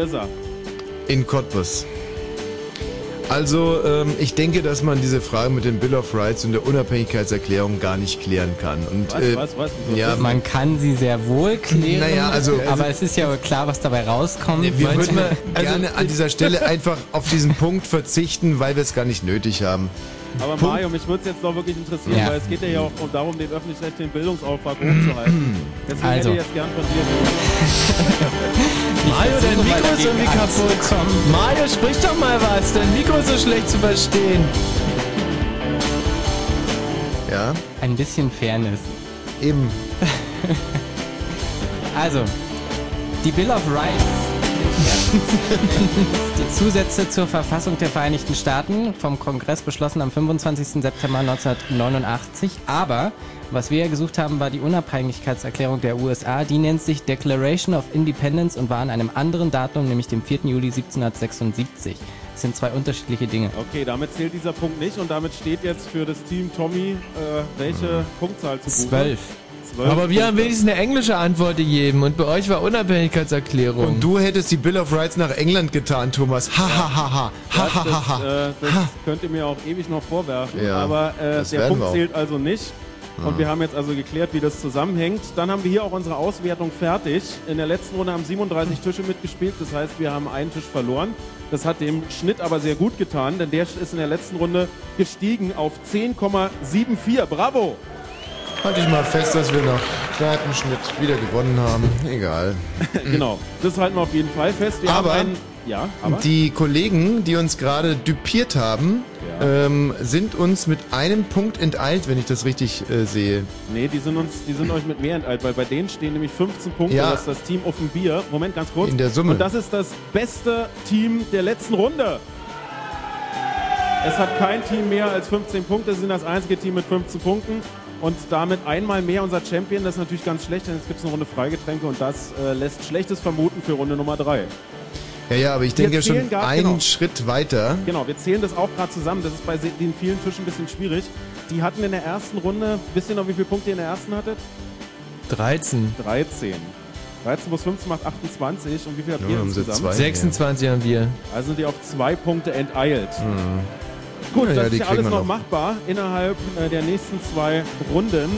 Hier ist er. In Cottbus. Also, ähm, ich denke, dass man diese Frage mit dem Bill of Rights und der Unabhängigkeitserklärung gar nicht klären kann. Und, Was, äh, was, was? Ja, Man kann sie sehr wohl klären, Naja, also- aber es ist ja klar, was dabei rauskommt. wir würden Manchmal- gerne an dieser Stelle einfach auf diesen Punkt verzichten, weil wir es gar nicht nötig haben. Aber Punkt. Mario, mich würde es jetzt noch wirklich interessieren, Ja. weil es geht ja hier auch um darum, den öffentlich-rechtlichen Bildungsauftrag hochzuhalten. Deswegen Also. hätte ich jetzt gern von dir. Mario, dein Mikro ist irgendwie kaputt. Mario, sprich doch mal was. Dein Mikro ist so schlecht zu verstehen. Ja. Ein bisschen Fairness. Eben. Also, die Bill of Rights. Die Zusätze zur Verfassung der Vereinigten Staaten vom Kongress beschlossen am 25. September 1989. Aber was wir gesucht haben, war die Unabhängigkeitserklärung der USA. Die nennt sich Declaration of Independence und war an einem anderen Datum, nämlich dem 4. Juli 1776. Das sind zwei unterschiedliche Dinge. Okay, damit zählt dieser Punkt nicht und damit steht jetzt für das Team Tommy äh, welche Punktzahl zu Buche? Zwölf. Zwölf Aber wir haben wenigstens eine englische Antwort gegeben und bei euch war Unabhängigkeitserklärung. Und du hättest die Bill of Rights nach England getan, Thomas. Ha ha ha ha. Ha ha ha das, ha. äh, das könnt ihr mir auch ewig noch vorwerfen. Ja, aber äh, das der Punkt zählt also nicht. Und wir haben jetzt also geklärt, wie das zusammenhängt. Dann haben wir hier auch unsere Auswertung fertig. In der letzten Runde haben 37 Tische mitgespielt. Das heißt, wir haben einen Tisch verloren. Das hat dem Schnitt aber sehr gut getan, denn der ist in der letzten Runde gestiegen auf 10,74. Bravo! Halte ich mal fest, dass wir nach Kneipenschnitt wieder gewonnen haben. Egal. genau, das halten wir auf jeden Fall fest. Wir Aber- einen, ja, aber Die Kollegen, die uns gerade düpiert haben, ähm, sind uns mit einem Punkt enteilt, wenn ich das richtig äh, sehe. Nee, die sind uns, die sind euch mit mehr enteilt, weil bei denen stehen nämlich 15 Punkte. Ja. Das ist das Team auf dem Bier. Moment, ganz kurz. In der Summe. Und das ist das beste Team der letzten Runde. Es hat kein Team mehr als 15 Punkte. Sie sind das einzige Team mit 15 Punkten. Und damit einmal mehr unser Champion. Das ist natürlich ganz schlecht, denn es gibt eine Runde Freigetränke und das äh, lässt Schlechtes vermuten für Runde Nummer 3. Ja, ja, aber ich Wir denke ja schon zählen gar- einen genau. Schritt weiter. Genau, wir zählen das auch gerade zusammen. Das ist bei den vielen Tischen ein bisschen schwierig. Die hatten in der ersten Runde, wisst ihr noch, wie viele Punkte ihr in der ersten hattet? 13. 13. 13 plus 15 macht 28. Und wie viel habt Ja, ihr haben insgesamt? zwei. 26 haben wir. Also sind die auf zwei Punkte enteilt. Gut, Ja, ja, das die ist ja alles noch noch. machbar innerhalb äh, der nächsten zwei Runden.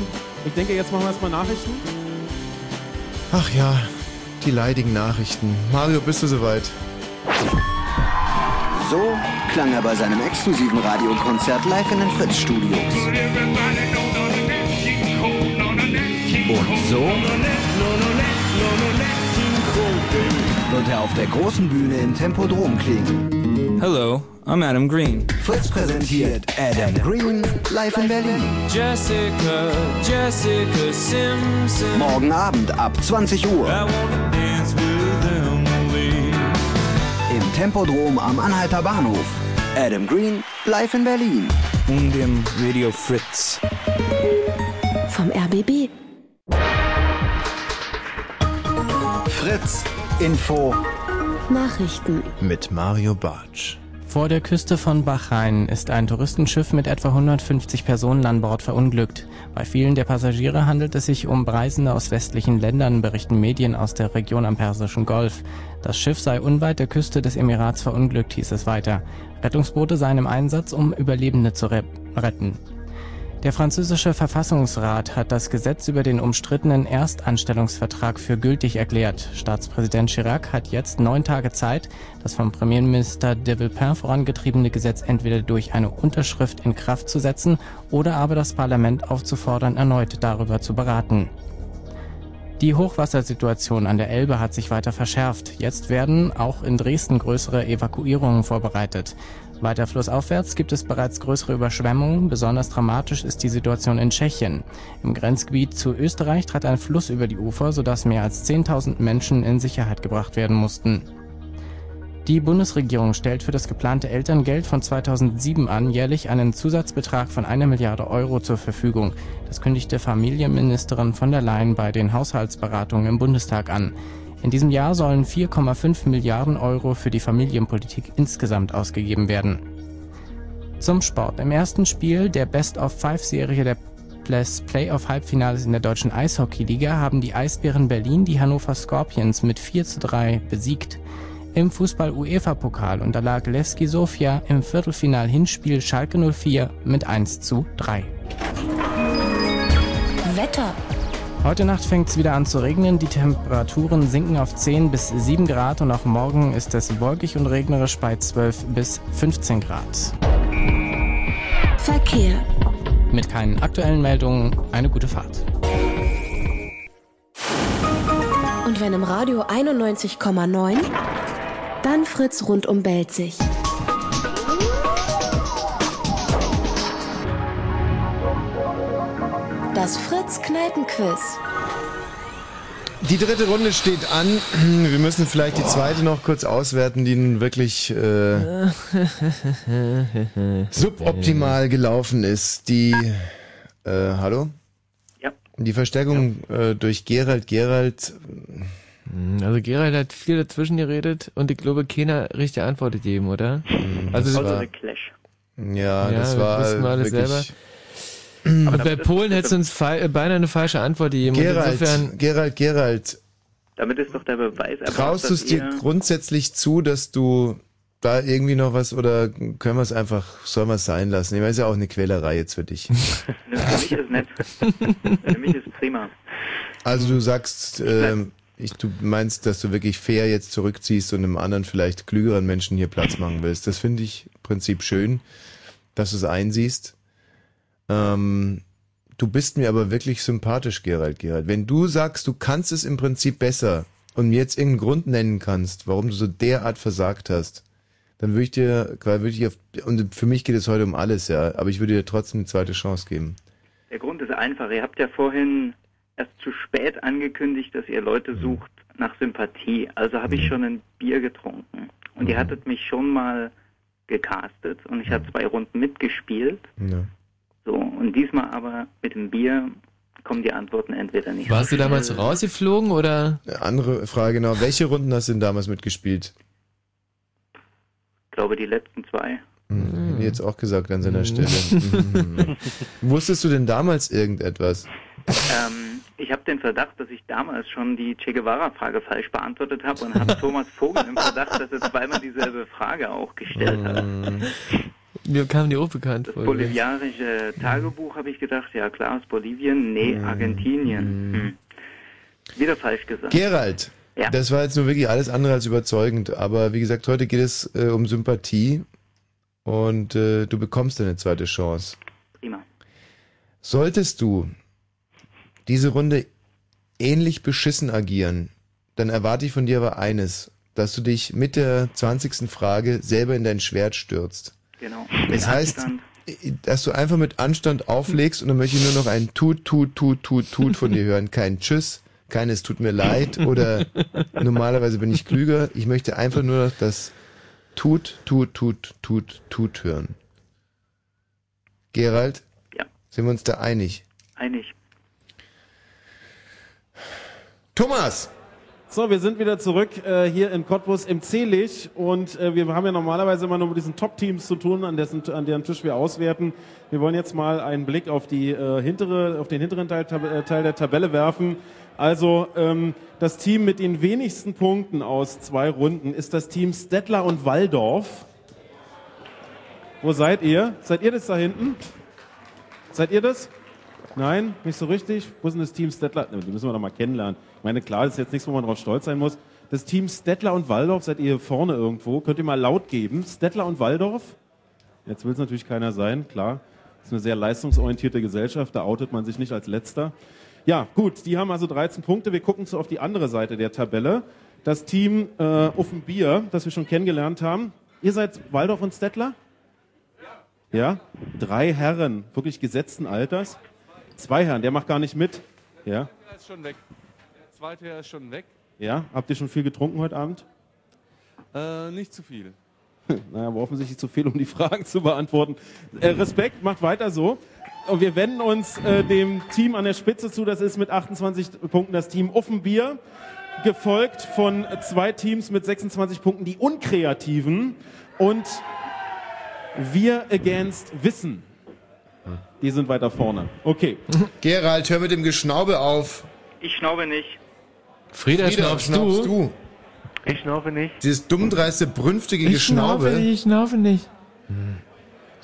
Ich denke, jetzt machen wir erstmal Nachrichten. Ach ja, die leidigen Nachrichten. Mario, bist du soweit? So klang er bei seinem exklusiven Radiokonzert live in den Fritz-Studios. Und so wird er auf der großen Bühne im Tempodrom klingen. Hello, I'm Adam Green. Fritz präsentiert Adam Green live in Berlin. Jessica, Jessica Simpson. Morgen Abend ab 20 Uhr im Tempodrom am Anhalter Bahnhof. Adam Green live in Berlin. Und im Radio Fritz. Vom RBB. Fritz Info Nachrichten. Mit Mario Bartsch. Vor der Küste von Bahrain ist ein Touristenschiff mit etwa 150 Personen an Bord verunglückt. Bei vielen der Passagiere handelt es sich um Reisende aus westlichen Ländern, berichten Medien aus der Region am Persischen Golf. Das Schiff sei unweit der Küste des Emirats verunglückt, hieß es weiter. Rettungsboote seien im Einsatz, um Überlebende zu re retten. Der französische Verfassungsrat hat das Gesetz über den umstrittenen Erstanstellungsvertrag für gültig erklärt. Staatspräsident Chirac hat jetzt neun Tage Zeit, das vom Premierminister de Villepin vorangetriebene Gesetz entweder durch eine Unterschrift in Kraft zu setzen oder aber das Parlament aufzufordern, erneut darüber zu beraten. Die Hochwassersituation an der Elbe hat sich weiter verschärft. Jetzt werden auch in Dresden größere Evakuierungen vorbereitet. Weiter flussaufwärts gibt es bereits größere Überschwemmungen. Besonders dramatisch ist die Situation in Tschechien. Im Grenzgebiet zu Österreich trat ein Fluss über die Ufer, sodass mehr als 10.000 Menschen in Sicherheit gebracht werden mussten. Die Bundesregierung stellt für das geplante Elterngeld von 2007 an jährlich einen Zusatzbetrag von einer Milliarde Euro zur Verfügung. Das kündigte Familienministerin von der Leyen bei den Haushaltsberatungen im Bundestag an. In diesem Jahr sollen 4,5 Milliarden Euro für die Familienpolitik insgesamt ausgegeben werden. Zum Sport. Im ersten Spiel der Best-of-Five-Serie der Playoff-Halbfinales in der deutschen Eishockeyliga haben die Eisbären Berlin die Hannover Scorpions mit 4 zu 3 besiegt. Im Fußball-UEFA-Pokal unterlag Levski Sofia im Viertelfinal-Hinspiel Schalke 04 mit 1 zu 3. Wetter. Heute Nacht fängt es wieder an zu regnen. Die Temperaturen sinken auf 10 bis 7 Grad und auch morgen ist es wolkig und regnerisch bei 12 bis 15 Grad. Verkehr. Mit keinen aktuellen Meldungen eine gute Fahrt. Und wenn im Radio 91,9, dann Fritz rund um Belzig. Das Fritz Kneipenquiz. Die dritte Runde steht an. Wir müssen vielleicht die zweite noch kurz auswerten, die nun wirklich äh, suboptimal gelaufen ist. Die, äh, hallo? Ja. Die Verstärkung äh, durch Gerald. Gerald, Also Gerald hat viel dazwischen geredet und ich glaube, keiner richtig antwortet jedem, oder? Also Also das The Clash. ja, das wir war alles wirklich... selber. Aber bei Polen hättest du uns äh, beinahe eine falsche Antwort gegeben. Gerald, Insofern, Gerald, Gerald, Damit ist doch der Beweis erbracht, traust du es dir grundsätzlich zu, dass du da irgendwie noch was oder können wir es einfach, sollen wir es sein lassen? Ich meine, es ist ja auch eine Quälerei jetzt für dich. Nö, Für mich ist nett. Für mich ist prima. Also du sagst, ähm, ich, du meinst, dass du wirklich fair jetzt zurückziehst und einem anderen vielleicht klügeren Menschen hier Platz machen willst. Das finde ich im Prinzip schön, dass du es einsiehst. Ähm, du bist mir aber wirklich sympathisch, Gerald, Gerald. Wenn du sagst, du kannst es im Prinzip besser und mir jetzt irgendeinen Grund nennen kannst, warum du so derart versagt hast, dann würde ich dir, würde ich auf, und für mich geht es heute um alles, ja, aber ich würde dir trotzdem eine zweite Chance geben. Der Grund ist einfach. Ihr habt ja vorhin erst zu spät angekündigt, dass ihr Leute sucht nach Sympathie. Also habe ich schon ein Bier getrunken. Und ihr hattet mich schon mal gecastet und ich habe zwei Runden mitgespielt. Ja. So, und diesmal aber mit dem Bier kommen die Antworten entweder nicht. warst so du damals schnell. rausgeflogen oder? Eine andere Frage genau, welche Runden hast du denn damals mitgespielt? Ich glaube, die letzten zwei. Hm, hätte ich jetzt auch gesagt an seiner Stelle. Mhm. Wusstest du denn damals irgendetwas? Ähm, ich habe den Verdacht, dass ich damals schon die Che Guevara-Frage falsch beantwortet habe und habe Thomas Vogel im Verdacht, dass er zweimal dieselbe Frage auch gestellt hat. Mir kam die auch bekannt Das vor. bolivianische Tagebuch habe ich gedacht, ja klar, aus Bolivien, nee, Argentinien. Hm. Wieder falsch gesagt. Gerald, Ja. das war jetzt nur wirklich alles andere als überzeugend, aber wie gesagt, heute geht es äh, um Sympathie und äh, du bekommst eine zweite Chance. Prima. Solltest du diese Runde ähnlich beschissen agieren, dann erwarte ich von dir aber eines, dass du dich mit der 20. Frage selber in dein Schwert stürzt. Genau. Das heißt, Anstand. dass du einfach mit Anstand auflegst und dann möchte ich nur noch ein Tut, Tut, Tut, Tut, Tut von dir hören. Kein Tschüss, kein Es tut mir leid oder normalerweise bin ich klüger. Ich möchte einfach nur noch das Tut, Tut, Tut, Tut, Tut hören. Gerald? Ja. Sind wir uns da einig? Einig. Thomas! So, wir sind wieder zurück äh, hier in Cottbus im C-Lich und äh, wir haben ja normalerweise immer nur mit diesen Top-Teams zu tun, an, dessen, an deren Tisch wir auswerten. Wir wollen jetzt mal einen Blick auf, die, äh, hintere, auf den hinteren Teil, äh, Teil der Tabelle werfen. Also ähm, das Team mit den wenigsten Punkten aus zwei Runden ist das Team Stettler und Waldorf. Wo seid ihr? Seid ihr das da hinten? Seid ihr das? Nein, nicht so richtig. Wo ist denn das Team Stettler? Die müssen wir doch mal kennenlernen. Ich meine, klar, das ist jetzt nichts, wo man drauf stolz sein muss. Das Team Stettler und Waldorf, seid ihr vorne irgendwo? Könnt ihr mal laut geben? Stettler und Waldorf? Jetzt will es natürlich keiner sein, klar. Das ist eine sehr leistungsorientierte Gesellschaft, da outet man sich nicht als Letzter. Ja, gut, die haben also 13 Punkte. Wir gucken so auf die andere Seite der Tabelle. Das Team äh, Offenbier, das wir schon kennengelernt haben. Ihr seid Waldorf und Stettler? Ja, drei Herren, wirklich gesetzten Alters. Zwei Herren, der macht gar nicht mit. Ja, Der ist schon weg. Zweite ist schon weg. ja. Habt ihr schon viel getrunken heute Abend? Äh, nicht zu viel. Naja, aber offensichtlich zu viel, um die Fragen zu beantworten. Äh, Respekt, macht weiter so. Und wir wenden uns äh, dem Team an der Spitze zu. Das ist mit 28 Punkten das Team Offenbier. Gefolgt von zwei Teams mit 26 Punkten, die Unkreativen. Und wir against Wissen. Die sind weiter vorne. Okay. Gerald, hör mit dem Geschnaube auf. Ich schnaube nicht. Frieda, schnaufst du? Ich schnaufe nicht. Dieses dummdreiste, brünftige Ich schnaufe Geschnaube. nicht, ich schnaufe nicht.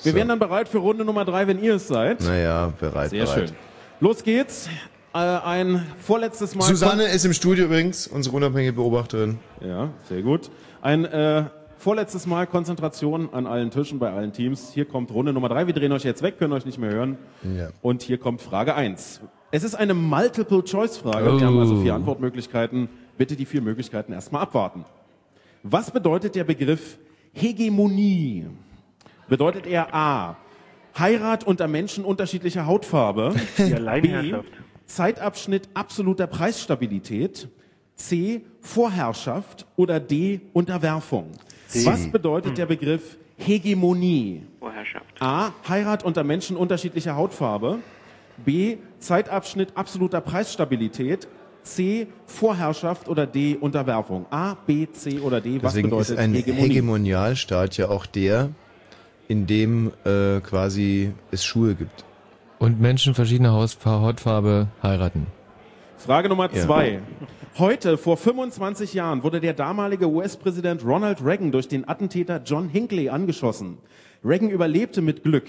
Wir wären dann bereit für Runde Nummer drei, wenn ihr es seid. Naja, bereit, Sehr bereit. schön. Los geht's. Äh, ein vorletztes Mal. Susanne ist im Studio übrigens, unsere unabhängige Beobachterin. Ja, sehr gut. Ein äh, vorletztes Mal Konzentration an allen Tischen bei allen Teams. Hier kommt Runde Nummer drei. Wir drehen euch jetzt weg, können euch nicht mehr hören. Ja. Und hier kommt Frage eins. Es ist eine Multiple-Choice-Frage. Wir Oh. haben also vier Antwortmöglichkeiten. Bitte die vier Möglichkeiten erstmal abwarten. Was bedeutet der Begriff Hegemonie? Bedeutet er A. Heirat unter Menschen unterschiedlicher Hautfarbe? B. Zeitabschnitt absoluter Preisstabilität? C. Vorherrschaft? Oder D. Unterwerfung? C. Was bedeutet der Begriff Hegemonie? Vorherrschaft. A. Heirat unter Menschen unterschiedlicher Hautfarbe. B. Zeitabschnitt absoluter Preisstabilität. C. Vorherrschaft oder D. Unterwerfung. A, B, C oder D. Was Deswegen bedeutet ist ein Hegemonie? Hegemonialstaat ja auch der, in dem äh, quasi es Schuhe gibt. Und Menschen verschiedener Hautfarbe heiraten. Frage Nummer Ja. zwei. Heute, vor 25 Jahren, wurde der damalige US-Präsident Ronald Reagan durch den Attentäter John Hinckley angeschossen. Reagan überlebte mit Glück.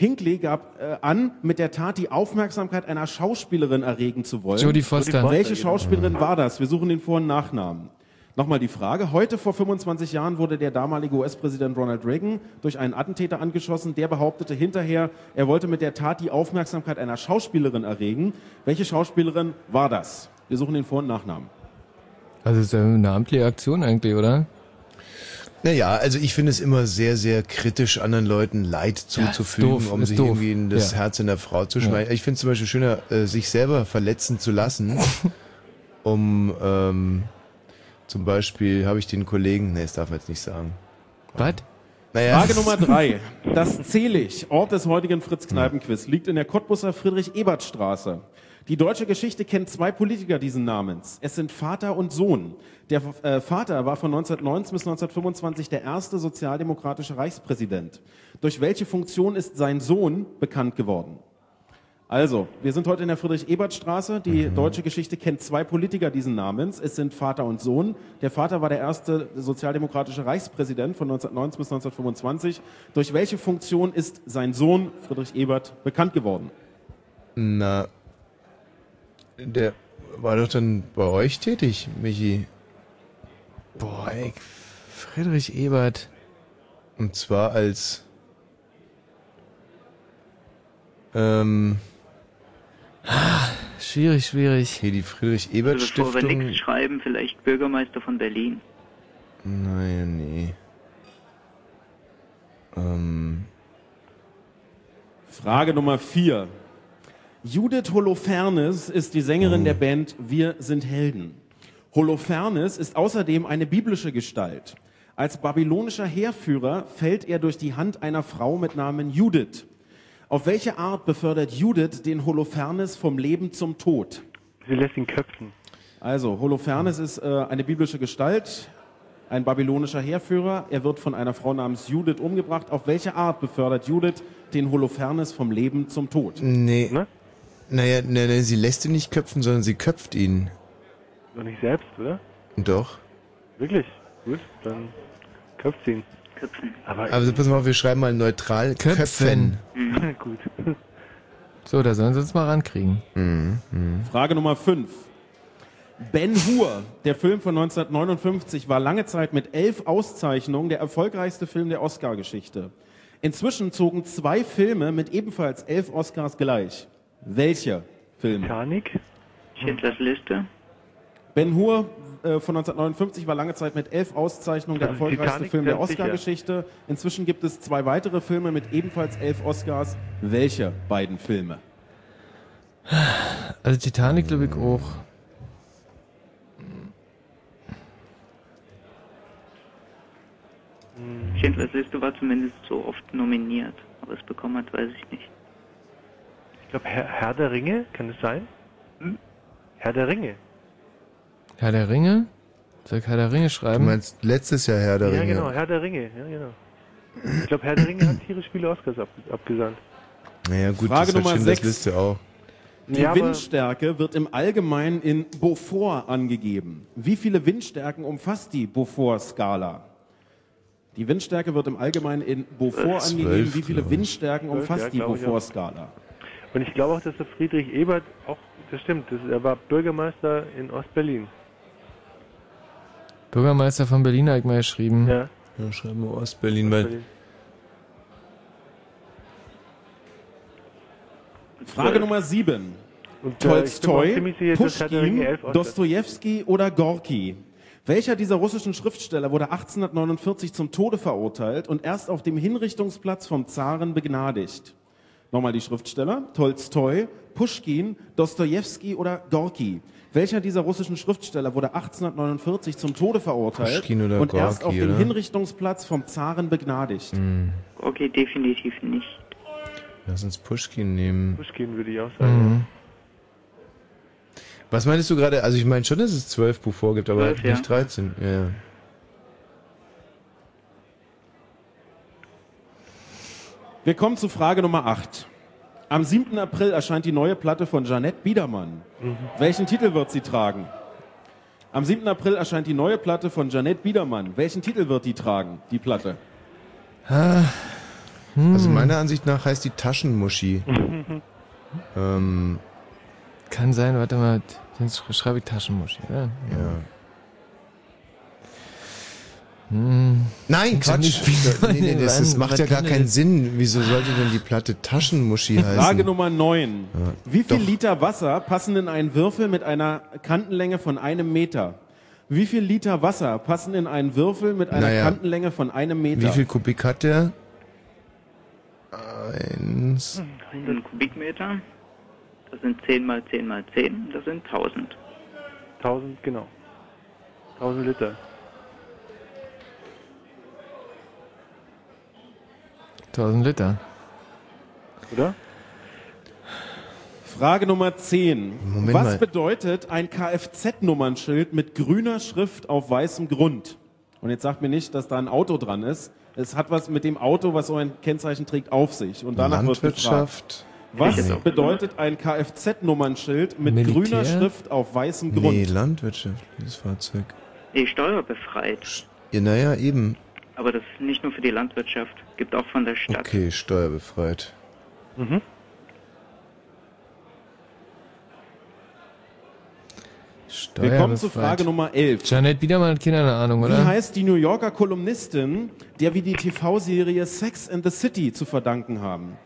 Hinckley gab äh, an, mit der Tat die Aufmerksamkeit einer Schauspielerin erregen zu wollen. Jodie Foster. Welche Schauspielerin war das? Wir suchen den Vor- und Nachnamen. Nochmal die Frage. Heute vor 25 Jahren wurde der damalige US-Präsident Ronald Reagan durch einen Attentäter angeschossen. Der behauptete hinterher, er wollte mit der Tat die Aufmerksamkeit einer Schauspielerin erregen. Welche Schauspielerin war das? Wir suchen den Vor- und Nachnamen. Also ist ja eine amtliche Aktion eigentlich, oder? Naja, also ich finde es immer sehr, sehr kritisch, anderen Leuten Leid zuzufügen, doof, um sich doof. irgendwie in das Ja. Herz einer Frau zu Ja. schneiden. Ich finde es zum Beispiel schöner, äh, sich selber verletzen zu lassen, um ähm, zum Beispiel habe ich den Kollegen, nee, das darf man jetzt nicht sagen. Was? Naja. Frage Nummer drei. Das Zelig, Ort des heutigen Fritz-Kneipen-Quiz, liegt in der Cottbusser Friedrich-Ebert-Straße. Die deutsche Geschichte kennt zwei Politiker diesen Namens. Es sind Vater und Sohn. Der äh, Vater war von 1919 bis 1925 der erste sozialdemokratische Reichspräsident. Durch welche Funktion ist sein Sohn bekannt geworden? Also, wir sind heute in der Friedrich-Ebert-Straße. Die deutsche Geschichte kennt zwei Politiker diesen Namens. Es sind Vater und Sohn. Der Vater war der erste sozialdemokratische Reichspräsident von 1919 bis 1925. Durch welche Funktion ist sein Sohn Friedrich Ebert bekannt geworden? Na, der war doch dann bei euch tätig, Michi. Boah, ey, Friedrich Ebert. Und zwar als ähm, Schwierig, schwierig. Hier die Friedrich Ebert Also bevor wir Stiftung. nichts schreiben, vielleicht Bürgermeister von Berlin. Nein, nee. Ähm, Frage Nummer vier. Judith Holofernes ist die Sängerin der Band Wir sind Helden. Holofernes ist außerdem eine biblische Gestalt. Als babylonischer Heerführer fällt er durch die Hand einer Frau mit Namen Judith. Auf welche Art befördert Judith den Holofernes vom Leben zum Tod? Sie lässt ihn köpfen. Also, Holofernes ist äh, eine biblische Gestalt, ein babylonischer Heerführer. Er wird von einer Frau namens Judith umgebracht. Auf welche Art befördert Judith den Holofernes vom Leben zum Tod? nee. Naja, nee, nee, sie lässt ihn nicht köpfen, sondern sie köpft ihn. Doch nicht selbst, oder? Doch. Wirklich? Gut, dann ihn. Köpfen. Aber Also pass mal, auf, wir schreiben mal neutral köpfen. Köpfen. Gut. So, da sollen sie uns mal rankriegen. Mhm. mhm. Frage Nummer 5. Ben Hur, der Film von 1959, war lange Zeit mit elf Auszeichnungen der erfolgreichste Film der Oscar-Geschichte. Inzwischen zogen zwei Filme mit ebenfalls elf Oscars gleich. Welche Filme? Titanic? Schindlers Liste? Ben Hur äh, von 1959 war lange Zeit mit elf Auszeichnungen der erfolgreichste Film der. Oscar-Geschichte. Inzwischen gibt es zwei weitere Filme mit ebenfalls elf Oscars. Welche beiden Filme? Also Titanic glaube ich auch. Schindlers Liste war zumindest so oft nominiert. Aber es bekommen hat, weiß ich nicht. Ich glaube, Herr, Herr der Ringe, kann es sein? Herr der Ringe. Herr der Ringe? Soll ich Herr der Ringe Du schreiben? meinst letztes Jahr Herr der ja, Ringe. genau, Herr der Ringe. Ja, genau. Ich glaube, Herr der Ringe hat tierisch viele Oscars ab, abgesandt. Naja, gut, Frage das Nummer Schindlers 6. Liste auch. Die Ja, Windstärke wird im Allgemeinen in Beaufort angegeben. Wie viele Windstärken umfasst die Beaufort-Skala? Die Windstärke wird im Allgemeinen in Beaufort Zwölf, angegeben. Wie viele. Windstärken umfasst ja, die. Beaufort-Skala? Und ich glaube auch, dass der Friedrich Ebert auch, das stimmt, das, er war Bürgermeister in Ostberlin. Bürgermeister von Berlin habe ich mal geschrieben. Ja. Ja, schreiben wir Ostberlin, weil Frage Nummer 7. Und, äh, Tolstoi, auswählt. Dostojewski oder Gorki? Welcher dieser russischen Schriftsteller wurde 1849 zum Tode verurteilt und erst auf dem Hinrichtungsplatz vom Zaren begnadigt? Nochmal die Schriftsteller. Tolstoi, Puschkin, Dostojewski oder Gorki? Welcher dieser russischen Schriftsteller wurde 1849 zum Tode verurteilt und erst auf dem? Hinrichtungsplatz vom Zaren begnadigt? Okay, definitiv nicht. lass uns Pushkin nehmen. Pushkin würde ich auch sagen. Mhm. Was meinst du gerade? Also ich meine schon, dass es zwölf Beaufort gibt, aber 12, ja. nicht 13. Ja, ja. Wir kommen zu Frage Nummer 8. Am 7. April erscheint die neue Platte von Jeanette Biedermann. Welchen Titel wird sie tragen? Am 7. April erscheint die neue Platte von Jeanette Biedermann. Welchen Titel wird die tragen, die Platte? Also Hm. meiner Ansicht nach heißt die Taschenmuschi. ähm, Kann sein, warte mal, dann sch- schreibe ich Taschenmuschi. Ja. ja. Hm. Nein, Quatsch. nee, nee, das, das macht ja gar keinen? Sinn. Wieso sollte denn die Platte Taschenmuschi heißen? Frage Nummer 9. Ja. Wie viel Doch. Liter Wasser passen in einen Würfel mit einer Kantenlänge von einem Meter? Wie viel Liter Wasser passen in einen Würfel mit einer Naja. Kantenlänge von einem Meter? Wie viel Kubik hat der? Eins. 100 Kubikmeter. Das sind 10 mal 10 mal 10. Das sind 1000. 1000, genau. 1000 Liter. Tausend Liter. Oder? Frage Nummer 10. Moment Was mal. bedeutet ein Kfz-Nummernschild mit grüner Schrift auf weißem Grund? Und jetzt sagt mir nicht, dass da ein Auto dran ist. Es hat was mit dem Auto, was so ein Kennzeichen trägt, auf sich. Und danach wird gefragt. Landwirtschaft. Was Nee. bedeutet ein Kfz-Nummernschild mit Militär? grüner Schrift auf weißem Grund? Nee, Landwirtschaft, dieses Fahrzeug. Nee, steuerbefreit. Ja, naja, eben. Aber das ist nicht nur für die Landwirtschaft. Gibt auch von der Stadt. Okay, steuerbefreit. Mhm. Wir kommen zu Frage Nummer 11. Janet Biedermann hat keine Ahnung, Wie oder? heißt die New Yorker Kolumnistin, der wir die TV-Serie Sex and the City zu verdanken haben?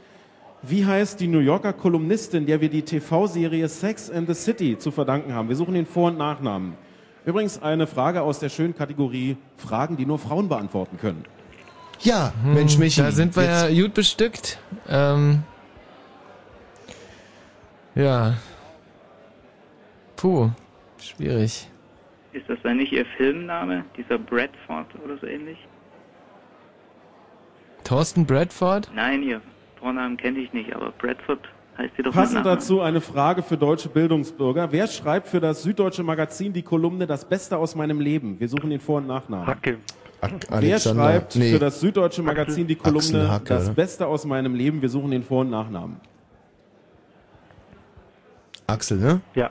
Wie heißt die New Yorker Kolumnistin, der wir die TV-Serie Sex and the City zu verdanken haben? Wir suchen den Vor- und Nachnamen. Übrigens eine Frage aus der schönen Kategorie Fragen, die nur Frauen beantworten können. Ja, Mensch, Michi. Da sind wir jetzt- ja gut bestückt. Ähm, ja. Puh, schwierig. Ist das dann nicht Ihr Filmname? Dieser Bradford oder so ähnlich? Thorsten Bradford? Nein, Ihr Vornamen kenne ich nicht, aber Bradford heißt sie doch Passend dazu eine Frage für deutsche Bildungsbürger. Wer schreibt für das Süddeutsche Magazin die Kolumne Das Beste aus meinem Leben? Wir suchen den Vor- und Nachnamen. Hacke. Wer Alexander- schreibt nee. für das Süddeutsche Magazin die Kolumne Hacke, Das oder? Beste aus meinem Leben? Wir suchen den Vor- und Nachnamen. Axel, ne? Ja.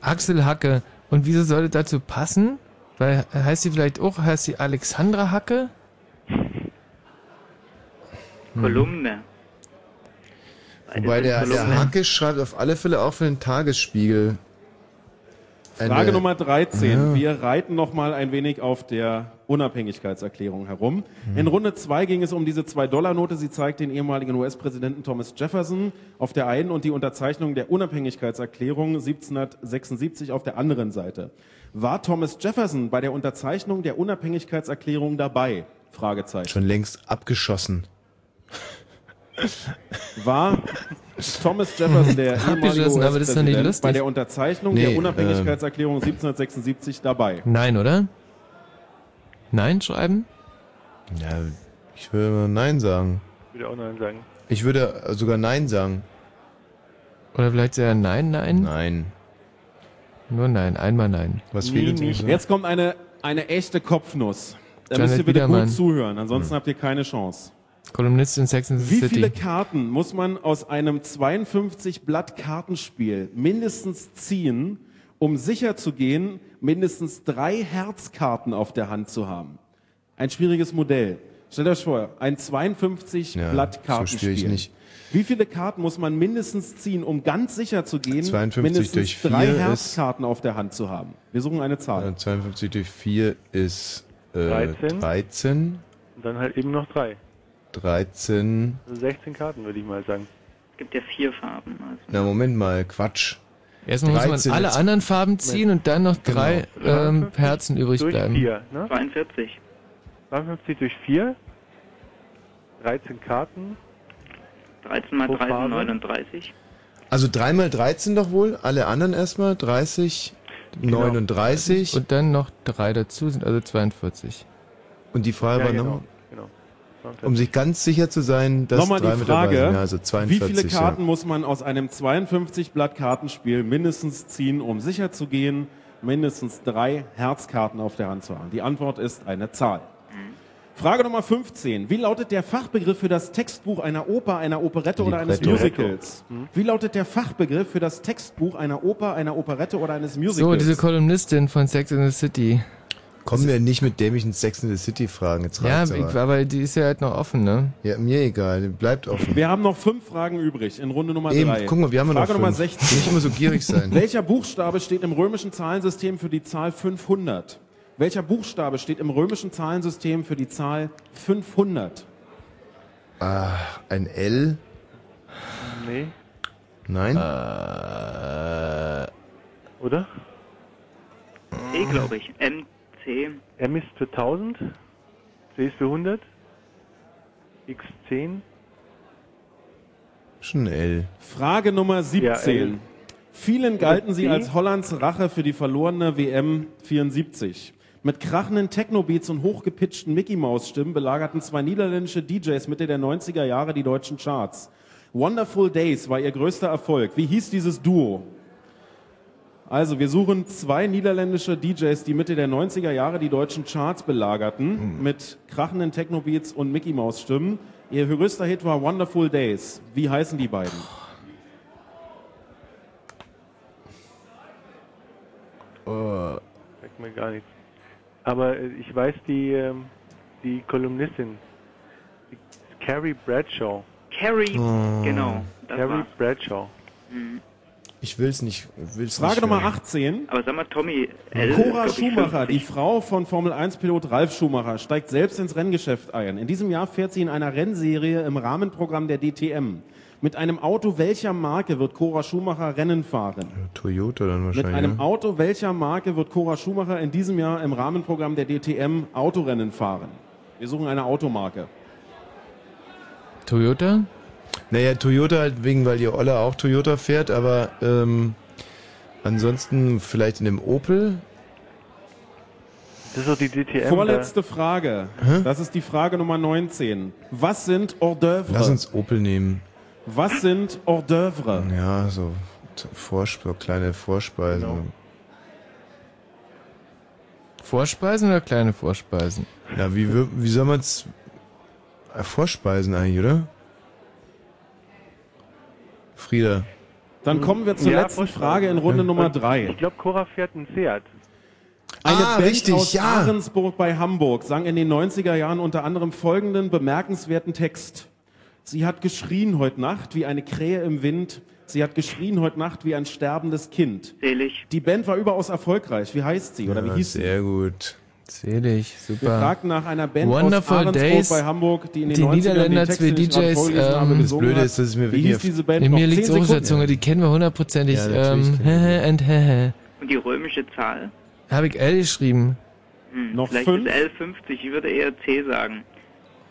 Axel Hacke. Und wieso soll das dazu passen? Weil heißt sie vielleicht auch, heißt sie Alexandra Hacke? Kolumne. Wobei der, der Hacke schreibt auf alle Fälle auch für den Tagesspiegel. Frage Nummer 13. Ja. Wir reiten noch mal ein wenig auf der Unabhängigkeitserklärung herum. Hm. In Runde 2 ging es um diese 2-Dollar-Note. Sie zeigt den ehemaligen US-Präsidenten Thomas Jefferson auf der einen und die Unterzeichnung der Unabhängigkeitserklärung 1776 auf der anderen Seite. War Thomas Jefferson bei der Unterzeichnung der Unabhängigkeitserklärung dabei? Fragezeichen. Schon längst abgeschossen. War Thomas Jefferson, der ehemalige US-Präsident, bei der Unterzeichnung Nee, der Unabhängigkeitserklärung 1776 dabei? Nein, oder? Nein schreiben? Ja, ich würde Nein sagen. Ich würde auch Nein sagen. Ich würde sogar Nein sagen. Oder vielleicht sehr Nein, Nein? Nein. Nur Nein, einmal Nein. Was fehlt uns? Jetzt kommt eine, eine echte Kopfnuss. Da Janet müsst ihr bitte Biedermann. gut zuhören, ansonsten habt ihr keine Chance. Kolumnist in Sex and the Wie City. viele Karten muss man aus einem 52 Blatt Kartenspiel mindestens ziehen, um sicher zu gehen, mindestens drei Herzkarten auf der Hand zu haben? Ein schwieriges Modell. Stellt euch vor, ein 52 Ja, Blatt so Kartenspiel. schwierig nicht. Wie viele Karten muss man mindestens ziehen, um ganz sicher zu gehen, 52 mindestens durch drei Herzkarten auf der Hand zu haben? Wir suchen eine Zahl. Äh, 52 durch 4 ist äh, 13. 13. Und dann halt eben noch drei. 13. Also 16 Karten, würde ich mal sagen. Es gibt ja vier Farben. Also. Na, Moment mal, Quatsch. Erstmal muss 13 man alle anderen Farben ziehen und dann noch Genau. drei ähm, Herzen übrig durch bleiben. 4, ne? 42. 52 durch 4. 13 Karten. 13 mal Pro 3 sind Farbe. 39. Also 3 mal 13 doch wohl, alle anderen erstmal 30, Genau. 39. Und dann noch drei dazu, sind also 42. Und die Frage Ja, war genau. nochmal, genau. Um sich ganz sicher zu sein, dass Nochmal drei die mit dabei Frage, sind. Ja, also wie 42, viele Karten ja. muss man aus einem 52 Blatt Kartenspiel mindestens ziehen, um sicher zu gehen, mindestens drei Herzkarten auf der Hand zu haben? Die Antwort ist eine Zahl. Frage Nummer 15. Wie lautet der Fachbegriff für das Textbuch einer Oper, einer Operette oder eines. Musicals? Wie lautet der Fachbegriff für das Textbuch einer Oper, einer Operette oder eines Musicals? So, diese Kolumnistin von Sex and the City. Kommen wir nicht mit dämlichen Sex in the City Fragen. Jetzt Ja, aber. aber die ist ja halt noch offen, ne? Ja, mir egal, bleibt offen. Wir haben noch fünf Fragen übrig in Runde Nummer Eben, drei. guck mal, wir haben Frage noch Nummer fünf. 16. Nicht immer so gierig sein. Welcher Buchstabe steht im römischen Zahlensystem für die Zahl 500? Welcher Buchstabe steht im römischen Zahlensystem für die Zahl 500? Ah, ein L? Nee. Nein? Äh, Oder? E, glaube ich. M, C. M ist für 1000. C ist für 100. X 10. Schon L. Frage Nummer 17. Ja. Vielen galten sie als Hollands Rache für die verlorene WM 74. Mit krachenden Techno-Beats und hochgepitchten Mickey-Maus-Stimmen belagerten zwei niederländische DJs Mitte der 90er Jahre die deutschen Charts. Wonderful Days war ihr größter Erfolg. Wie hieß dieses Duo? Also, wir suchen zwei niederländische DJs, die Mitte der 90er Jahre die deutschen Charts belagerten, mit krachenden Techno-Beats und Mickey-Maus-Stimmen. Ihr größter Hit war Wonderful Days. Wie heißen die beiden? Oh. Sagt mir gar nichts. Aber äh, ich weiß die, ähm, die Kolumnistin. Die Carrie Bradshaw. Carrie, Oh. genau. Carrie war's. Bradshaw. Mhm. Ich will's nicht. Will's Frage nicht Nummer hören. 18. Aber sag mal, Tommy, L Cora Schumacher, 50. die Frau von Formel 1-Pilot Ralf Schumacher, steigt selbst ins Renngeschäft ein. In diesem Jahr fährt sie in einer Rennserie im Rahmenprogramm der DTM. Mit einem Auto welcher Marke wird Cora Schumacher Rennen fahren? Toyota dann Mit wahrscheinlich. einem ne? Auto welcher Marke wird Cora Schumacher in diesem Jahr im Rahmenprogramm der DTM Autorennen fahren? Wir suchen eine Automarke. Toyota? Naja, Toyota halt wegen, weil ihr Olle auch Toyota fährt, aber ähm, ansonsten vielleicht in dem Opel. Das ist doch die DTM. Vorletzte Frage. Das ist die Frage Nummer 19. Was sind Hors d'oeuvre? Lass uns Opel nehmen. Was sind Hors d'oeuvre? Ja, so Vorspe kleine Vorspeisen. Genau. Vorspeisen oder kleine Vorspeisen? Ja, wie, wie soll man's äh, Vorspeisen eigentlich, oder? Frieda. Dann kommen wir zur Ja, letzten. Frage in Runde Ja. Nummer 3. Ich glaube, Cora fährt einen Seat. Eine Ah, Band richtig, aus ja. Ahrensburg bei Hamburg sang in den 90er Jahren unter anderem folgenden bemerkenswerten Text. Sie hat geschrien heute Nacht wie eine Krähe im Wind. Sie hat geschrien heute Nacht wie ein sterbendes Kind. Selig. Die Band war überaus erfolgreich. Wie heißt sie oder wie Ja, hieß sie? sehr gut. Selig, Wir super. fragten nach einer Band Wonderful aus Ahrensburg Days. bei Hamburg, die in den Die 90ern Niederländer, die Texte, zwei DJs, vorgelesen habe, ähm, Das Blöde ist, dass es mir Wie wirklich diese Band mir Zehn liegt so auf der. Zunge, die kennen wir hundertprozentig. Ja, ähm, wir hehe. Und die römische Zahl? Habe ich L geschrieben. Hm, Noch vielleicht fünf? ist L 50. Ich würde eher C sagen.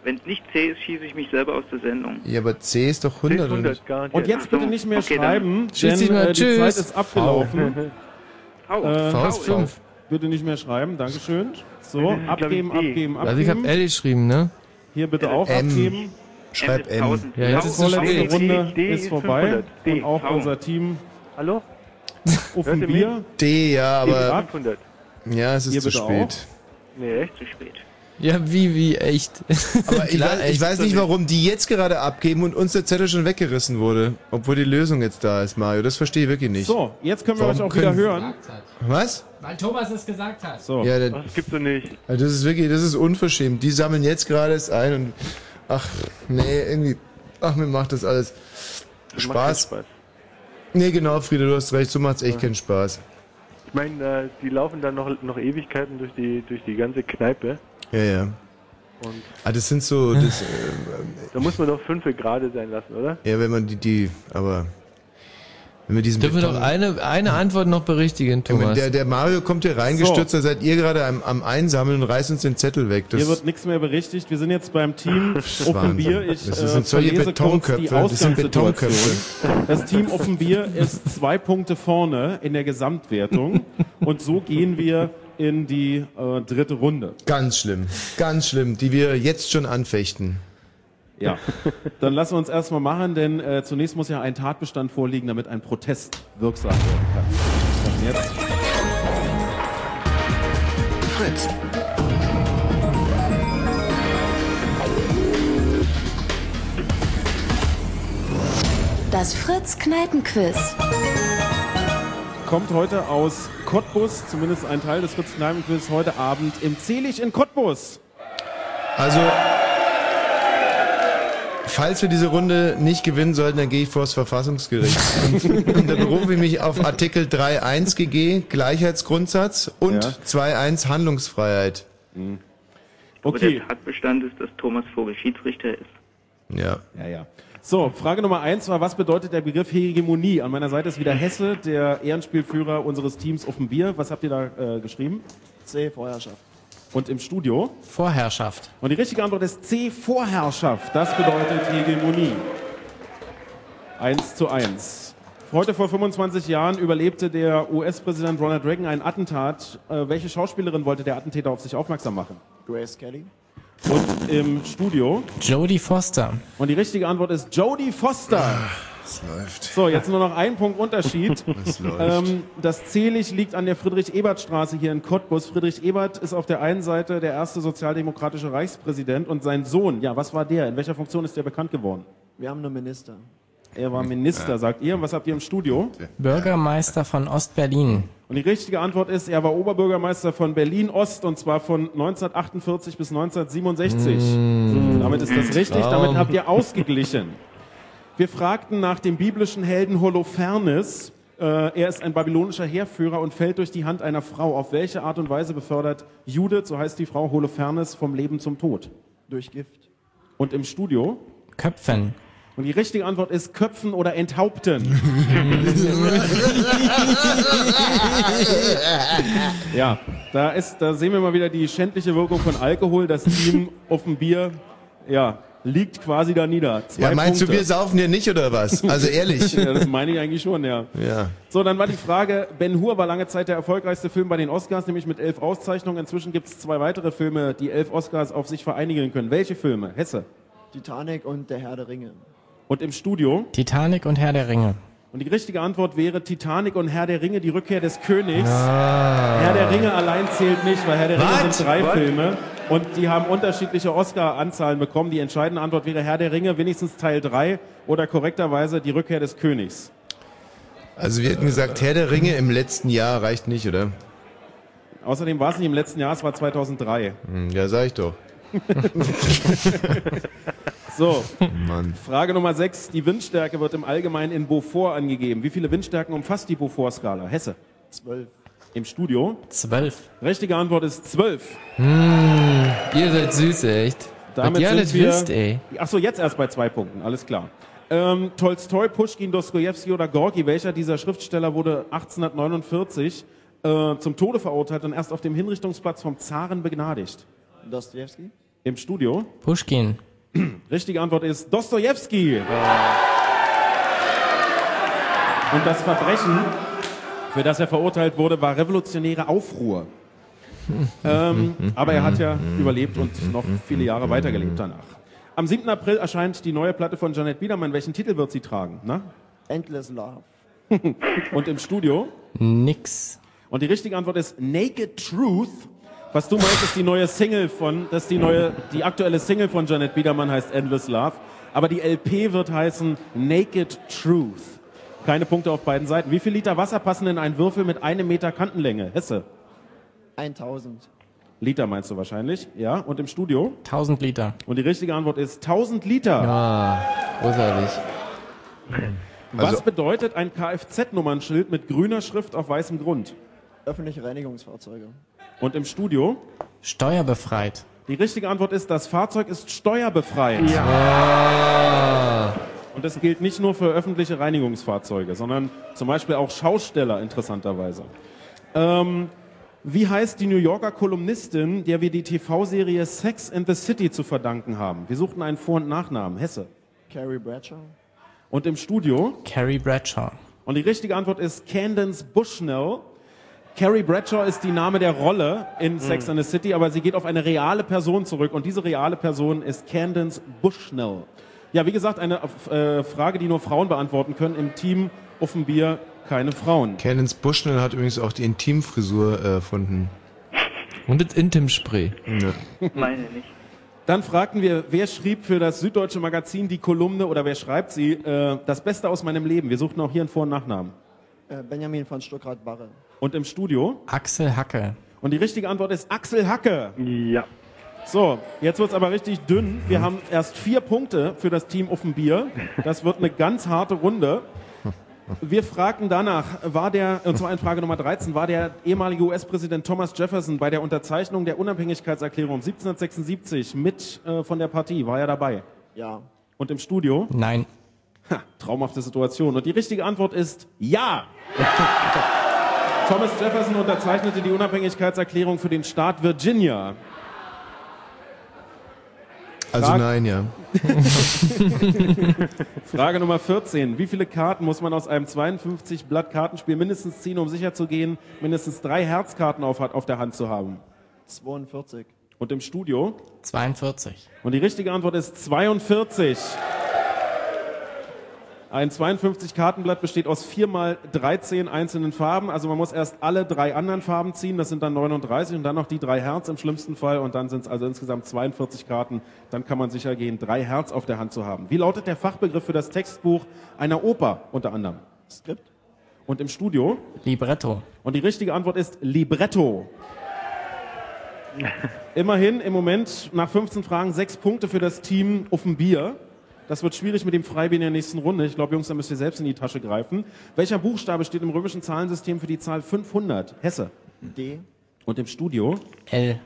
Wenn es nicht C ist, schieße ich mich selber aus der Sendung. Ja, aber C ist doch 100. oder nicht? 100 garantiert. Und jetzt bitte nicht mehr okay, schreiben, schieß dich denn mal, äh, die tschüss. Zeit ist abgelaufen. V. Äh, V ist V. 5. Bitte nicht mehr schreiben, Dankeschön. So, glaub ich, abgeben, D. abgeben, abgeben. Also ich habe L geschrieben, ne? Hier bitte auch M. abgeben. Schreib M. 1000. Ja, jetzt Die ist vorletzte spät. Runde D ist vorbei 500. D. und auch unser Team Hallo? ihr Bier. D, ja, aber 500. ja, es ist zu spät. Nee, echt? Zu spät. Ja, wie, wie, echt. Aber ich, Klar, weiß, ich echt weiß doch nicht, warum die jetzt gerade abgeben und uns der Zettel schon weggerissen wurde. Obwohl die Lösung jetzt da ist, Mario. Das verstehe ich wirklich nicht. So, jetzt können wir Warum euch auch wieder hören. Was? Weil Thomas es gesagt hat. So. Ja, der, Das gibt's doch nicht. also das ist wirklich, das ist unverschämt. Die sammeln jetzt gerade es ein und ach, nee, irgendwie, ach, mir macht das alles Macht Spaß. keinen Spaß. Nee, genau, Friede, du hast recht, so macht's echt keinen Spaß. Ich meine, äh, die laufen dann noch, noch Ewigkeiten durch die, durch die ganze Kneipe. Ja, ja. Und Ah, das sind so, das, äh, da muss man doch fünf gerade sein lassen, oder? ja, wenn man die, die, aber, wenn wir diesen Dürfen wir doch eine, eine Antwort noch berichtigen, Thomas? Der, der Mario kommt hier reingestürzt, da seid ihr gerade am, am Einsammeln und reißt uns den Zettel weg. Das Hier wird nichts mehr berichtigt. Wir sind jetzt beim Team Offenbier. Ich Das äh, sind solche verlese kurz Betonköpfe. Das sind. Betonköpfe. Das Team Offenbier ist zwei Punkte vorne in der Gesamtwertung. Und so gehen wir in die äh, dritte Runde. Ganz schlimm, ganz schlimm, die wir jetzt schon anfechten. Ja, dann lassen wir uns erstmal machen, denn äh, zunächst muss ja ein Tatbestand vorliegen, damit ein Protest wirksam werden kann. Und jetzt Fritz. Das Fritz Kneipenquiz. kommt heute aus Cottbus, zumindest ein Teil des Fritz Kneipenquiz heute Abend im Zelig in Cottbus. Also, falls wir diese Runde nicht gewinnen sollten, dann gehe ich vor das Verfassungsgericht. und, und dann berufe ich mich auf Artikel 3.1 GG, Gleichheitsgrundsatz und Ja. 2.1 Handlungsfreiheit. Aber Okay. der Tatbestand ist, dass Thomas Vogel Schiedsrichter ist. Ja. Ja, ja. So, Frage Nummer eins war, was bedeutet der Begriff Hegemonie? An meiner Seite ist wieder Hesse, der Ehrenspielführer unseres Teams Offenbier. Was habt ihr da äh, geschrieben? C, Vorherrschaft. Und im Studio? Vorherrschaft. Und die richtige Antwort ist C, Vorherrschaft. Das bedeutet Hegemonie. Eins zu eins. Heute vor 25 Jahren überlebte der US-Präsident Ronald Reagan ein Attentat. Äh, welche Schauspielerin wollte der Attentäter auf sich aufmerksam machen? Grace Kelly. Und im Studio? Jodie Foster. Und die richtige Antwort ist Jodie Foster. Es läuft. So, jetzt nur noch ein Punkt Unterschied. Es läuft. Ähm, das Zelig liegt an der Friedrich-Ebert-Straße hier in Cottbus. Friedrich Ebert ist auf der einen Seite der erste sozialdemokratische Reichspräsident und sein Sohn, ja, was war der? In welcher Funktion ist der bekannt geworden? Wir haben einen Minister. Er war Minister, sagt ihr. Was habt ihr im Studio? Bürgermeister von Ostberlin. Und die richtige Antwort ist, er war Oberbürgermeister von Berlin-Ost und zwar von 1948 bis 1967. Damit ist das richtig, damit habt ihr ausgeglichen. Wir fragten nach dem biblischen Helden Holofernes. Äh, er ist ein babylonischer Heerführer und fällt durch die Hand einer Frau. Auf welche Art und Weise befördert Judith, so heißt die Frau Holofernes, vom Leben zum Tod? Durch Gift. Und im Studio? Köpfen. Und die richtige Antwort ist Köpfen oder Enthaupten. ja, da, ist, da sehen wir mal wieder die schändliche Wirkung von Alkohol. Das Team Offenbier ja, liegt quasi da nieder. Zwei Ja, meinst Punkte. du, wir saufen hier nicht oder was? Also ehrlich. ja, das meine ich eigentlich schon, ja. Ja. So, dann war die Frage, Ben Hur war lange Zeit der erfolgreichste Film bei den Oscars, nämlich mit elf Auszeichnungen. Inzwischen gibt es zwei weitere Filme, die elf Oscars auf sich vereinigen können. Welche Filme? Hesse. Titanic und der Herr der Ringe. Und im Studio? Titanic und Herr der Ringe. Und die richtige Antwort wäre Titanic und Herr der Ringe, die Rückkehr des Königs. Ah. Herr der Ringe allein zählt nicht, weil Herr der Ringe sind drei Was? Filme und die haben unterschiedliche Oscar-Anzahlen bekommen. Die entscheidende Antwort wäre Herr der Ringe, wenigstens Teil 3 oder korrekterweise die Rückkehr des Königs. Also wir hätten gesagt, Herr der Ringe im letzten Jahr reicht nicht, oder? Außerdem war es nicht im letzten Jahr, es war 2003. Hm, Ja, sag ich doch. So, Mann. Frage Nummer 6. Die Windstärke wird im Allgemeinen in Beaufort angegeben. Wie viele Windstärken umfasst die Beaufort-Skala? Hesse. Zwölf. Im Studio? Zwölf. Richtige Antwort ist 12. Hm, ihr seid süß, echt. Damit ihr sind alles wir, wisst, ey. Achso, jetzt erst bei zwei Punkten, alles klar. Ähm, Tolstoi, Puschkin, Dostojewski oder Gorki, welcher dieser Schriftsteller wurde 1849 äh, zum Tode verurteilt und erst auf dem Hinrichtungsplatz vom Zaren begnadigt? Dostoevsky? Im Studio? Pushkin. Richtige Antwort ist Dostojewski. Und das Verbrechen, für das er verurteilt wurde, war revolutionäre Aufruhr. ähm, aber er hat ja überlebt und noch viele Jahre weitergelebt danach. Am 7. April erscheint die neue Platte von Janet Biedermann. Welchen Titel wird sie tragen? Na? Endless Love. Und im Studio? Nix. Und die richtige Antwort ist Naked Truth. Was du meinst, ist die neue Single von, das ist die neue, die aktuelle Single von Janet Biedermann heißt Endless Love. Aber die LP wird heißen Naked Truth. Keine Punkte auf beiden Seiten. Wie viel Liter Wasser passen in einen Würfel mit einem Meter Kantenlänge? Hesse. 1000. Liter meinst du wahrscheinlich, ja? Und im Studio? 1000 Liter. Und die richtige Antwort ist 1000 Liter. Ah, großartig. Was Also- bedeutet ein Kfz-Nummernschild mit grüner Schrift auf weißem Grund? Öffentliche Reinigungsfahrzeuge. Und im Studio? Steuerbefreit. Die richtige Antwort ist, das Fahrzeug ist steuerbefreit. Ah. Und das gilt nicht nur für öffentliche Reinigungsfahrzeuge, sondern zum Beispiel auch Schausteller, interessanterweise. Ähm, wie heißt die New Yorker Kolumnistin, der wir die TV-Serie Sex in the City zu verdanken haben? Wir suchten einen Vor- und Nachnamen. Hesse. Carrie Bradshaw. Und im Studio? Carrie Bradshaw. Und die richtige Antwort ist Candence Bushnell. Carrie Bradshaw ist die Name der Rolle in Sex and the City, aber sie geht auf eine reale Person zurück und diese reale Person ist Candence Bushnell. Ja, wie gesagt, eine äh, Frage, die nur Frauen beantworten können. Im Team Offenbier keine Frauen. Cannons Bushnell hat übrigens auch die Intimfrisur äh, erfunden. Und das Intim-Spray. Ja. Meine nicht. Dann fragten wir, wer schrieb für das Süddeutsche Magazin die Kolumne oder wer schreibt sie, äh, das Beste aus meinem Leben. Wir suchten auch hier einen Vor- und Nachnamen. Äh, Benjamin von Stuckrad-Barre. Und im Studio? Axel Hacke. Und die richtige Antwort ist Axel Hacke. Ja. So, jetzt wird's aber richtig dünn. Wir haben erst vier Punkte für das Team Offenbier. Das wird eine ganz harte Runde. Wir fragten danach, war der, und zwar in Frage Nummer 13, war der ehemalige US-Präsident Thomas Jefferson bei der Unterzeichnung der Unabhängigkeitserklärung 1776 mit äh, von der Partie, war er dabei? Ja. Und im Studio? Nein. Ha, traumhafte Situation. Und die richtige Antwort ist ja. Thomas Jefferson unterzeichnete die Unabhängigkeitserklärung für den Staat Virginia. Also nein, ja. Frage Nummer 14. Wie viele Karten muss man aus einem 52 Blatt Kartenspiel mindestens ziehen, um sicher zu gehen, mindestens drei Herzkarten auf, auf der Hand zu haben? 42. Und im Studio? 42. Und die richtige Antwort ist 42. Ein 52-Kartenblatt besteht aus 4 mal 13 einzelnen Farben. Also man muss erst alle drei anderen Farben ziehen, das sind dann 39 und dann noch die drei Herz im schlimmsten Fall und dann sind es also insgesamt 42 Karten. Dann kann man sicher gehen, drei Herz auf der Hand zu haben. Wie lautet der Fachbegriff für das Textbuch einer Oper unter anderem? Skript. Und im Studio? Libretto. Und die richtige Antwort ist Libretto. Immerhin im Moment nach 15 Fragen sechs Punkte für das Team Offenbier. Das wird schwierig mit dem Freibier in der nächsten Runde. Ich glaube, Jungs, da müsst ihr selbst in die Tasche greifen. Welcher Buchstabe steht im römischen Zahlensystem für die Zahl 500? Hesse. D. Und im Studio? L.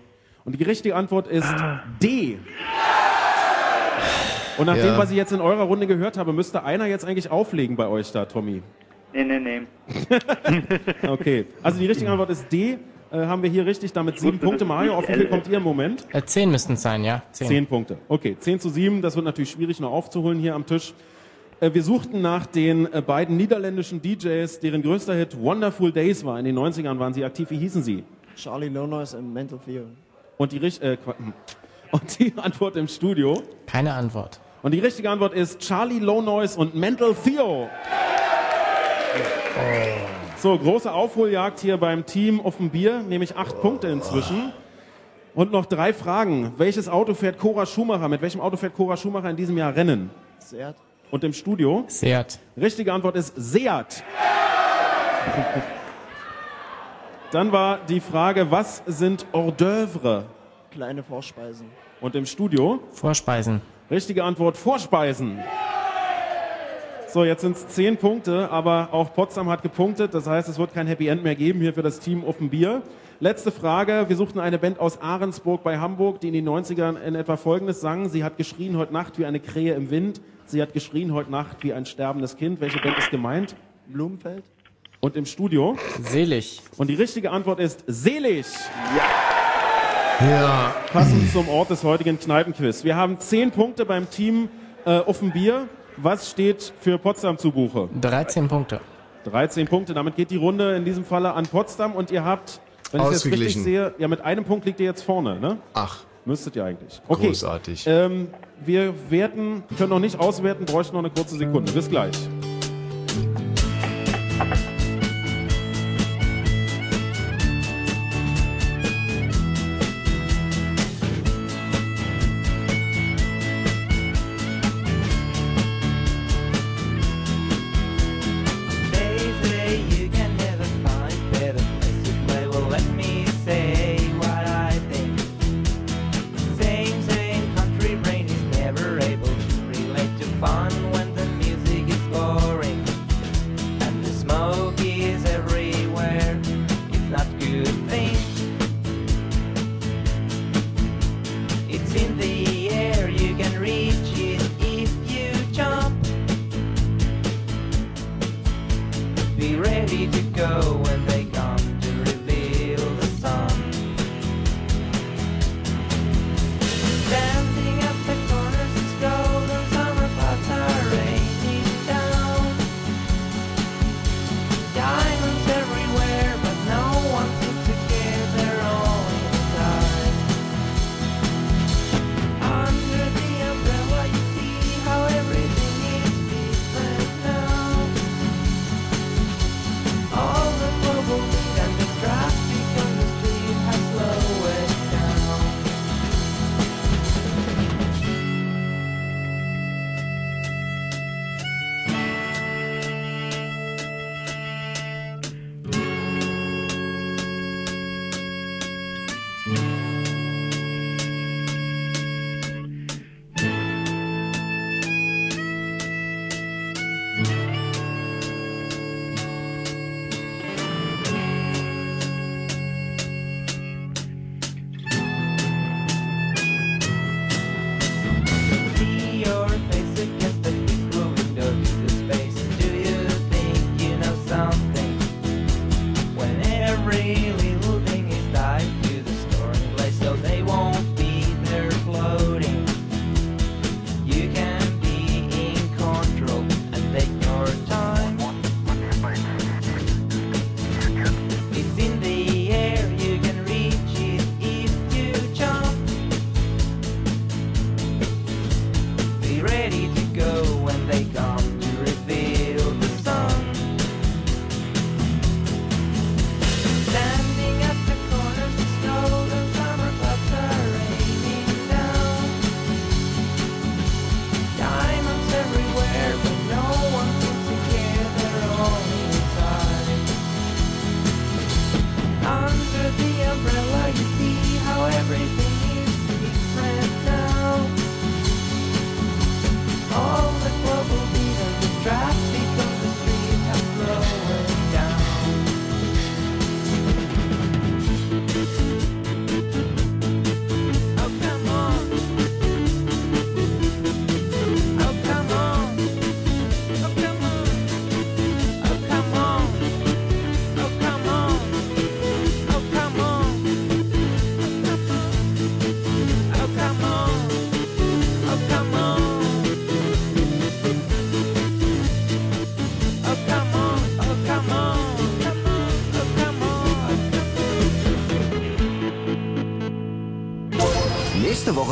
Und die richtige Antwort ist D. Und nach Ja. dem, was ich jetzt in eurer Runde gehört habe, müsste einer jetzt eigentlich auflegen bei euch da, Tommy. Nee, nee, nee. Okay. Also die richtige Antwort ist D. Äh, haben wir hier richtig, damit sieben Punkte. Mario, auf wie viel kommt ihr im Moment? Äh, 10 müssten es sein, ja. 10. Zehn Punkte. Okay, 10 zu 7, das wird natürlich schwierig noch aufzuholen hier am Tisch. Äh, Wir suchten nach den äh, beiden niederländischen DJs, deren größter Hit Wonderful Days war. In den 90ern waren sie aktiv. Wie hießen sie? Charlie Lonois im Mental Theo. Und die, äh, hm. und die Antwort im Studio? Keine Antwort. Und die richtige Antwort ist Charlie Low Noise und Mental Theo. So, große Aufholjagd hier beim Team Offenbier, nämlich acht Punkte inzwischen. Und noch drei Fragen. Welches Auto fährt Cora Schumacher? Mit welchem Auto fährt Cora Schumacher in diesem Jahr Rennen? Seat. Und im Studio? Seat. Richtige Antwort ist Seat. Dann war die Frage, was sind Hors d'oeuvre? Kleine Vorspeisen. Und im Studio? Vorspeisen. Richtige Antwort, Vorspeisen. So, jetzt sind es zehn Punkte, aber auch Potsdam hat gepunktet. Das heißt, es wird kein Happy End mehr geben hier für das Team Offenbier. Letzte Frage. Wir suchten eine Band aus Ahrensburg bei Hamburg, die in den 90ern in etwa Folgendes sang. Sie hat geschrien heute Nacht wie eine Krähe im Wind. Sie hat geschrien heute Nacht wie ein sterbendes Kind. Welche Band ist gemeint? Blumenfeld. Und im Studio? Selig. Und die richtige Antwort ist selig. Ja. Passend zum Ort des heutigen Kneipenquiz. Wir haben zehn Punkte beim Team äh, Offenbier. Was steht für Potsdam zu Buche? 13 Punkte. 13 Punkte. Damit geht die Runde in diesem Falle an Potsdam und ihr habt, wenn ich es jetzt richtig sehe, ja mit einem Punkt liegt ihr jetzt vorne, ne? Ach, Müsstet ihr eigentlich. Okay. großartig. Ähm, wir werten, können noch nicht auswerten, bräuchten noch eine kurze Sekunde. Bis gleich.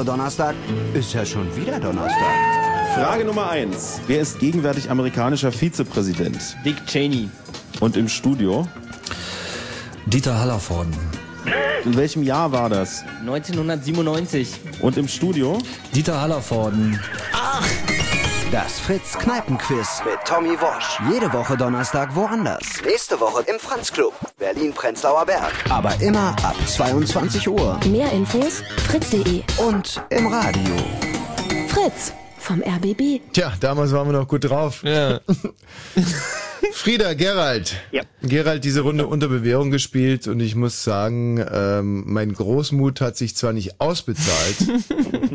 Woche Donnerstag ist ja schon wieder Donnerstag. Frage Nummer eins. Wer ist gegenwärtig amerikanischer Vizepräsident? Dick Cheney. Und im Studio? Dieter Hallervorden. In welchem Jahr war das? 1997. Und im Studio? Dieter Hallervorden. Das Fritz Kneipenquiz mit Tommy Wosch. Jede Woche Donnerstag woanders. Nächste Woche im Franz Club, Berlin-Prenzlauer Berg. Aber immer ab 22 Uhr. Mehr Infos fritz.de Und im Radio. Fritz vom RBB. Tja, damals waren wir noch gut drauf. Ja. Frieda, Gerald. Ja. Gerald, diese Runde unter Bewährung gespielt und ich muss sagen, ähm, mein Großmut hat sich zwar nicht ausbezahlt,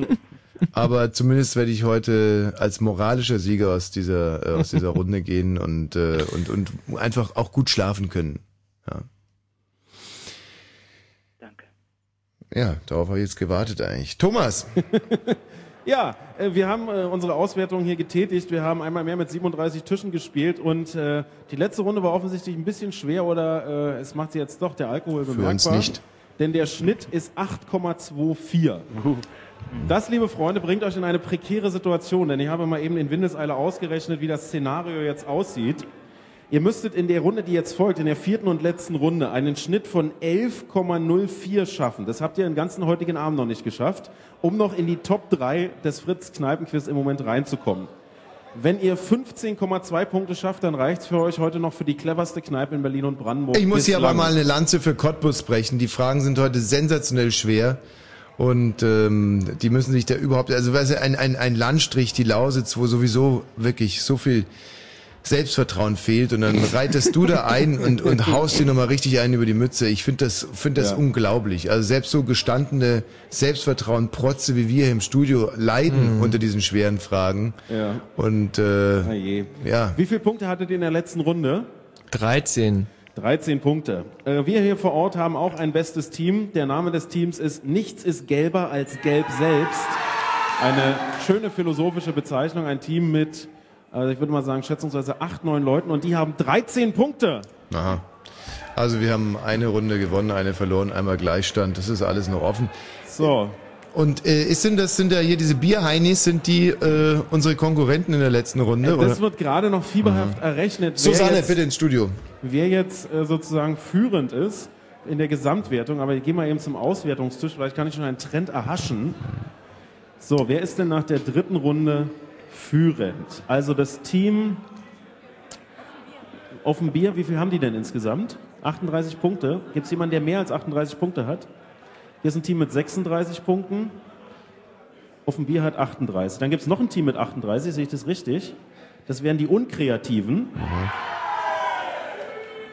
aber zumindest werde ich heute als moralischer Sieger aus dieser, äh, aus dieser Runde gehen und, äh, und, und einfach auch gut schlafen können. Ja. Danke. Ja, darauf habe ich jetzt gewartet eigentlich. Thomas. Ja, äh, wir haben äh, unsere Auswertung hier getätigt. Wir haben einmal mehr mit 37 Tischen gespielt und äh, die letzte Runde war offensichtlich ein bisschen schwer oder es macht sie jetzt doch der Alkohol Für bemerkbar. uns nicht. Denn der Schnitt ist 8,24. Das, liebe Freunde, bringt euch in eine prekäre Situation, denn ich habe mal eben in Windeseile ausgerechnet, wie das Szenario jetzt aussieht. Ihr müsstet in der Runde, die jetzt folgt, in der vierten und letzten Runde, einen Schnitt von 11,04 schaffen. Das habt ihr den ganzen heutigen Abend noch nicht geschafft, um noch in die Top 3 des Fritz Kneipenquiz im Moment reinzukommen. Wenn ihr 15,2 Punkte schafft, dann reicht's für euch heute noch für die cleverste Kneipe in Berlin und Brandenburg. Ich muss hier aber mal eine Lanze für Cottbus brechen. Die Fragen sind heute sensationell schwer. Und ähm, die müssen sich da überhaupt, also weißt du, ein, ein, ein Landstrich, die Lausitz, wo sowieso wirklich so viel Selbstvertrauen fehlt und dann reitest du da ein und, und haust dir nochmal richtig einen über die Mütze. Ich finde das, finde das Ja. unglaublich. Also selbst so gestandene Selbstvertrauen Protze wie wir hier im Studio leiden Mhm. unter diesen schweren Fragen. Ja. Und äh, je. ja. Wie viele Punkte hattet ihr in der letzten Runde? 13. 13 Punkte. Äh, wir hier vor Ort haben auch ein bestes Team. Der Name des Teams ist Nichts ist gelber als gelb selbst. Eine schöne philosophische Bezeichnung. Ein Team mit, also ich würde mal sagen, schätzungsweise acht, neun Leuten und die haben 13 Punkte. Aha. Also wir haben eine Runde gewonnen, eine verloren, einmal Gleichstand. Das ist alles noch offen. So. Und äh, ist denn das sind ja hier diese Bierheinis, sind die äh, unsere Konkurrenten in der letzten Runde? Äh, das oder? wird gerade noch fieberhaft errechnet. wer Susanne, jetzt- bitte ins Studio. wer jetzt äh, sozusagen führend ist in der Gesamtwertung. Aber ich gehe mal eben zum Auswertungstisch, vielleicht kann ich schon einen Trend erhaschen. So, wer ist denn nach der dritten Runde führend? Also das Team auf dem Bier, wie viel haben die denn insgesamt? 38 Punkte. Gibt es jemanden, der mehr als 38 Punkte hat? Hier ist ein Team mit 36 Punkten. Auf dem Bier hat 38. Dann gibt es noch ein Team mit 38, sehe ich das richtig? Das wären die Unkreativen.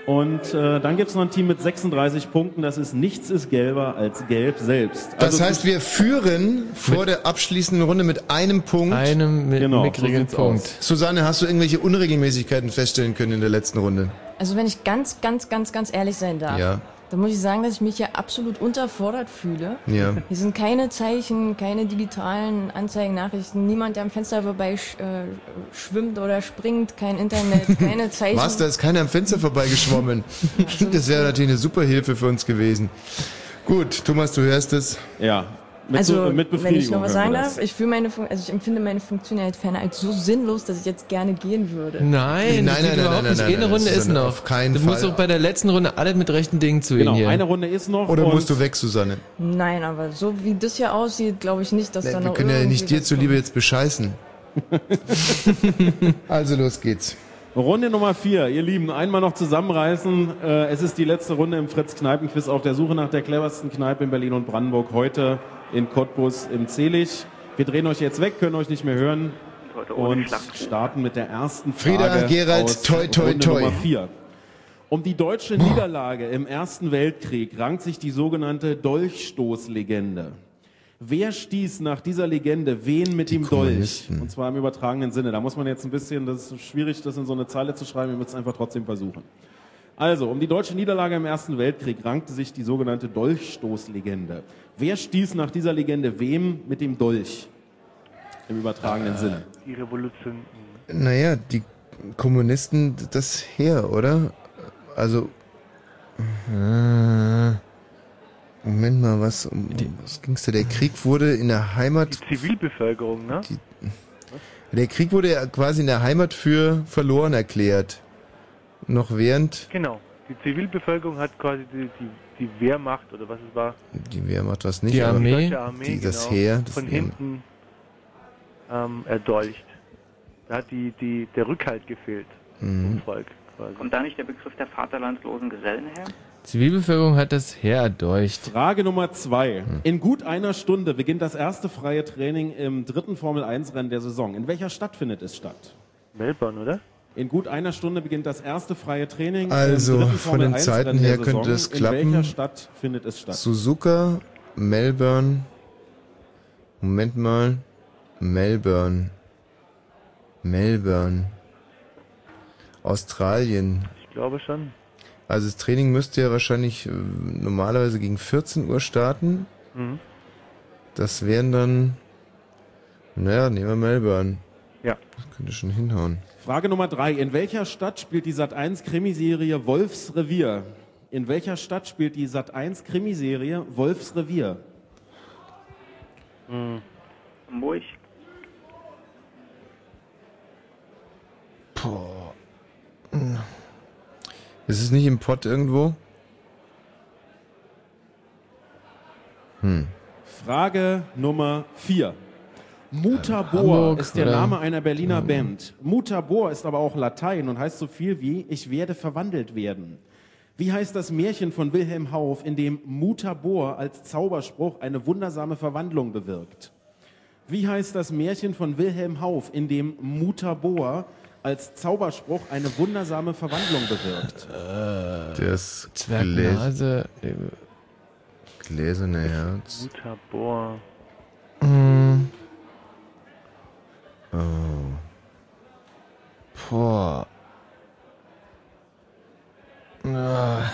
Und äh, dann gibt es noch ein Team mit 36 Punkten. Das ist nichts ist gelber als gelb selbst. Das Also es heißt, wir führen vor der abschließenden Runde mit einem Punkt. Einem mit Genau, so mickrigen sieht's Punkt. aus. Susanne, hast du irgendwelche Unregelmäßigkeiten feststellen können in der letzten Runde? Also wenn ich ganz, ganz, ganz, ganz ehrlich sein darf, Ja. Dann muss ich sagen, dass ich mich hier absolut unterfordert fühle. Ja. Hier sind keine Zeichen, keine digitalen Anzeigen, Nachrichten, niemand, der am Fenster vorbei sch, äh, schwimmt oder springt, kein Internet, keine Zeichen. Was? Da ist keiner am Fenster vorbeigeschwommen. Das wäre natürlich eine super Hilfe für uns gewesen. Gut, Thomas, du hörst es. Ja. Mit, also, so- mit wenn ich noch was sagen darf, ich fühle meine, Fun- also ich empfinde meine Funktionalität ferner als so sinnlos, dass ich jetzt gerne gehen würde. Nein, Nein, nein, nein, überhaupt nein, nicht. nein, Eine nein, Runde ist noch. auf keinen du musst Fall. doch bei der letzten Runde alle mit rechten Dingen zu Genau, hier. eine Runde ist noch. Oder musst du weg, Susanne? Nein, aber so wie das hier aussieht, glaube ich nicht, dass da Nee, noch wir können ja nicht dir zuliebe jetzt bescheißen. also los geht's. Runde Nummer vier, ihr Lieben, einmal noch zusammenreißen. Äh, es ist die letzte Runde im Fritz Kneipenquiz auf der Suche nach der cleversten Kneipe in Berlin und Brandenburg. Heute in Cottbus im Zelig. Wir drehen euch jetzt weg, können euch nicht mehr hören und Schlacht. starten mit der ersten Frage Frieda, Gerald, aus toi, toi, Runde toi. Nummer vier. Um die deutsche Niederlage im Ersten Weltkrieg rankt sich die sogenannte Dolchstoßlegende. Wer stieß nach dieser Legende wen mit dem Dolch? Und zwar im übertragenen Sinne. Da muss man jetzt ein bisschen, das ist schwierig, das in so eine Zeile zu schreiben, wir müssen es einfach trotzdem versuchen. Also, um die deutsche Niederlage im Ersten Weltkrieg rankte sich die sogenannte Dolchstoßlegende. Wer stieß nach dieser Legende wem mit dem Dolch? Im übertragenen Sinne. Die Revolution. Naja, die Kommunisten, das her, oder? Also. äh, Moment mal, was, um, was ging's da? Der Krieg wurde in der Heimat, Zivilbevölkerung, ne? der Krieg wurde ja quasi in der Heimat für verloren erklärt. Noch während Genau. Die Zivilbevölkerung hat quasi die, die, die Wehrmacht oder was es war. die Wehrmacht was nicht, Die Armee? Die Armee, die, das genau, Heer, das von hinten ähm, erdolcht. Da hat die, die, der Rückhalt gefehlt Mhm. vom Volk quasi. Kommt da nicht der Begriff der vaterlandslosen Gesellen her? Zivilbevölkerung hat das Heer erdolcht. Frage Nummer zwei. In gut einer Stunde beginnt das erste freie Training im dritten Formel-1-Rennen der Saison. In welcher Stadt findet es statt? Melbourne, oder? In gut einer Stunde beginnt das erste freie Training Also, von den Formel-1-Rennen Zeiten her könnte das In klappen. welcher Stadt findet es statt? Suzuka, Melbourne. Moment mal. Melbourne. Melbourne. Australien. Ich glaube schon. Also das Training müsste ja wahrscheinlich äh, normalerweise gegen 14 Uhr starten. Mhm. Das wären dann, naja, nehmen wir Melbourne. Ja. Das könnte schon hinhauen. Frage Nummer drei. In welcher Stadt spielt die Sat1-Krimiserie Wolfsrevier? In welcher Stadt spielt die Sat1-Krimiserie Wolfsrevier? Mhm. Hamburg? Boah. Ist es nicht im Pott irgendwo? Hm. Frage Nummer vier. Mutabor Hamburg ist der oder- Name einer Berliner Band. Mutabor ist aber auch Latein und heißt so viel wie Ich werde verwandelt werden. Wie heißt das Märchen von Wilhelm Hauff, in dem Mutabor als Zauberspruch eine wundersame Verwandlung bewirkt? Wie heißt das Märchen von Wilhelm Hauff, in dem Mutabor als Zauberspruch eine wundersame Verwandlung bewirkt? Das Zwergnase. Gläserne Herz. Guter Bohr. Mm, boah. Ah.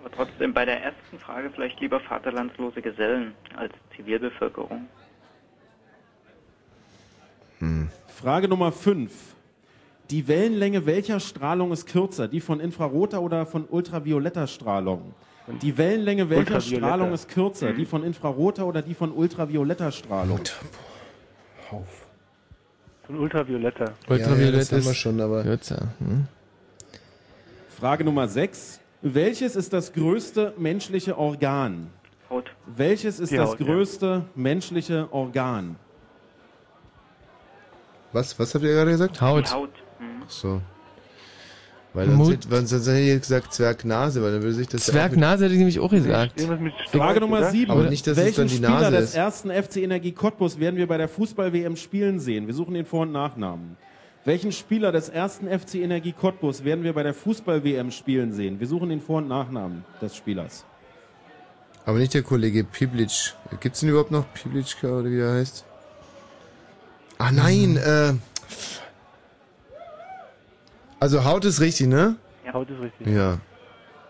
Aber trotzdem bei der ersten Frage vielleicht lieber vaterlandslose Gesellen als Zivilbevölkerung. Frage Nummer 5. Die Wellenlänge welcher Strahlung ist kürzer? Die von infraroter oder von ultravioletter Strahlung? Die Wellenlänge welcher. Strahlung ist kürzer? Mhm. Die von infraroter oder die von ultravioletter Strahlung? Von Ultravioletter. Ultraviolett das haben wir ist schon, aber- kürzer. Hm? Frage Nummer 6. Welches ist das größte menschliche Organ? Haut. Welches ist Die das Haut, ja. größte menschliche Organ? Was, was habt ihr gerade gesagt? Haut. Die Haut. Mhm. Ach so. Weil sonst, Mut- hätte- weil sonst hätte ich gesagt Zwergnase, weil dann würde sich das ja Zwergnase hätte ich nämlich auch gesagt. Irgendwas mit Frage Nummer oder? 7. Aber nicht, dass es Welchen dann die Spieler Nase des ist. ersten FC Energie Cottbus werden wir bei der Fußball-WM spielen sehen? Wir suchen den Vor- und Nachnamen. Welchen Spieler des ersten FC Energie Cottbus werden wir bei der Fußball-WM spielen sehen? Wir suchen den Vor- und Nachnamen des Spielers. Aber nicht der Kollege Piblic. Gibt's denn überhaupt noch Pibliczka oder wie der heißt? Ah nein, äh. Also Haut ist richtig, ne? Haut ist richtig. Ja.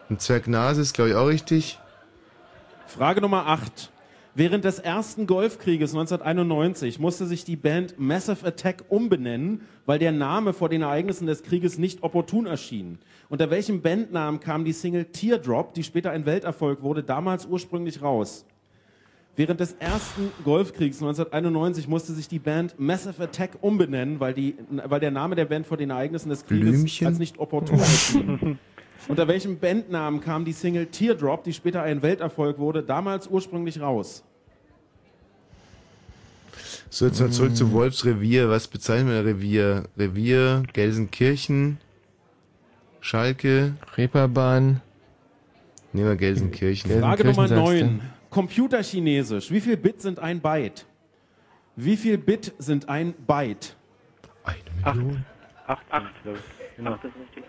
Und Zwergnase ist, glaube ich, auch richtig. Frage Nummer 8. Während des ersten Golfkrieges 1991 musste sich die Band Massive Attack umbenennen, weil der Name vor den Ereignissen des Krieges nicht opportun erschien. Unter welchem Bandnamen kam die Single Teardrop, die später ein Welterfolg wurde, damals ursprünglich raus? Während des ersten Golfkriegs 1991 musste sich die Band Massive Attack umbenennen, weil, die, weil der Name der Band vor den Ereignissen des Krieges Blümchen? als nicht opportun erschien. Unter welchem Bandnamen kam die Single Teardrop, die später ein Welterfolg wurde, damals ursprünglich raus? So, jetzt mal zurück zu Wolfsrevier. Was bezeichnen wir Revier? Revier, Gelsenkirchen, Schalke. Reeperbahn. Nehmen wir Gelsenkirchen. Frage Nummer Gelsenkirchen sagst 9. Computerchinesisch. Wie viel Bit sind ein Byte? Wie viel Bit sind ein Byte? Acht. Acht. Acht. ich. Genau. Ach, das ist richtig.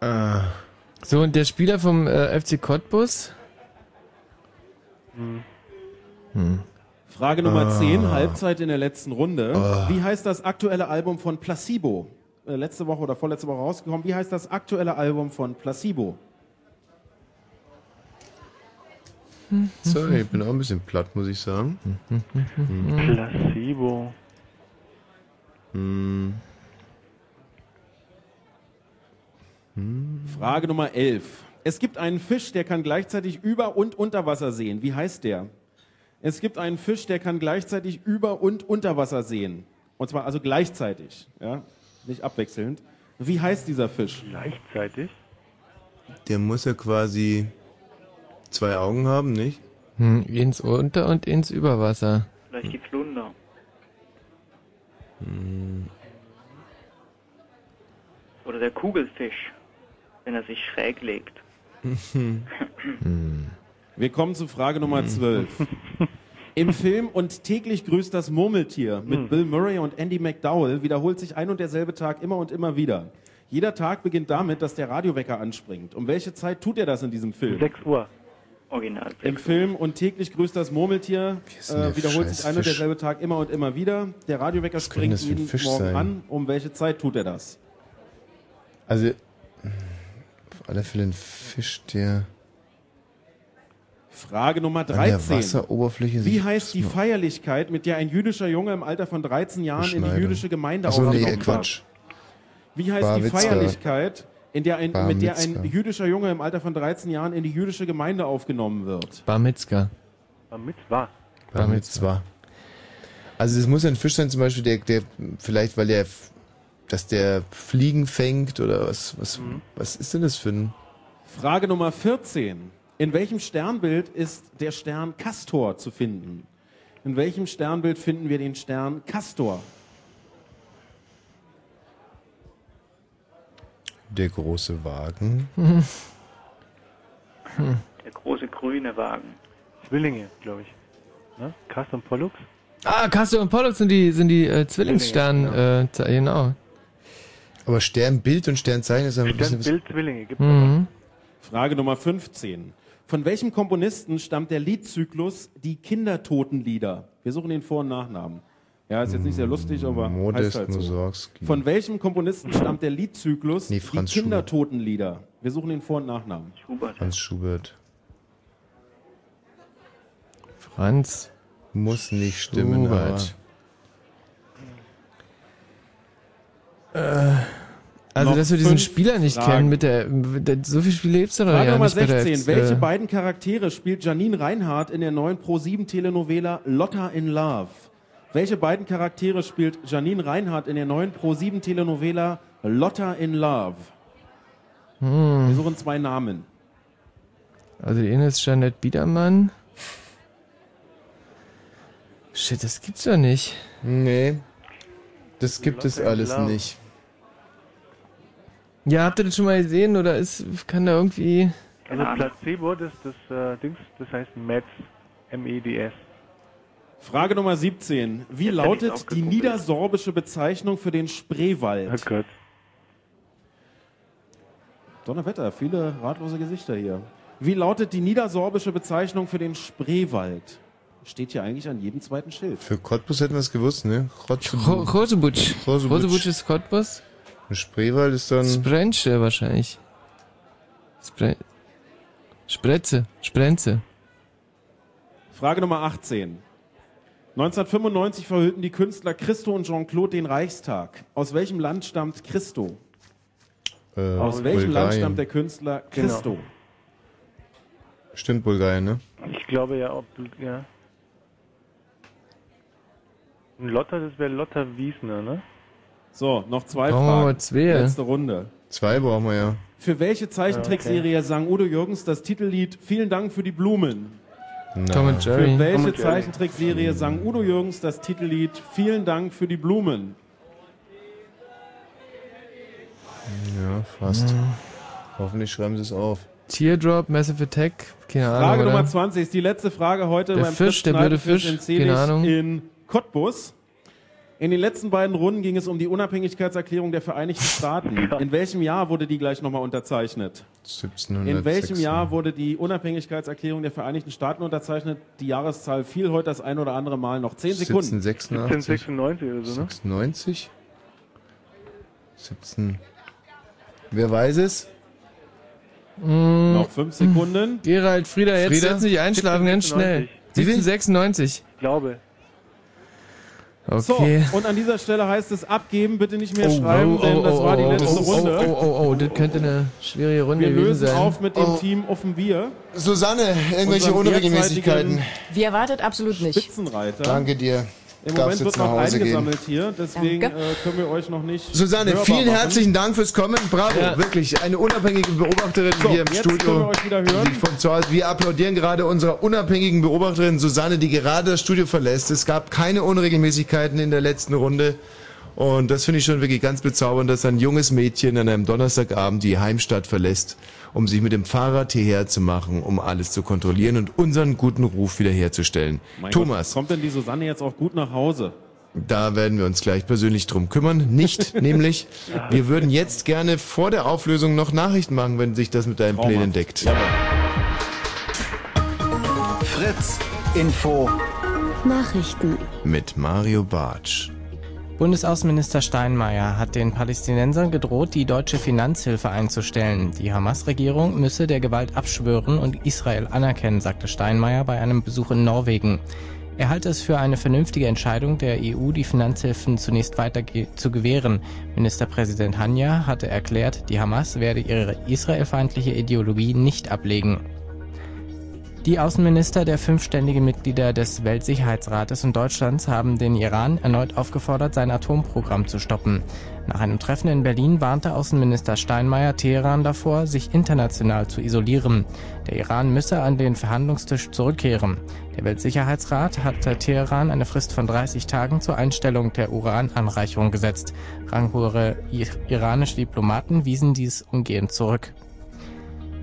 Ah. So, und der Spieler vom äh, FC Cottbus? Hm. Hm. Frage Nummer Ah. 10, Halbzeit in der letzten Runde. Ah. Wie heißt das aktuelle Album von Placebo? Äh, letzte Woche oder vorletzte Woche rausgekommen. Wie heißt das aktuelle Album von Placebo? Sorry, ich bin auch ein bisschen platt, muss ich sagen. Hm. Placebo. Hm. Frage Nummer 11. Es gibt einen Fisch, der kann gleichzeitig über und unter Wasser sehen. Wie heißt der? Es gibt einen Fisch, der kann gleichzeitig über und unter Wasser sehen. Und zwar also gleichzeitig, ja, nicht abwechselnd. Wie heißt dieser Fisch? Gleichzeitig? Der muss ja quasi zwei Augen haben, nicht? Hm, ins Unter- und ins Überwasser. Vielleicht die Flunder. Hm. Oder der Kugelfisch, wenn er sich schräg legt. Wir kommen zu Frage Nummer 12. Im Film Und täglich grüßt das Murmeltier mit Hm. Bill Murray und Andy McDowell wiederholt sich ein und derselbe Tag immer und immer wieder. Jeder Tag beginnt damit, dass der Radiowecker anspringt. Um welche Zeit tut er das in diesem Film? 6 Uhr. Original. Im Film Und täglich grüßt das Murmeltier äh, wiederholt sich ein und derselbe Tag immer und immer wieder. Der Radiowecker springt jeden Fisch Morgen sein? an. Um welche Zeit tut er das? Also, auf alle Fälle ein Fisch, der Frage Nummer an der 13. Wasseroberfläche Wie heißt die Feierlichkeit, mit der ein jüdischer Junge im Alter von 13 Jahren in die jüdische Gemeinde Ach so, nee, aufgenommen äh, Quatsch. wird? Wie heißt Bar die Mitzvah. Feierlichkeit, in der ein, mit der ein jüdischer Junge im Alter von 13 Jahren in die jüdische Gemeinde aufgenommen wird? Bar Mitzvah. Bar Mitzvah. Bar Mitzvah. Also es muss ein Fisch sein, zum Beispiel, der, der vielleicht, weil der, dass der Fliegen fängt oder was, was, Mhm. was ist denn das für ein? Frage Nummer 14. In welchem Sternbild ist der Stern Castor zu finden? In welchem Sternbild finden wir den Stern Castor? Der große Wagen. Der große grüne Wagen. Zwillinge, glaube ich. Ne? Custom Pollux? Ah, Castor und Pollux sind die, sind die äh, Zwillingssterne. Äh, ze- genau. Aber Sternbild und Sternzeichen ist ein bisschen was. Sternbild Zwillinge gibt's Mhm. Frage Nummer 15. Von welchem Komponisten stammt der Liedzyklus Die Kindertotenlieder? Wir suchen den Vor- und Nachnamen. Ja, ist jetzt nicht sehr lustig, aber Modest heißt halt so. Von welchem Komponisten stammt der Liedzyklus Nee, Die Franz Schubert. Kindertotenlieder? Wir suchen den Vor- und Nachnamen. Schubert. Franz Schubert. Franz. Muss nicht stimmen, Schubert. Äh, also, Noch dass wir diesen Spieler nicht Fragen. kennen, mit der, mit der, so viele Spiele gibt's doch Frage ja Nummer nicht bei der 16. Ex- Welche äh, beiden Charaktere spielt Janine Reinhardt in der neuen Pro-7-Telenovela Lotta in Love? Welche beiden Charaktere spielt Janine Reinhardt in der neuen Pro-7-Telenovela Lotta in Love? Wir Hm. suchen zwei Namen. Also, die eine ist Jeanette Biedermann. Shit, das gibt's doch nicht. Nee. Das gibt es Lotta in alles Love. nicht. Ja, habt ihr das schon mal gesehen oder ist, kann da irgendwie. Also Placebo, das, das äh, Dings, das heißt Meds. M-E-D-S. Frage Nummer 17. Wie Jetzt lautet die niedersorbische Bezeichnung für den Spreewald? Oh Gott. Donnerwetter, viele ratlose Gesichter hier. Wie lautet die niedersorbische Bezeichnung für den Spreewald? Steht hier eigentlich an jedem zweiten Schild. Für Cottbus hätten wir es gewusst, ne? Ro- Rosebutsch. Rosebutsch. Ist Cottbus. Ein Spreewald ist dann. Sprensche wahrscheinlich. Spre Spretze. Sprenze. Frage Nummer 18. 1995 verhüllten die Künstler Christo und Jean-Claude den Reichstag. Aus welchem Land stammt Christo? Äh, Aus welchem Land Bulgarien. stammt der Künstler Genau. Christo? Stimmt Bulgarien, ne? Ich glaube ja, ob du, ja. Ein Lotter, das wäre Lotter Wiesner, ne? So, noch zwei Brauchen wir Fragen. mal zwei. Letzte Runde. Zwei brauchen wir ja. Für welche Zeichentrickserie sang Udo Jürgens das Titellied Vielen Dank für die Blumen? Na. Tom und Jerry. Für welche Jerry. Zeichentrickserie sang Udo Jürgens das Titellied Vielen Dank für die Blumen? Ja, fast. Hm. Hoffentlich schreiben sie es auf. Teardrop, Massive Attack. Keine Frage Ahnung. Nummer Oder? 20 ist die letzte Frage heute Der beim Fisch, der blöde Fisch, in keine Ahnung. in Cottbus. In den letzten beiden Runden ging es um die Unabhängigkeitserklärung der Vereinigten Staaten. In welchem Jahr wurde die gleich nochmal unterzeichnet? 1700. In welchem Jahr wurde die Unabhängigkeitserklärung der Vereinigten Staaten unterzeichnet? Die Jahreszahl fiel heute das ein oder andere Mal noch. Zehn Sekunden. 1786. 1796 oder so, ne? 96? 17. Wer weiß es? Mm, Noch fünf Sekunden. Gerald, Frieda, jetzt, Frieda? jetzt nicht einschlafen, ganz schnell. 1796. 1796. Ich glaube. Okay. So, und an dieser Stelle heißt es abgeben, bitte nicht mehr Oh, schreiben, oh, denn oh, das war die oh, letzte oh, oh, Runde. Oh, oh, oh, das könnte eine schwierige Runde Wir gewesen lösen sein. auf mit dem Oh. Team Offenbier. Susanne, irgendwelche Unregelmäßigkeiten? Wir erwartet absolut nicht. Spitzenreiter. Danke dir. Im Darfst Moment wird noch Hause gehen. eingesammelt hier, deswegen äh, können wir euch noch nicht. Susanne, hörbar vielen machen. herzlichen Dank fürs Kommen. Bravo, Ja. wirklich. Eine unabhängige Beobachterin So, hier im jetzt Studio. können wir euch wieder hören. Von zu Hause. Wir applaudieren gerade unserer unabhängigen Beobachterin Susanne, die gerade das Studio verlässt. Es gab keine Unregelmäßigkeiten in der letzten Runde. Und das finde ich schon wirklich ganz bezaubernd, dass ein junges Mädchen an einem Donnerstagabend die Heimstadt verlässt, um sich mit dem Fahrrad hierher zu machen, um alles zu kontrollieren und unseren guten Ruf wiederherzustellen. Mein Thomas. Gott, kommt denn die Susanne jetzt auch gut nach Hause? Da werden wir uns gleich persönlich drum kümmern. Nicht, nämlich, wir würden jetzt gerne vor der Auflösung noch Nachrichten machen, wenn sich das mit deinen Traumhaft. Plänen deckt. Fritz, Info. Nachrichten. Mit Mario Bartsch. Bundesaußenminister Steinmeier hat den Palästinensern gedroht, die deutsche Finanzhilfe einzustellen. Die Hamas-Regierung müsse der Gewalt abschwören und Israel anerkennen, sagte Steinmeier bei einem Besuch in Norwegen. Er halte es für eine vernünftige Entscheidung der EU, die Finanzhilfen zunächst weiter zu gewähren. Ministerpräsident Hanja hatte erklärt, die Hamas werde ihre israelfeindliche Ideologie nicht ablegen. Die Außenminister der fünf ständigen Mitglieder des Weltsicherheitsrates und Deutschlands haben den Iran erneut aufgefordert, sein Atomprogramm zu stoppen. Nach einem Treffen in Berlin warnte Außenminister Steinmeier Teheran davor, sich international zu isolieren. Der Iran müsse an den Verhandlungstisch zurückkehren. Der Weltsicherheitsrat hatte Teheran eine Frist von 30 Tagen zur Einstellung der Urananreicherung gesetzt. Ranghohe iranische Diplomaten wiesen dies umgehend zurück.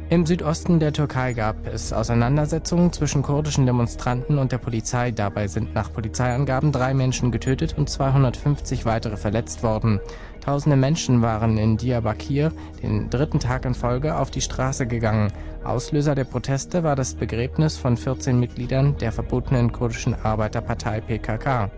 Im Südosten der Türkei gab es Auseinandersetzungen zwischen kurdischen Demonstranten und der Polizei. Dabei sind nach Polizeiangaben drei Menschen getötet und 250 weitere verletzt worden. Tausende Menschen waren in Diyarbakir den dritten Tag in Folge auf die Straße gegangen. Auslöser der Proteste war das Begräbnis von 14 Mitgliedern der verbotenen kurdischen Arbeiterpartei PKK.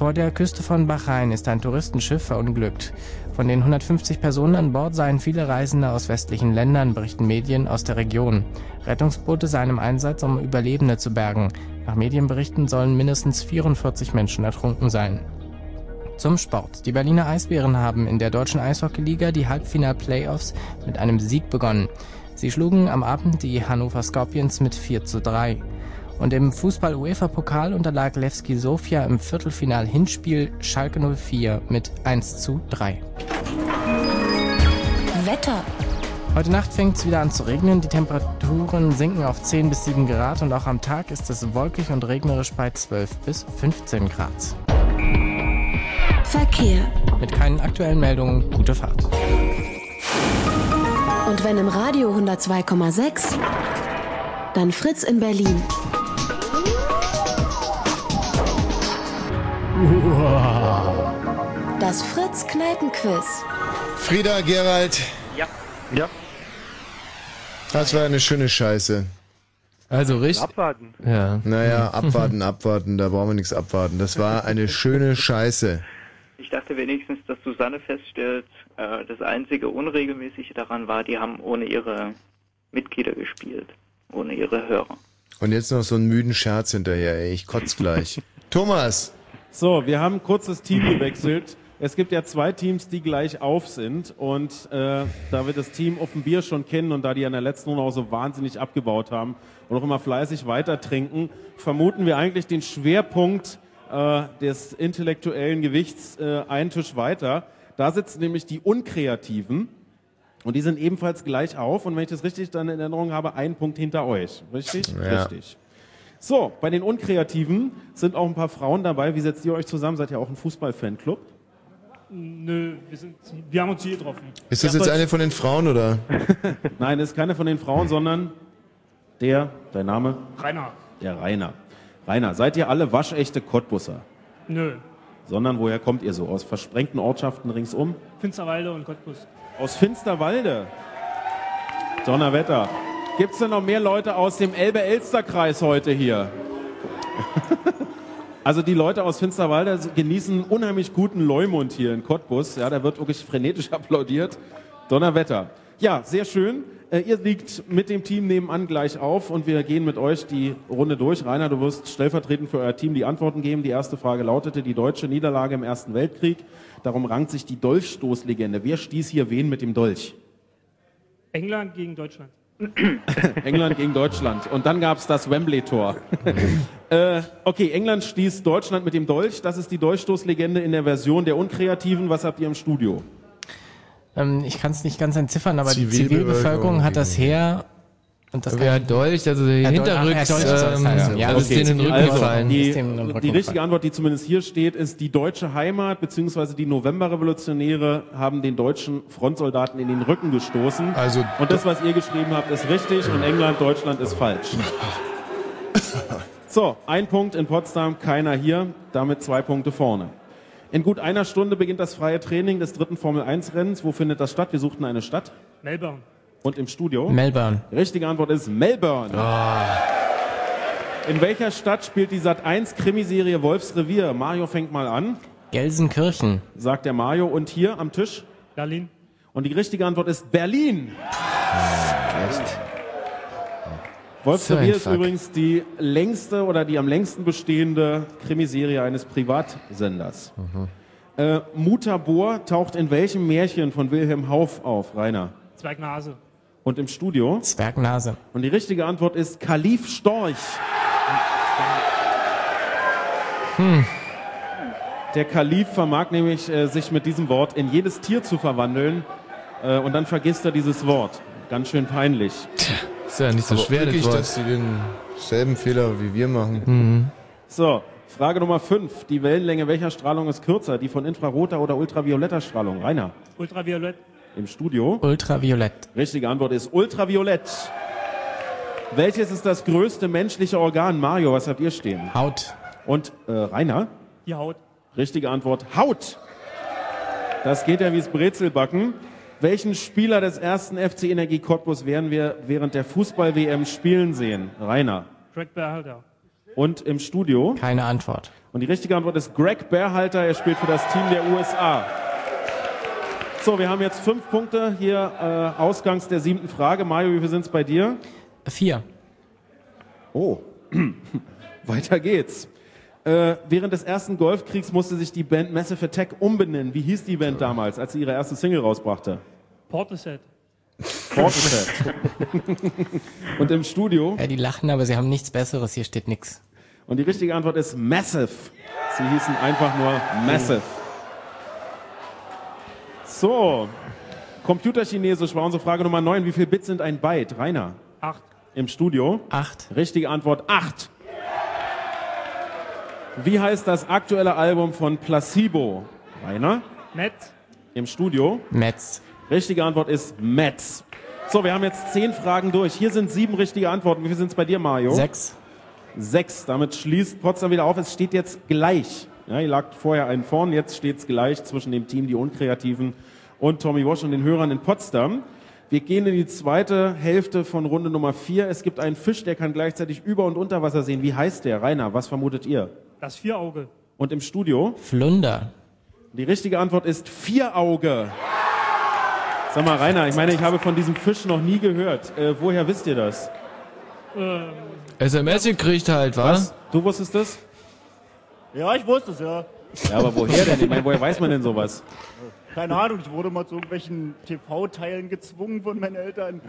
Vor der Küste von Bahrain ist ein Touristenschiff verunglückt. Von den 150 Personen an Bord seien viele Reisende aus westlichen Ländern, berichten Medien aus der Region. Rettungsboote seien im Einsatz, um Überlebende zu bergen. Nach Medienberichten sollen mindestens 44 Menschen ertrunken sein. Zum Sport. Die Berliner Eisbären haben in der deutschen Eishockeyliga die Halbfinal-Playoffs mit einem Sieg begonnen. Sie schlugen am Abend die Hannover Scorpions mit 4 zu 3. Und im Fußball-UEFA-Pokal unterlag Levski Sofia im Viertelfinal-Hinspiel Schalke 04 mit 1 zu 3. Wetter. Heute Nacht fängt es wieder an zu regnen. Die Temperaturen sinken auf 10 bis 7 Grad und auch am Tag ist es wolkig und regnerisch bei 12 bis 15 Grad. Verkehr. Mit keinen aktuellen Meldungen, gute Fahrt. Und wenn im Radio 102,6, dann Fritz in Berlin. Das Fritz Kneipenquiz. Frieda, Gerald, Ja. Ja. das war eine schöne Scheiße. Also richtig. Abwarten. Ja. Naja, abwarten, abwarten, da brauchen wir nichts abwarten. Das war eine schöne Scheiße. Ich dachte wenigstens, dass Susanne feststellt, äh, das einzige Unregelmäßige daran war, die haben ohne ihre Mitglieder gespielt, ohne ihre Hörer. Und jetzt noch so einen müden Scherz hinterher, ey. Ich kotz gleich. Thomas, So, wir haben kurz das Team gewechselt. Es gibt ja zwei Teams, die gleich auf sind. Und äh, da wir das Team Offenbier schon kennen und da die in der letzten Runde auch so wahnsinnig abgebaut haben und auch immer fleißig weiter trinken, vermuten wir eigentlich den Schwerpunkt äh, des intellektuellen Gewichts äh, einen Tisch weiter. Da sitzen nämlich die Unkreativen. Und die sind ebenfalls gleich auf. Und wenn ich das richtig dann in Erinnerung habe, einen Punkt hinter euch. Richtig? Ja. Richtig. So, bei den Unkreativen sind auch ein paar Frauen dabei. Wie setzt ihr euch zusammen? Seid ihr auch ein Fußball-Fanclub? Nö, wir, sind, wir haben uns hier getroffen. ist das jetzt eine von den Frauen oder? Nein, das ist keine von den Frauen, sondern der, dein Name? Rainer. Der Rainer. Rainer, seid ihr alle waschechte Cottbusser? Nö. Sondern woher kommt ihr so? Aus versprengten Ortschaften ringsum? Finsterwalde und Cottbus. Aus Finsterwalde. Donnerwetter. Gibt es denn noch mehr Leute aus dem Elbe-Elster-Kreis heute hier? also die Leute aus Finsterwalde genießen unheimlich guten Leumund hier in Cottbus. Ja, da wird wirklich frenetisch applaudiert. Donnerwetter. Ja, sehr schön. Äh, ihr liegt mit dem Team nebenan gleich auf und wir gehen mit euch die Runde durch. Rainer, du wirst stellvertretend für euer Team die Antworten geben. Die erste Frage lautete, die deutsche Niederlage im Ersten Weltkrieg. Darum rankt sich die Dolchstoßlegende. Wer stieß hier wen mit dem Dolch? England gegen Deutschland. England gegen Deutschland. Und dann gab es das Wembley-Tor. äh, okay, England stieß Deutschland mit dem Dolch. Das ist die Dolchstoßlegende in der Version der Unkreativen. Was habt ihr im Studio? Ähm, ich kann es nicht ganz entziffern, aber die Zivilbevölkerung Zivilbevölkerung hat das Heer und das Ja, ich- Dolch, also der Ja, Dolch- Hinterrücks, ja, Dolch ist das, ähm, heißt, ja. also ist denen in den Rücken also, gefallen. Die, die richtige. Antwort, die zumindest hier steht, ist, die deutsche Heimat bzw. die Novemberrevolutionäre haben den deutschen Frontsoldaten in den Rücken gestoßen. Also und das, was ihr geschrieben habt, ist richtig und England, Deutschland ist falsch. So, ein Punkt in Potsdam, keiner hier, damit zwei Punkte vorne. In gut einer Stunde beginnt das freie Training des dritten Formel-1-Rennens. Wo findet das statt? Wir suchten eine Stadt. Melbourne. Und im Studio? Melbourne. Richtige Antwort ist Melbourne. In welcher Stadt spielt die Sat 1 Krimiserie Wolfsrevier? Mario fängt mal an. Gelsenkirchen. Sagt der Mario. Und hier am Tisch? Berlin. Und die richtige Antwort ist Berlin. Wolfsrevier So ist Fuck. übrigens die längste oder die am längsten bestehende Krimiserie eines Privatsenders. Äh, Mutabor taucht in welchem Märchen von Wilhelm Hauff auf, Rainer? Zwergnase. Und im Studio? Zwergnase. Und die richtige Antwort ist Kalif Storch. Hm. Der Kalif vermag nämlich, äh, sich mit diesem Wort in jedes Tier zu verwandeln. Äh, und dann vergisst er dieses Wort. Ganz schön peinlich. Ist ja nicht so Aber schwer, wirklich, das Wort. dass sie denselben Fehler wie wir machen. Mhm. So, Frage Nummer 5. Die Wellenlänge welcher Strahlung ist kürzer? Die von infraroter oder ultravioletter Strahlung? Rainer, Ultraviolett. Im Studio. Ultraviolett. Richtige Antwort ist ultraviolett. Welches ist das größte menschliche Organ? Mario, was habt ihr stehen? Haut. Und äh, Rainer? Die Haut. Richtige Antwort, Haut. Das geht ja wie das Brezelbacken. Welchen Spieler des ersten FC Energie Cottbus werden wir während der Fußball-WM spielen sehen? Rainer. Greg Berhalter. Und im Studio? Keine Antwort. Und die richtige Antwort ist Greg Berhalter. Er spielt für das Team der USA. So, wir haben jetzt fünf Punkte hier äh, ausgangs der siebten Frage. Mario, wie viel sind es bei dir? Vier. Oh, weiter geht's. Äh, während des ersten Golfkriegs musste sich die Band Massive Attack umbenennen. Wie hieß die Band damals, als sie ihre erste Single rausbrachte? Portishead. Portishead. Und im Studio? Ja, die lachen, aber sie haben nichts Besseres. Hier steht nix. Und die richtige Antwort ist Massive. Sie hießen einfach nur Massive. So, Computerchinesisch war unsere Frage Nummer 9. Wie viel Bit sind ein Byte? Rainer? Acht. Im Studio? Acht. Richtige Antwort 8. Wie heißt das aktuelle Album von Placebo? Rainer? Metz. Im Studio? Metz. Richtige Antwort ist Metz. So, wir haben jetzt zehn Fragen durch. Hier sind sieben richtige Antworten. Wie viel sind es bei dir, Mario? Sechs. Sechs. Damit schließt Potsdam wieder auf. Es steht jetzt gleich. Ja, ihr lagt vorher einen vorn, jetzt steht es gleich zwischen dem Team Die Unkreativen und Tommy Walsh und den Hörern in Potsdam. Wir gehen in die zweite Hälfte von Runde Nummer vier. Es gibt einen Fisch, der kann gleichzeitig Über- und Unterwasser sehen. Wie heißt der? Rainer, was vermutet ihr? Das Vierauge. Und im Studio? Flunder. Die richtige Antwort ist Vierauge. Sag mal, Rainer, ich meine, ich habe von diesem Fisch noch nie gehört. Äh, woher wisst ihr das? Ähm, SMS gekriegt halt, was? Du wusstest das? Ja, ich wusste es, ja. Ja, aber woher denn? Ich meine, woher weiß man denn sowas? Keine Ahnung, ich wurde mal zu irgendwelchen TV-Teilen gezwungen von meinen Eltern.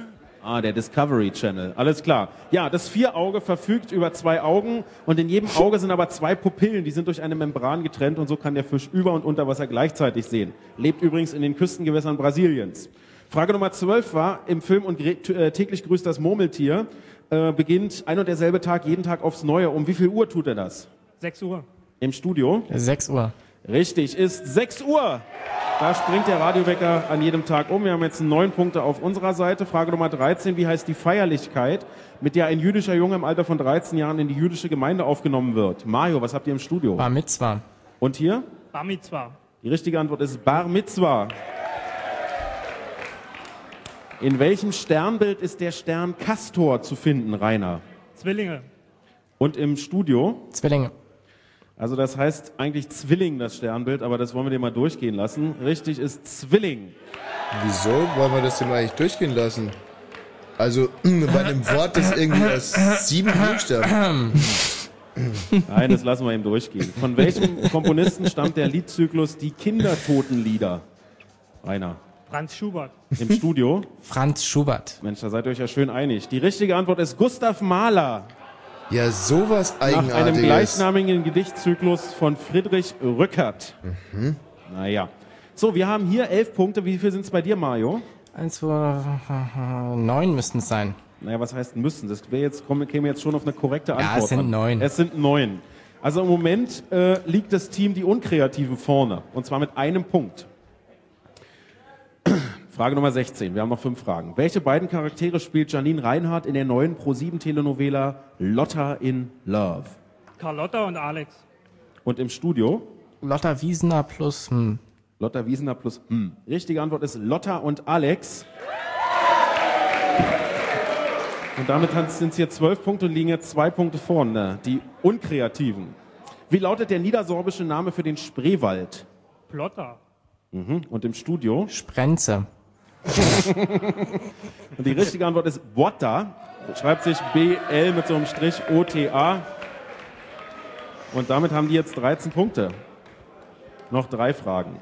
Ah, der Discovery Channel. Alles klar. Ja, das Vierauge verfügt über zwei Augen und in jedem Auge sind aber zwei Pupillen, die sind durch eine Membran getrennt und so kann der Fisch über und unter Wasser gleichzeitig sehen. Lebt übrigens in den Küstengewässern Brasiliens. Frage Nummer 12 war, im Film und äh, täglich grüßt das Murmeltier äh, beginnt ein und derselbe Tag jeden Tag aufs Neue. Um wie viel Uhr tut er das? 6 Uhr. Im Studio? Sechs Uhr. Richtig, ist 6 Uhr. Da springt der Radiowecker an jedem Tag um. Wir haben jetzt neun Punkte auf unserer Seite. Frage Nummer 13. Wie heißt die Feierlichkeit, mit der ein jüdischer Junge im Alter von 13 Jahren in die jüdische Gemeinde aufgenommen wird? Mario, was habt ihr im Studio? Bar Mitzwa. Und hier? Bar Mitzwa. Die richtige Antwort ist Bar Mitzwa. In welchem Sternbild ist der Stern Castor zu finden, Rainer? Zwillinge. Und im Studio? Zwillinge. Also das heißt eigentlich Zwilling, das Sternbild, aber das wollen wir dir mal durchgehen lassen. Richtig ist Zwilling. Wieso wollen wir das denn eigentlich durchgehen lassen? Also bei einem Wort, das irgendwie aus sieben Buchstaben. Nein, das lassen wir ihm durchgehen. Von welchem Komponisten stammt der Liedzyklus Die Kindertotenlieder? Rainer. Franz Schubert. Im Studio? Franz Schubert. Mensch, da seid ihr euch ja schön einig. Die richtige Antwort ist Gustav Mahler. Ja, sowas Nach einem Eigenartiges. gleichnamigen Gedichtzyklus von Friedrich Rückert. Mhm. Naja. So, wir haben hier elf Punkte. Wie viel sind es bei dir, Mario? Eins, zwei, neun müssten es sein. Naja, was heißt müssen? Das wäre jetzt, komm, käme jetzt schon auf eine korrekte Ja, Antwort. es sind an. neun. Es sind neun. Also im Moment äh, liegt das Team die Unkreativen vorne. Und zwar mit einem Punkt. Frage Nummer 16. Wir haben noch fünf Fragen. Welche beiden Charaktere spielt Janine Reinhardt in der neuen Pro7-Telenovela Lotta in Love? Carlotta und Alex. Und im Studio? Lotta Wiesner plus hm. Lotta Wiesener plus hm. Richtige Antwort ist Lotta und Alex. Und damit sind es hier zwölf Punkte und liegen jetzt zwei Punkte vorne. Die Unkreativen. Wie lautet der niedersorbische Name für den Spreewald? Plotter. Mhm. Und im Studio? Sprenze. Und die richtige Antwort ist Botta. Schreibt sich B-L mit so einem Strich O-T-A. Und damit haben die jetzt 13 Punkte. Noch drei Fragen.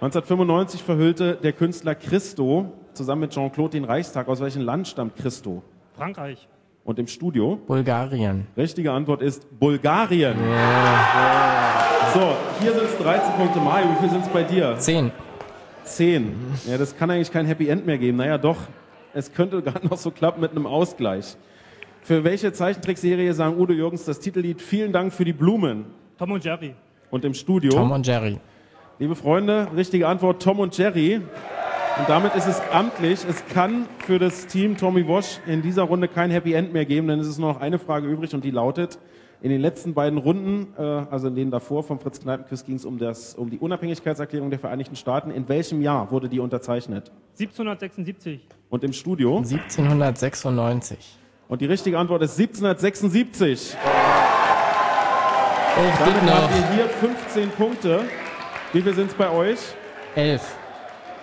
1995 verhüllte der Künstler Christo zusammen mit Jean-Claude den Reichstag. Aus welchem Land stammt Christo? Frankreich. Und im Studio? Bulgarien. Richtige Antwort ist Bulgarien. So, hier sind es 13 Punkte. Mario, wie viel sind es bei dir? 10. 10. Ja, das kann eigentlich kein Happy End mehr geben. Naja, doch. Es könnte gerade noch so klappen mit einem Ausgleich. Für welche Zeichentrickserie sang Udo Jürgens das Titellied Vielen Dank für die Blumen? Tom und Jerry. Und im Studio? Tom und Jerry. Liebe Freunde, richtige Antwort Tom und Jerry. Und damit ist es amtlich. Es kann für das Team Tommy Wash in dieser Runde kein Happy End mehr geben, denn es ist nur noch eine Frage übrig und die lautet, in den letzten beiden Runden, äh, also in denen davor vom Fritz Kneipenquiz ging es um, das- um die Unabhängigkeitserklärung der Vereinigten Staaten. In welchem Jahr wurde die unterzeichnet? 1776. Und im Studio? 1796. Und die richtige Antwort ist 1776. Oh, Damit noch. habt ihr hier 15 Punkte. Wie viel sind es bei euch? 11.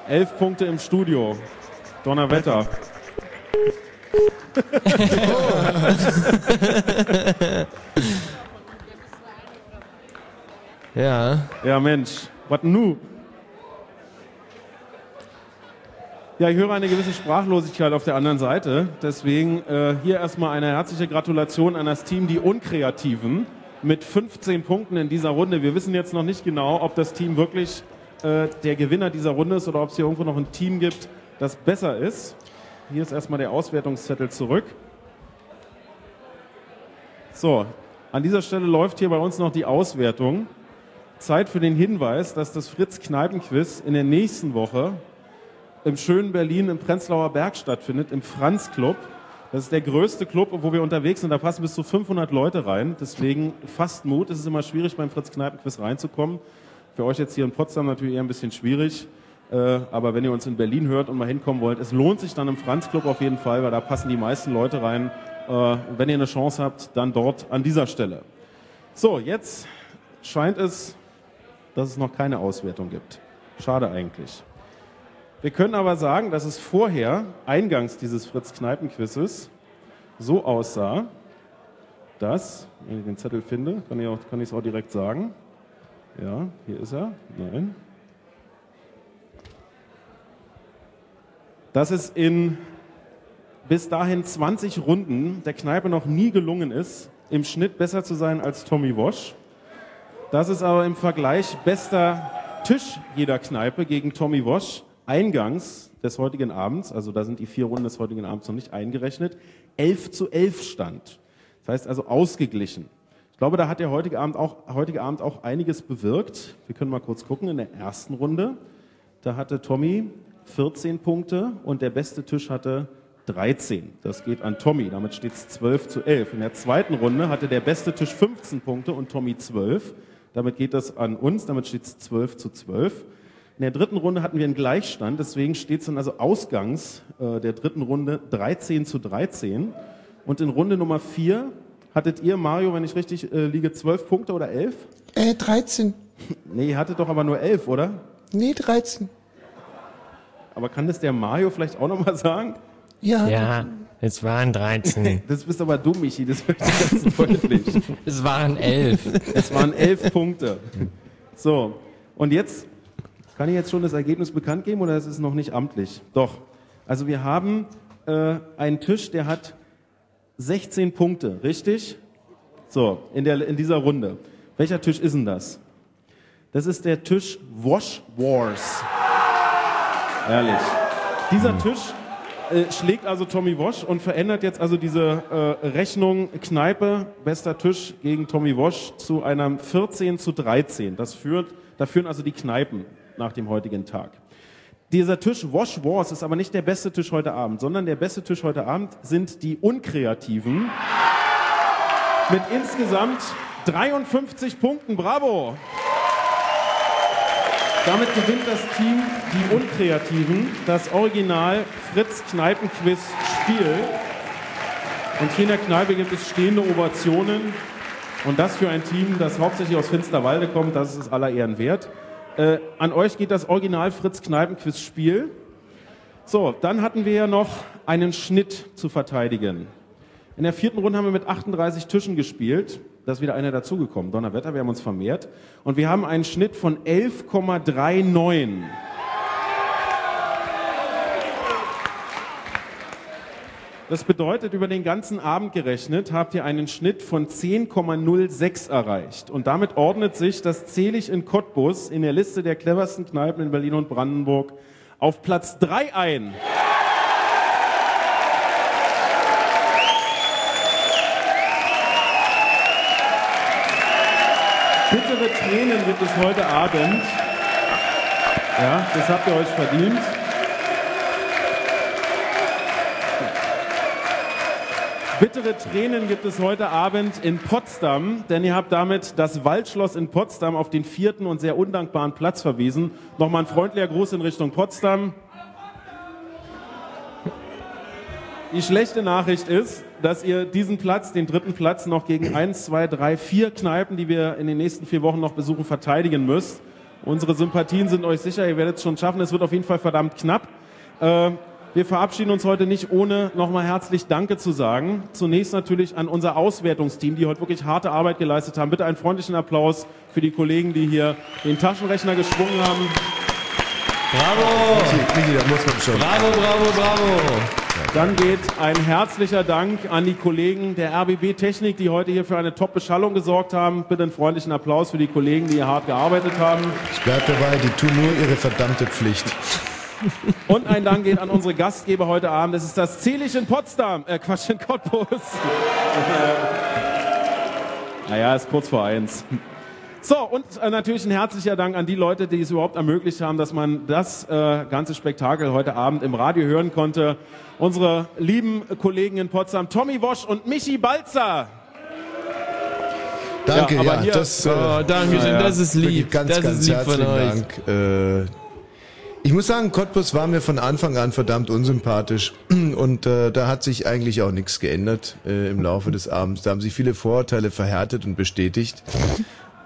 11 Punkte im Studio. Donnerwetter. Ja. Ja, Mensch. Was nu? Ja, ich höre eine gewisse Sprachlosigkeit auf der anderen Seite. Deswegen äh, hier erstmal eine herzliche Gratulation an das Team Die Unkreativen mit 15 Punkten in dieser Runde. Wir wissen jetzt noch nicht genau, ob das Team wirklich äh, der Gewinner dieser Runde ist oder ob es hier irgendwo noch ein Team gibt, das besser ist. Hier ist erstmal der Auswertungszettel zurück. So, an dieser Stelle läuft hier bei uns noch die Auswertung. Zeit für den Hinweis, dass das Fritz-Kneipen-Quiz in der nächsten Woche im schönen Berlin im Prenzlauer Berg stattfindet, im Franz Club. Das ist der größte Club, wo wir unterwegs sind. Da passen bis zu 500 Leute rein. Deswegen fasst Mut. Es ist immer schwierig, beim Fritz-Kneipen-Quiz reinzukommen. Für euch jetzt hier in Potsdam natürlich eher ein bisschen schwierig. Äh, aber wenn ihr uns in Berlin hört und mal hinkommen wollt, es lohnt sich dann im Franz Club auf jeden Fall, weil da passen die meisten Leute rein. Äh, wenn ihr eine Chance habt, dann dort an dieser Stelle. So, jetzt scheint es, dass es noch keine Auswertung gibt. Schade eigentlich. Wir können aber sagen, dass es vorher, eingangs dieses Fritz-Kneipen-Quizzes, so aussah, dass, wenn ich den Zettel finde, kann ich, auch, es auch direkt sagen. Ja, hier ist er. Nein. Dass es in bis dahin 20 Runden der Kneipe noch nie gelungen ist, im Schnitt besser zu sein als Tommy Walsh. Das ist aber im Vergleich bester Tisch jeder Kneipe gegen Tommy Walsh eingangs des heutigen Abends, also da sind die vier Runden des heutigen Abends noch nicht eingerechnet, 11 zu 11 stand. Das heißt also ausgeglichen. Ich glaube, da hat der heutige Abend auch, heutige Abend auch einiges bewirkt. Wir können mal kurz gucken. In der ersten Runde, da hatte Tommy 14 Punkte und der beste Tisch hatte 13. Das geht an Tommy. Damit steht es 12 zu 11. In der zweiten Runde hatte der beste Tisch 15 Punkte und Tommy 12. Damit geht das an uns. Damit steht es 12 zu 12. In der dritten Runde hatten wir einen Gleichstand. Deswegen steht es dann also ausgangs äh, der dritten Runde 13 zu 13. Und in Runde Nummer 4 hattet ihr, Mario, wenn ich richtig äh, liege, 12 Punkte oder 11? Äh, 13. Nee, ihr hattet doch aber nur 11, oder? Nee, 13. Aber kann das der Mario vielleicht auch nochmal sagen? Ja. Ja. Es waren 13. Das bist aber dumm, Michi, das wird ganz deutlich. Es waren elf. Es waren elf Punkte. So, und jetzt, kann ich jetzt schon das Ergebnis bekannt geben oder ist es noch nicht amtlich? Doch. Also wir haben äh, einen Tisch, der hat 16 Punkte, richtig? So, in, der, in dieser Runde. Welcher Tisch ist denn das? Das ist der Tisch Wash Wars. Ehrlich. Dieser Tisch äh, schlägt also Tommy Wash und verändert jetzt also diese äh, Rechnung Kneipe, bester Tisch gegen Tommy Wash zu einem 14 zu 13. Das führt, da führen also die Kneipen nach dem heutigen Tag. Dieser Tisch Wash Wars ist aber nicht der beste Tisch heute Abend, sondern der beste Tisch heute Abend sind die Unkreativen mit insgesamt 53 Punkten. Bravo! Damit gewinnt das Team Die Unkreativen das Original Fritz Kneipenquiz Spiel. Und hier in der Kneipe gibt es stehende Ovationen. Und das für ein Team, das hauptsächlich aus Finsterwalde kommt, das ist aller Ehren wert. Äh, an euch geht das Original Fritz Kneipenquiz Spiel. So, dann hatten wir ja noch einen Schnitt zu verteidigen. In der vierten Runde haben wir mit 38 Tischen gespielt. Da ist wieder einer dazugekommen. Donnerwetter, wir haben uns vermehrt. Und wir haben einen Schnitt von 11,39. Das bedeutet, über den ganzen Abend gerechnet habt ihr einen Schnitt von 10,06 erreicht. Und damit ordnet sich das Zelig in Cottbus in der Liste der cleversten Kneipen in Berlin und Brandenburg auf Platz 3 ein. Bittere Tränen gibt es heute Abend. Ja, das habt ihr euch verdient. Bittere Tränen gibt es heute Abend in Potsdam, denn ihr habt damit das Waldschloss in Potsdam auf den vierten und sehr undankbaren Platz verwiesen. Nochmal ein freundlicher Gruß in Richtung Potsdam. Die schlechte Nachricht ist, dass ihr diesen Platz, den dritten Platz, noch gegen eins, zwei, drei, vier Kneipen, die wir in den nächsten vier Wochen noch besuchen, verteidigen müsst. Unsere Sympathien sind euch sicher, ihr werdet es schon schaffen. Es wird auf jeden Fall verdammt knapp. Äh, wir verabschieden uns heute nicht ohne nochmal herzlich Danke zu sagen. Zunächst natürlich an unser Auswertungsteam, die heute wirklich harte Arbeit geleistet haben. Bitte einen freundlichen Applaus für die Kollegen, die hier den Taschenrechner geschwungen haben. Bravo! Bravo, bravo, bravo! Dann geht ein herzlicher Dank an die Kollegen der RBB Technik, die heute hier für eine Top-Beschallung gesorgt haben. Bitte einen freundlichen Applaus für die Kollegen, die hier hart gearbeitet haben. Ich bleib dabei, die tun nur ihre verdammte Pflicht. Und ein Dank geht an unsere Gastgeber heute Abend. Das ist das Zelig in Potsdam, äh Quatsch, in Cottbus. naja, ist kurz vor eins. So, und äh, natürlich ein herzlicher Dank an die Leute, die es überhaupt ermöglicht haben, dass man das äh, ganze Spektakel heute Abend im Radio hören konnte. Unsere lieben Kollegen in Potsdam, Tommy Wosch und Michi Balzer. Danke, Ja, ja, aber hier- das, Oh, danke schön, das ist lieb. Ganz, Das ist ganz lieb von herzlichen euch. Dank. Äh, ich muss sagen, Cottbus war mir von Anfang an verdammt unsympathisch und äh, da hat sich eigentlich auch nichts geändert äh, im Laufe des Abends. Da haben sich viele Vorurteile verhärtet und bestätigt.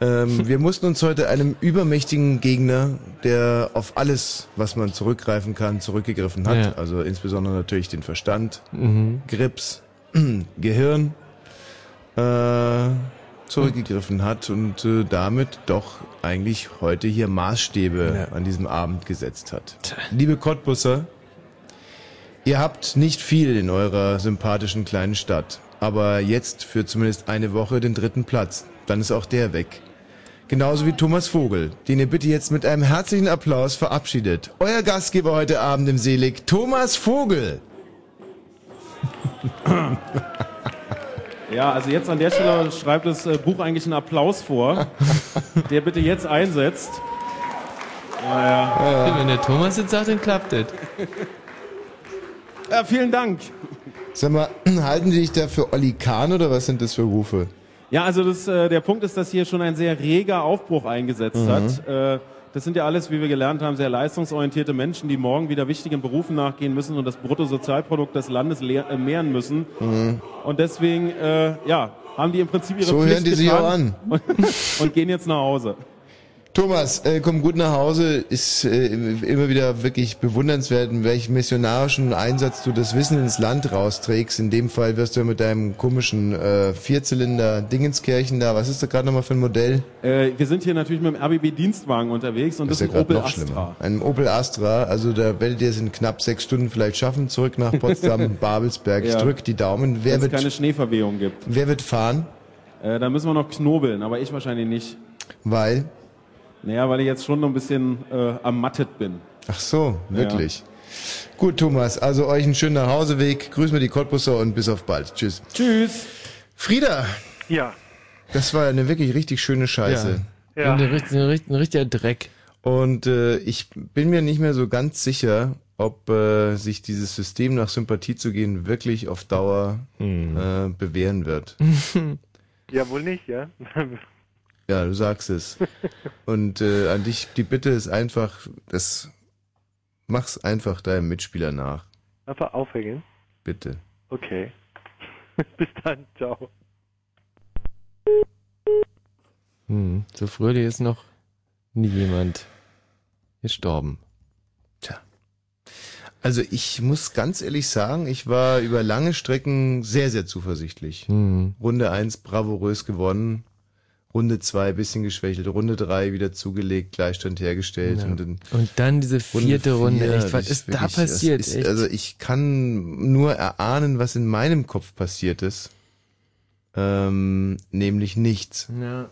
Ähm, wir mussten uns heute einem übermächtigen Gegner, der auf alles, was man zurückgreifen kann, zurückgegriffen hat. Ja. Also insbesondere natürlich den Verstand, Mhm. Grips, Gehirn, äh, zurückgegriffen hat und äh, damit doch eigentlich heute hier Maßstäbe an diesem Abend gesetzt hat. Liebe Cottbusser, ihr habt nicht viel in eurer sympathischen kleinen Stadt, aber jetzt für zumindest eine Woche den dritten Platz. Dann ist auch der weg. Genauso wie Thomas Vogel, den ihr bitte jetzt mit einem herzlichen Applaus verabschiedet. Euer Gastgeber heute Abend im Selig, Thomas Vogel. Ja, also jetzt an der Stelle schreibt das äh, Buch eigentlich einen Applaus vor, der bitte jetzt einsetzt. Naja. Wenn der Thomas jetzt sagt, dann klappt das. Ja, vielen Dank. Sag mal, halten Sie dich da für Olli Kahn oder was sind das für Rufe? Ja, also das, äh, der Punkt ist, dass hier schon ein sehr reger Aufbruch eingesetzt Mhm. hat. Äh, das sind ja alles, wie wir gelernt haben, sehr leistungsorientierte Menschen, die morgen wieder wichtigen Berufen nachgehen müssen und das Bruttosozialprodukt des Landes leer, äh, mehren müssen. Mhm. Und deswegen, äh, ja, haben die im Prinzip ihre So Pflicht hören die sich getan auch an. Und, und gehen jetzt nach Hause. Thomas, äh, komm gut nach Hause. Ist äh, immer wieder wirklich bewundernswert, in welchem missionarischen Einsatz du das Wissen ins Land rausträgst. In dem Fall wirst du ja mit deinem komischen äh, Vierzylinder Dingenskirchen da. Was ist da gerade nochmal für ein Modell? Äh, wir sind hier natürlich mit dem RBB-Dienstwagen unterwegs und das, ja ist ein Opel grad Astra. Ein Opel Astra. Also da werdet ihr es in knapp sechs Stunden vielleicht schaffen. Zurück nach Potsdam, Babelsberg. Ich Ja. drück die Daumen. Wer Wenn es wird, keine Schneeverwehung gibt. wer wird fahren? Äh, da müssen wir noch knobeln, aber ich wahrscheinlich nicht. Weil? Naja, weil ich jetzt schon noch ein bisschen äh, ermattet bin. Ach so, wirklich. Gut, Thomas, also euch einen schönen Nachhauseweg. Grüß mir die Cottbusser und bis auf bald. Tschüss. Tschüss. Frieda. Ja. Das war eine wirklich richtig schöne Scheiße. Ja. Ja. Ein, ein, ein richtiger Dreck. Und äh, ich bin mir nicht mehr so ganz sicher, ob äh, sich dieses System nach Sympathie zu gehen wirklich auf Dauer äh, bewähren wird. Ja, wohl nicht, ja. Ja, du sagst es. Und äh, an dich die Bitte ist einfach, das mach's einfach deinem Mitspieler nach. Einfach aufhängen. Bitte. Okay. Bis dann, ciao. Hm, so fröhlich ist noch nie jemand gestorben. Also ich muss ganz ehrlich sagen, ich war über lange Strecken sehr, sehr zuversichtlich. Mhm. Runde 1 bravourös gewonnen, Runde 2 bisschen geschwächelt, Runde 3 wieder zugelegt, Gleichstand hergestellt. Ja. Und, dann Und dann diese vierte Runde, vier, echt, was ist da wirklich, passiert, das Ist, also ich kann nur erahnen, was in meinem Kopf passiert ist. Ähm, nämlich nichts. Ja.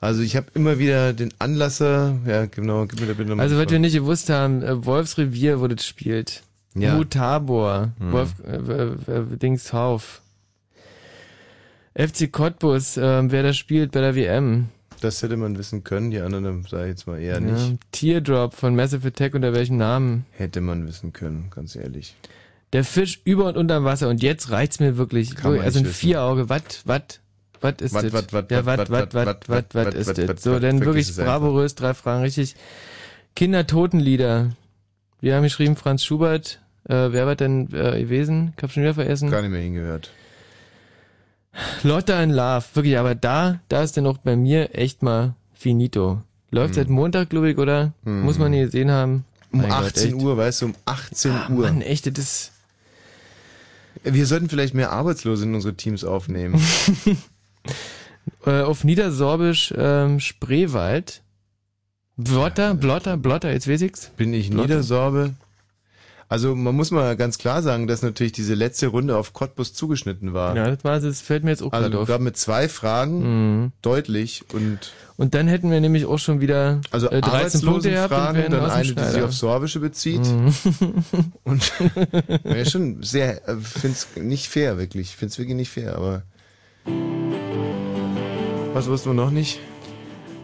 Also ich habe immer wieder den Anlasser, ja genau, gib mir da bitte nochmal Also, was wir nicht gewusst haben, äh, Wolfsrevier, wo das spielt. Ja. Mutabor, Hm. Wolf, äh, äh, äh, Dingshauf. FC Cottbus, ähm, wer da spielt bei der WM. Das hätte man wissen können, die anderen sage ich jetzt mal eher ja, nicht. Teardrop von Massive Attack unter welchem Namen? Hätte man wissen können, ganz ehrlich. Der Fisch über und unter Wasser und jetzt reicht's mir wirklich. Kann also ein Vierauge, wat, wat, wat ist das? Wat, wat, ja, wat, wat, wat, wat, wat ist das? So, denn wirklich bravourös, drei Fragen richtig. Kindertotenlieder. Wir haben geschrieben Franz Schubert. Äh, wer war denn äh, gewesen? Ich hab schon wieder vergessen. Gar nicht mehr hingehört. Lotte in Love, wirklich, aber da, da ist dann auch bei mir echt mal finito. Läuft seit Montag, glaube ich, oder? Hm. Muss man nie gesehen haben. Um Mein Gott, 18 echt. Uhr, weißt du, um 18 Ah, Uhr. Mann, echt, das ist... Wir sollten vielleicht mehr Arbeitslose in unsere Teams aufnehmen. Äh, auf Niedersorbisch ähm, Spreewald. Blotter, Blotter, Blotter, jetzt weiß ich's. Bin ich Blotter. Niedersorbe? Also man muss mal ganz klar sagen, dass natürlich diese letzte Runde auf Cottbus zugeschnitten war. Ja, das war das fällt mir jetzt auch Also gerade auf. wir haben mit zwei Fragen Mhm. deutlich und Und dann hätten wir nämlich auch schon wieder also äh, 13 Punkte gehabt und Arbeitslosenfragen, wären dann eine, die sich auf Sorbische bezieht. Mhm. Und ja, schon sehr, äh, find's nicht fair, wirklich. Find's wirklich nicht fair, aber was wussten wir noch nicht?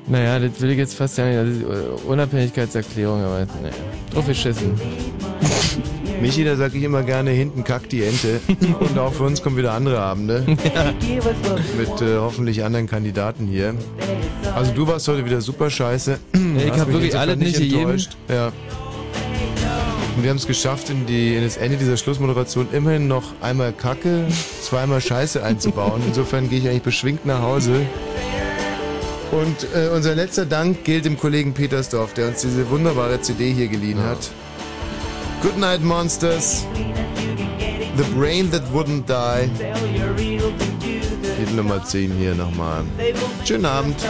Naja, das will ich jetzt fast sagen, das ist äh, Unabhängigkeitserklärung, aber naja, drauf geschissen. Michi, da sag ich immer gerne, hinten kackt die Ente. Und auch für uns kommen wieder andere Abende. Mit äh, hoffentlich anderen Kandidaten hier. Also du warst heute wieder super scheiße. ich Hast hab mich wirklich alles nicht enttäuscht. Ja. Und wir haben es geschafft, in, die, in das Ende dieser Schlussmoderation immerhin noch einmal Kacke, zweimal Scheiße einzubauen. Insofern gehe ich eigentlich beschwingt nach Hause. Und äh, unser letzter Dank gilt dem Kollegen Petersdorf, der uns diese wunderbare CD hier geliehen hat. Good Night Monsters. The Brain That Wouldn't Die. Titel Nummer 10 hier nochmal. Schönen Abend.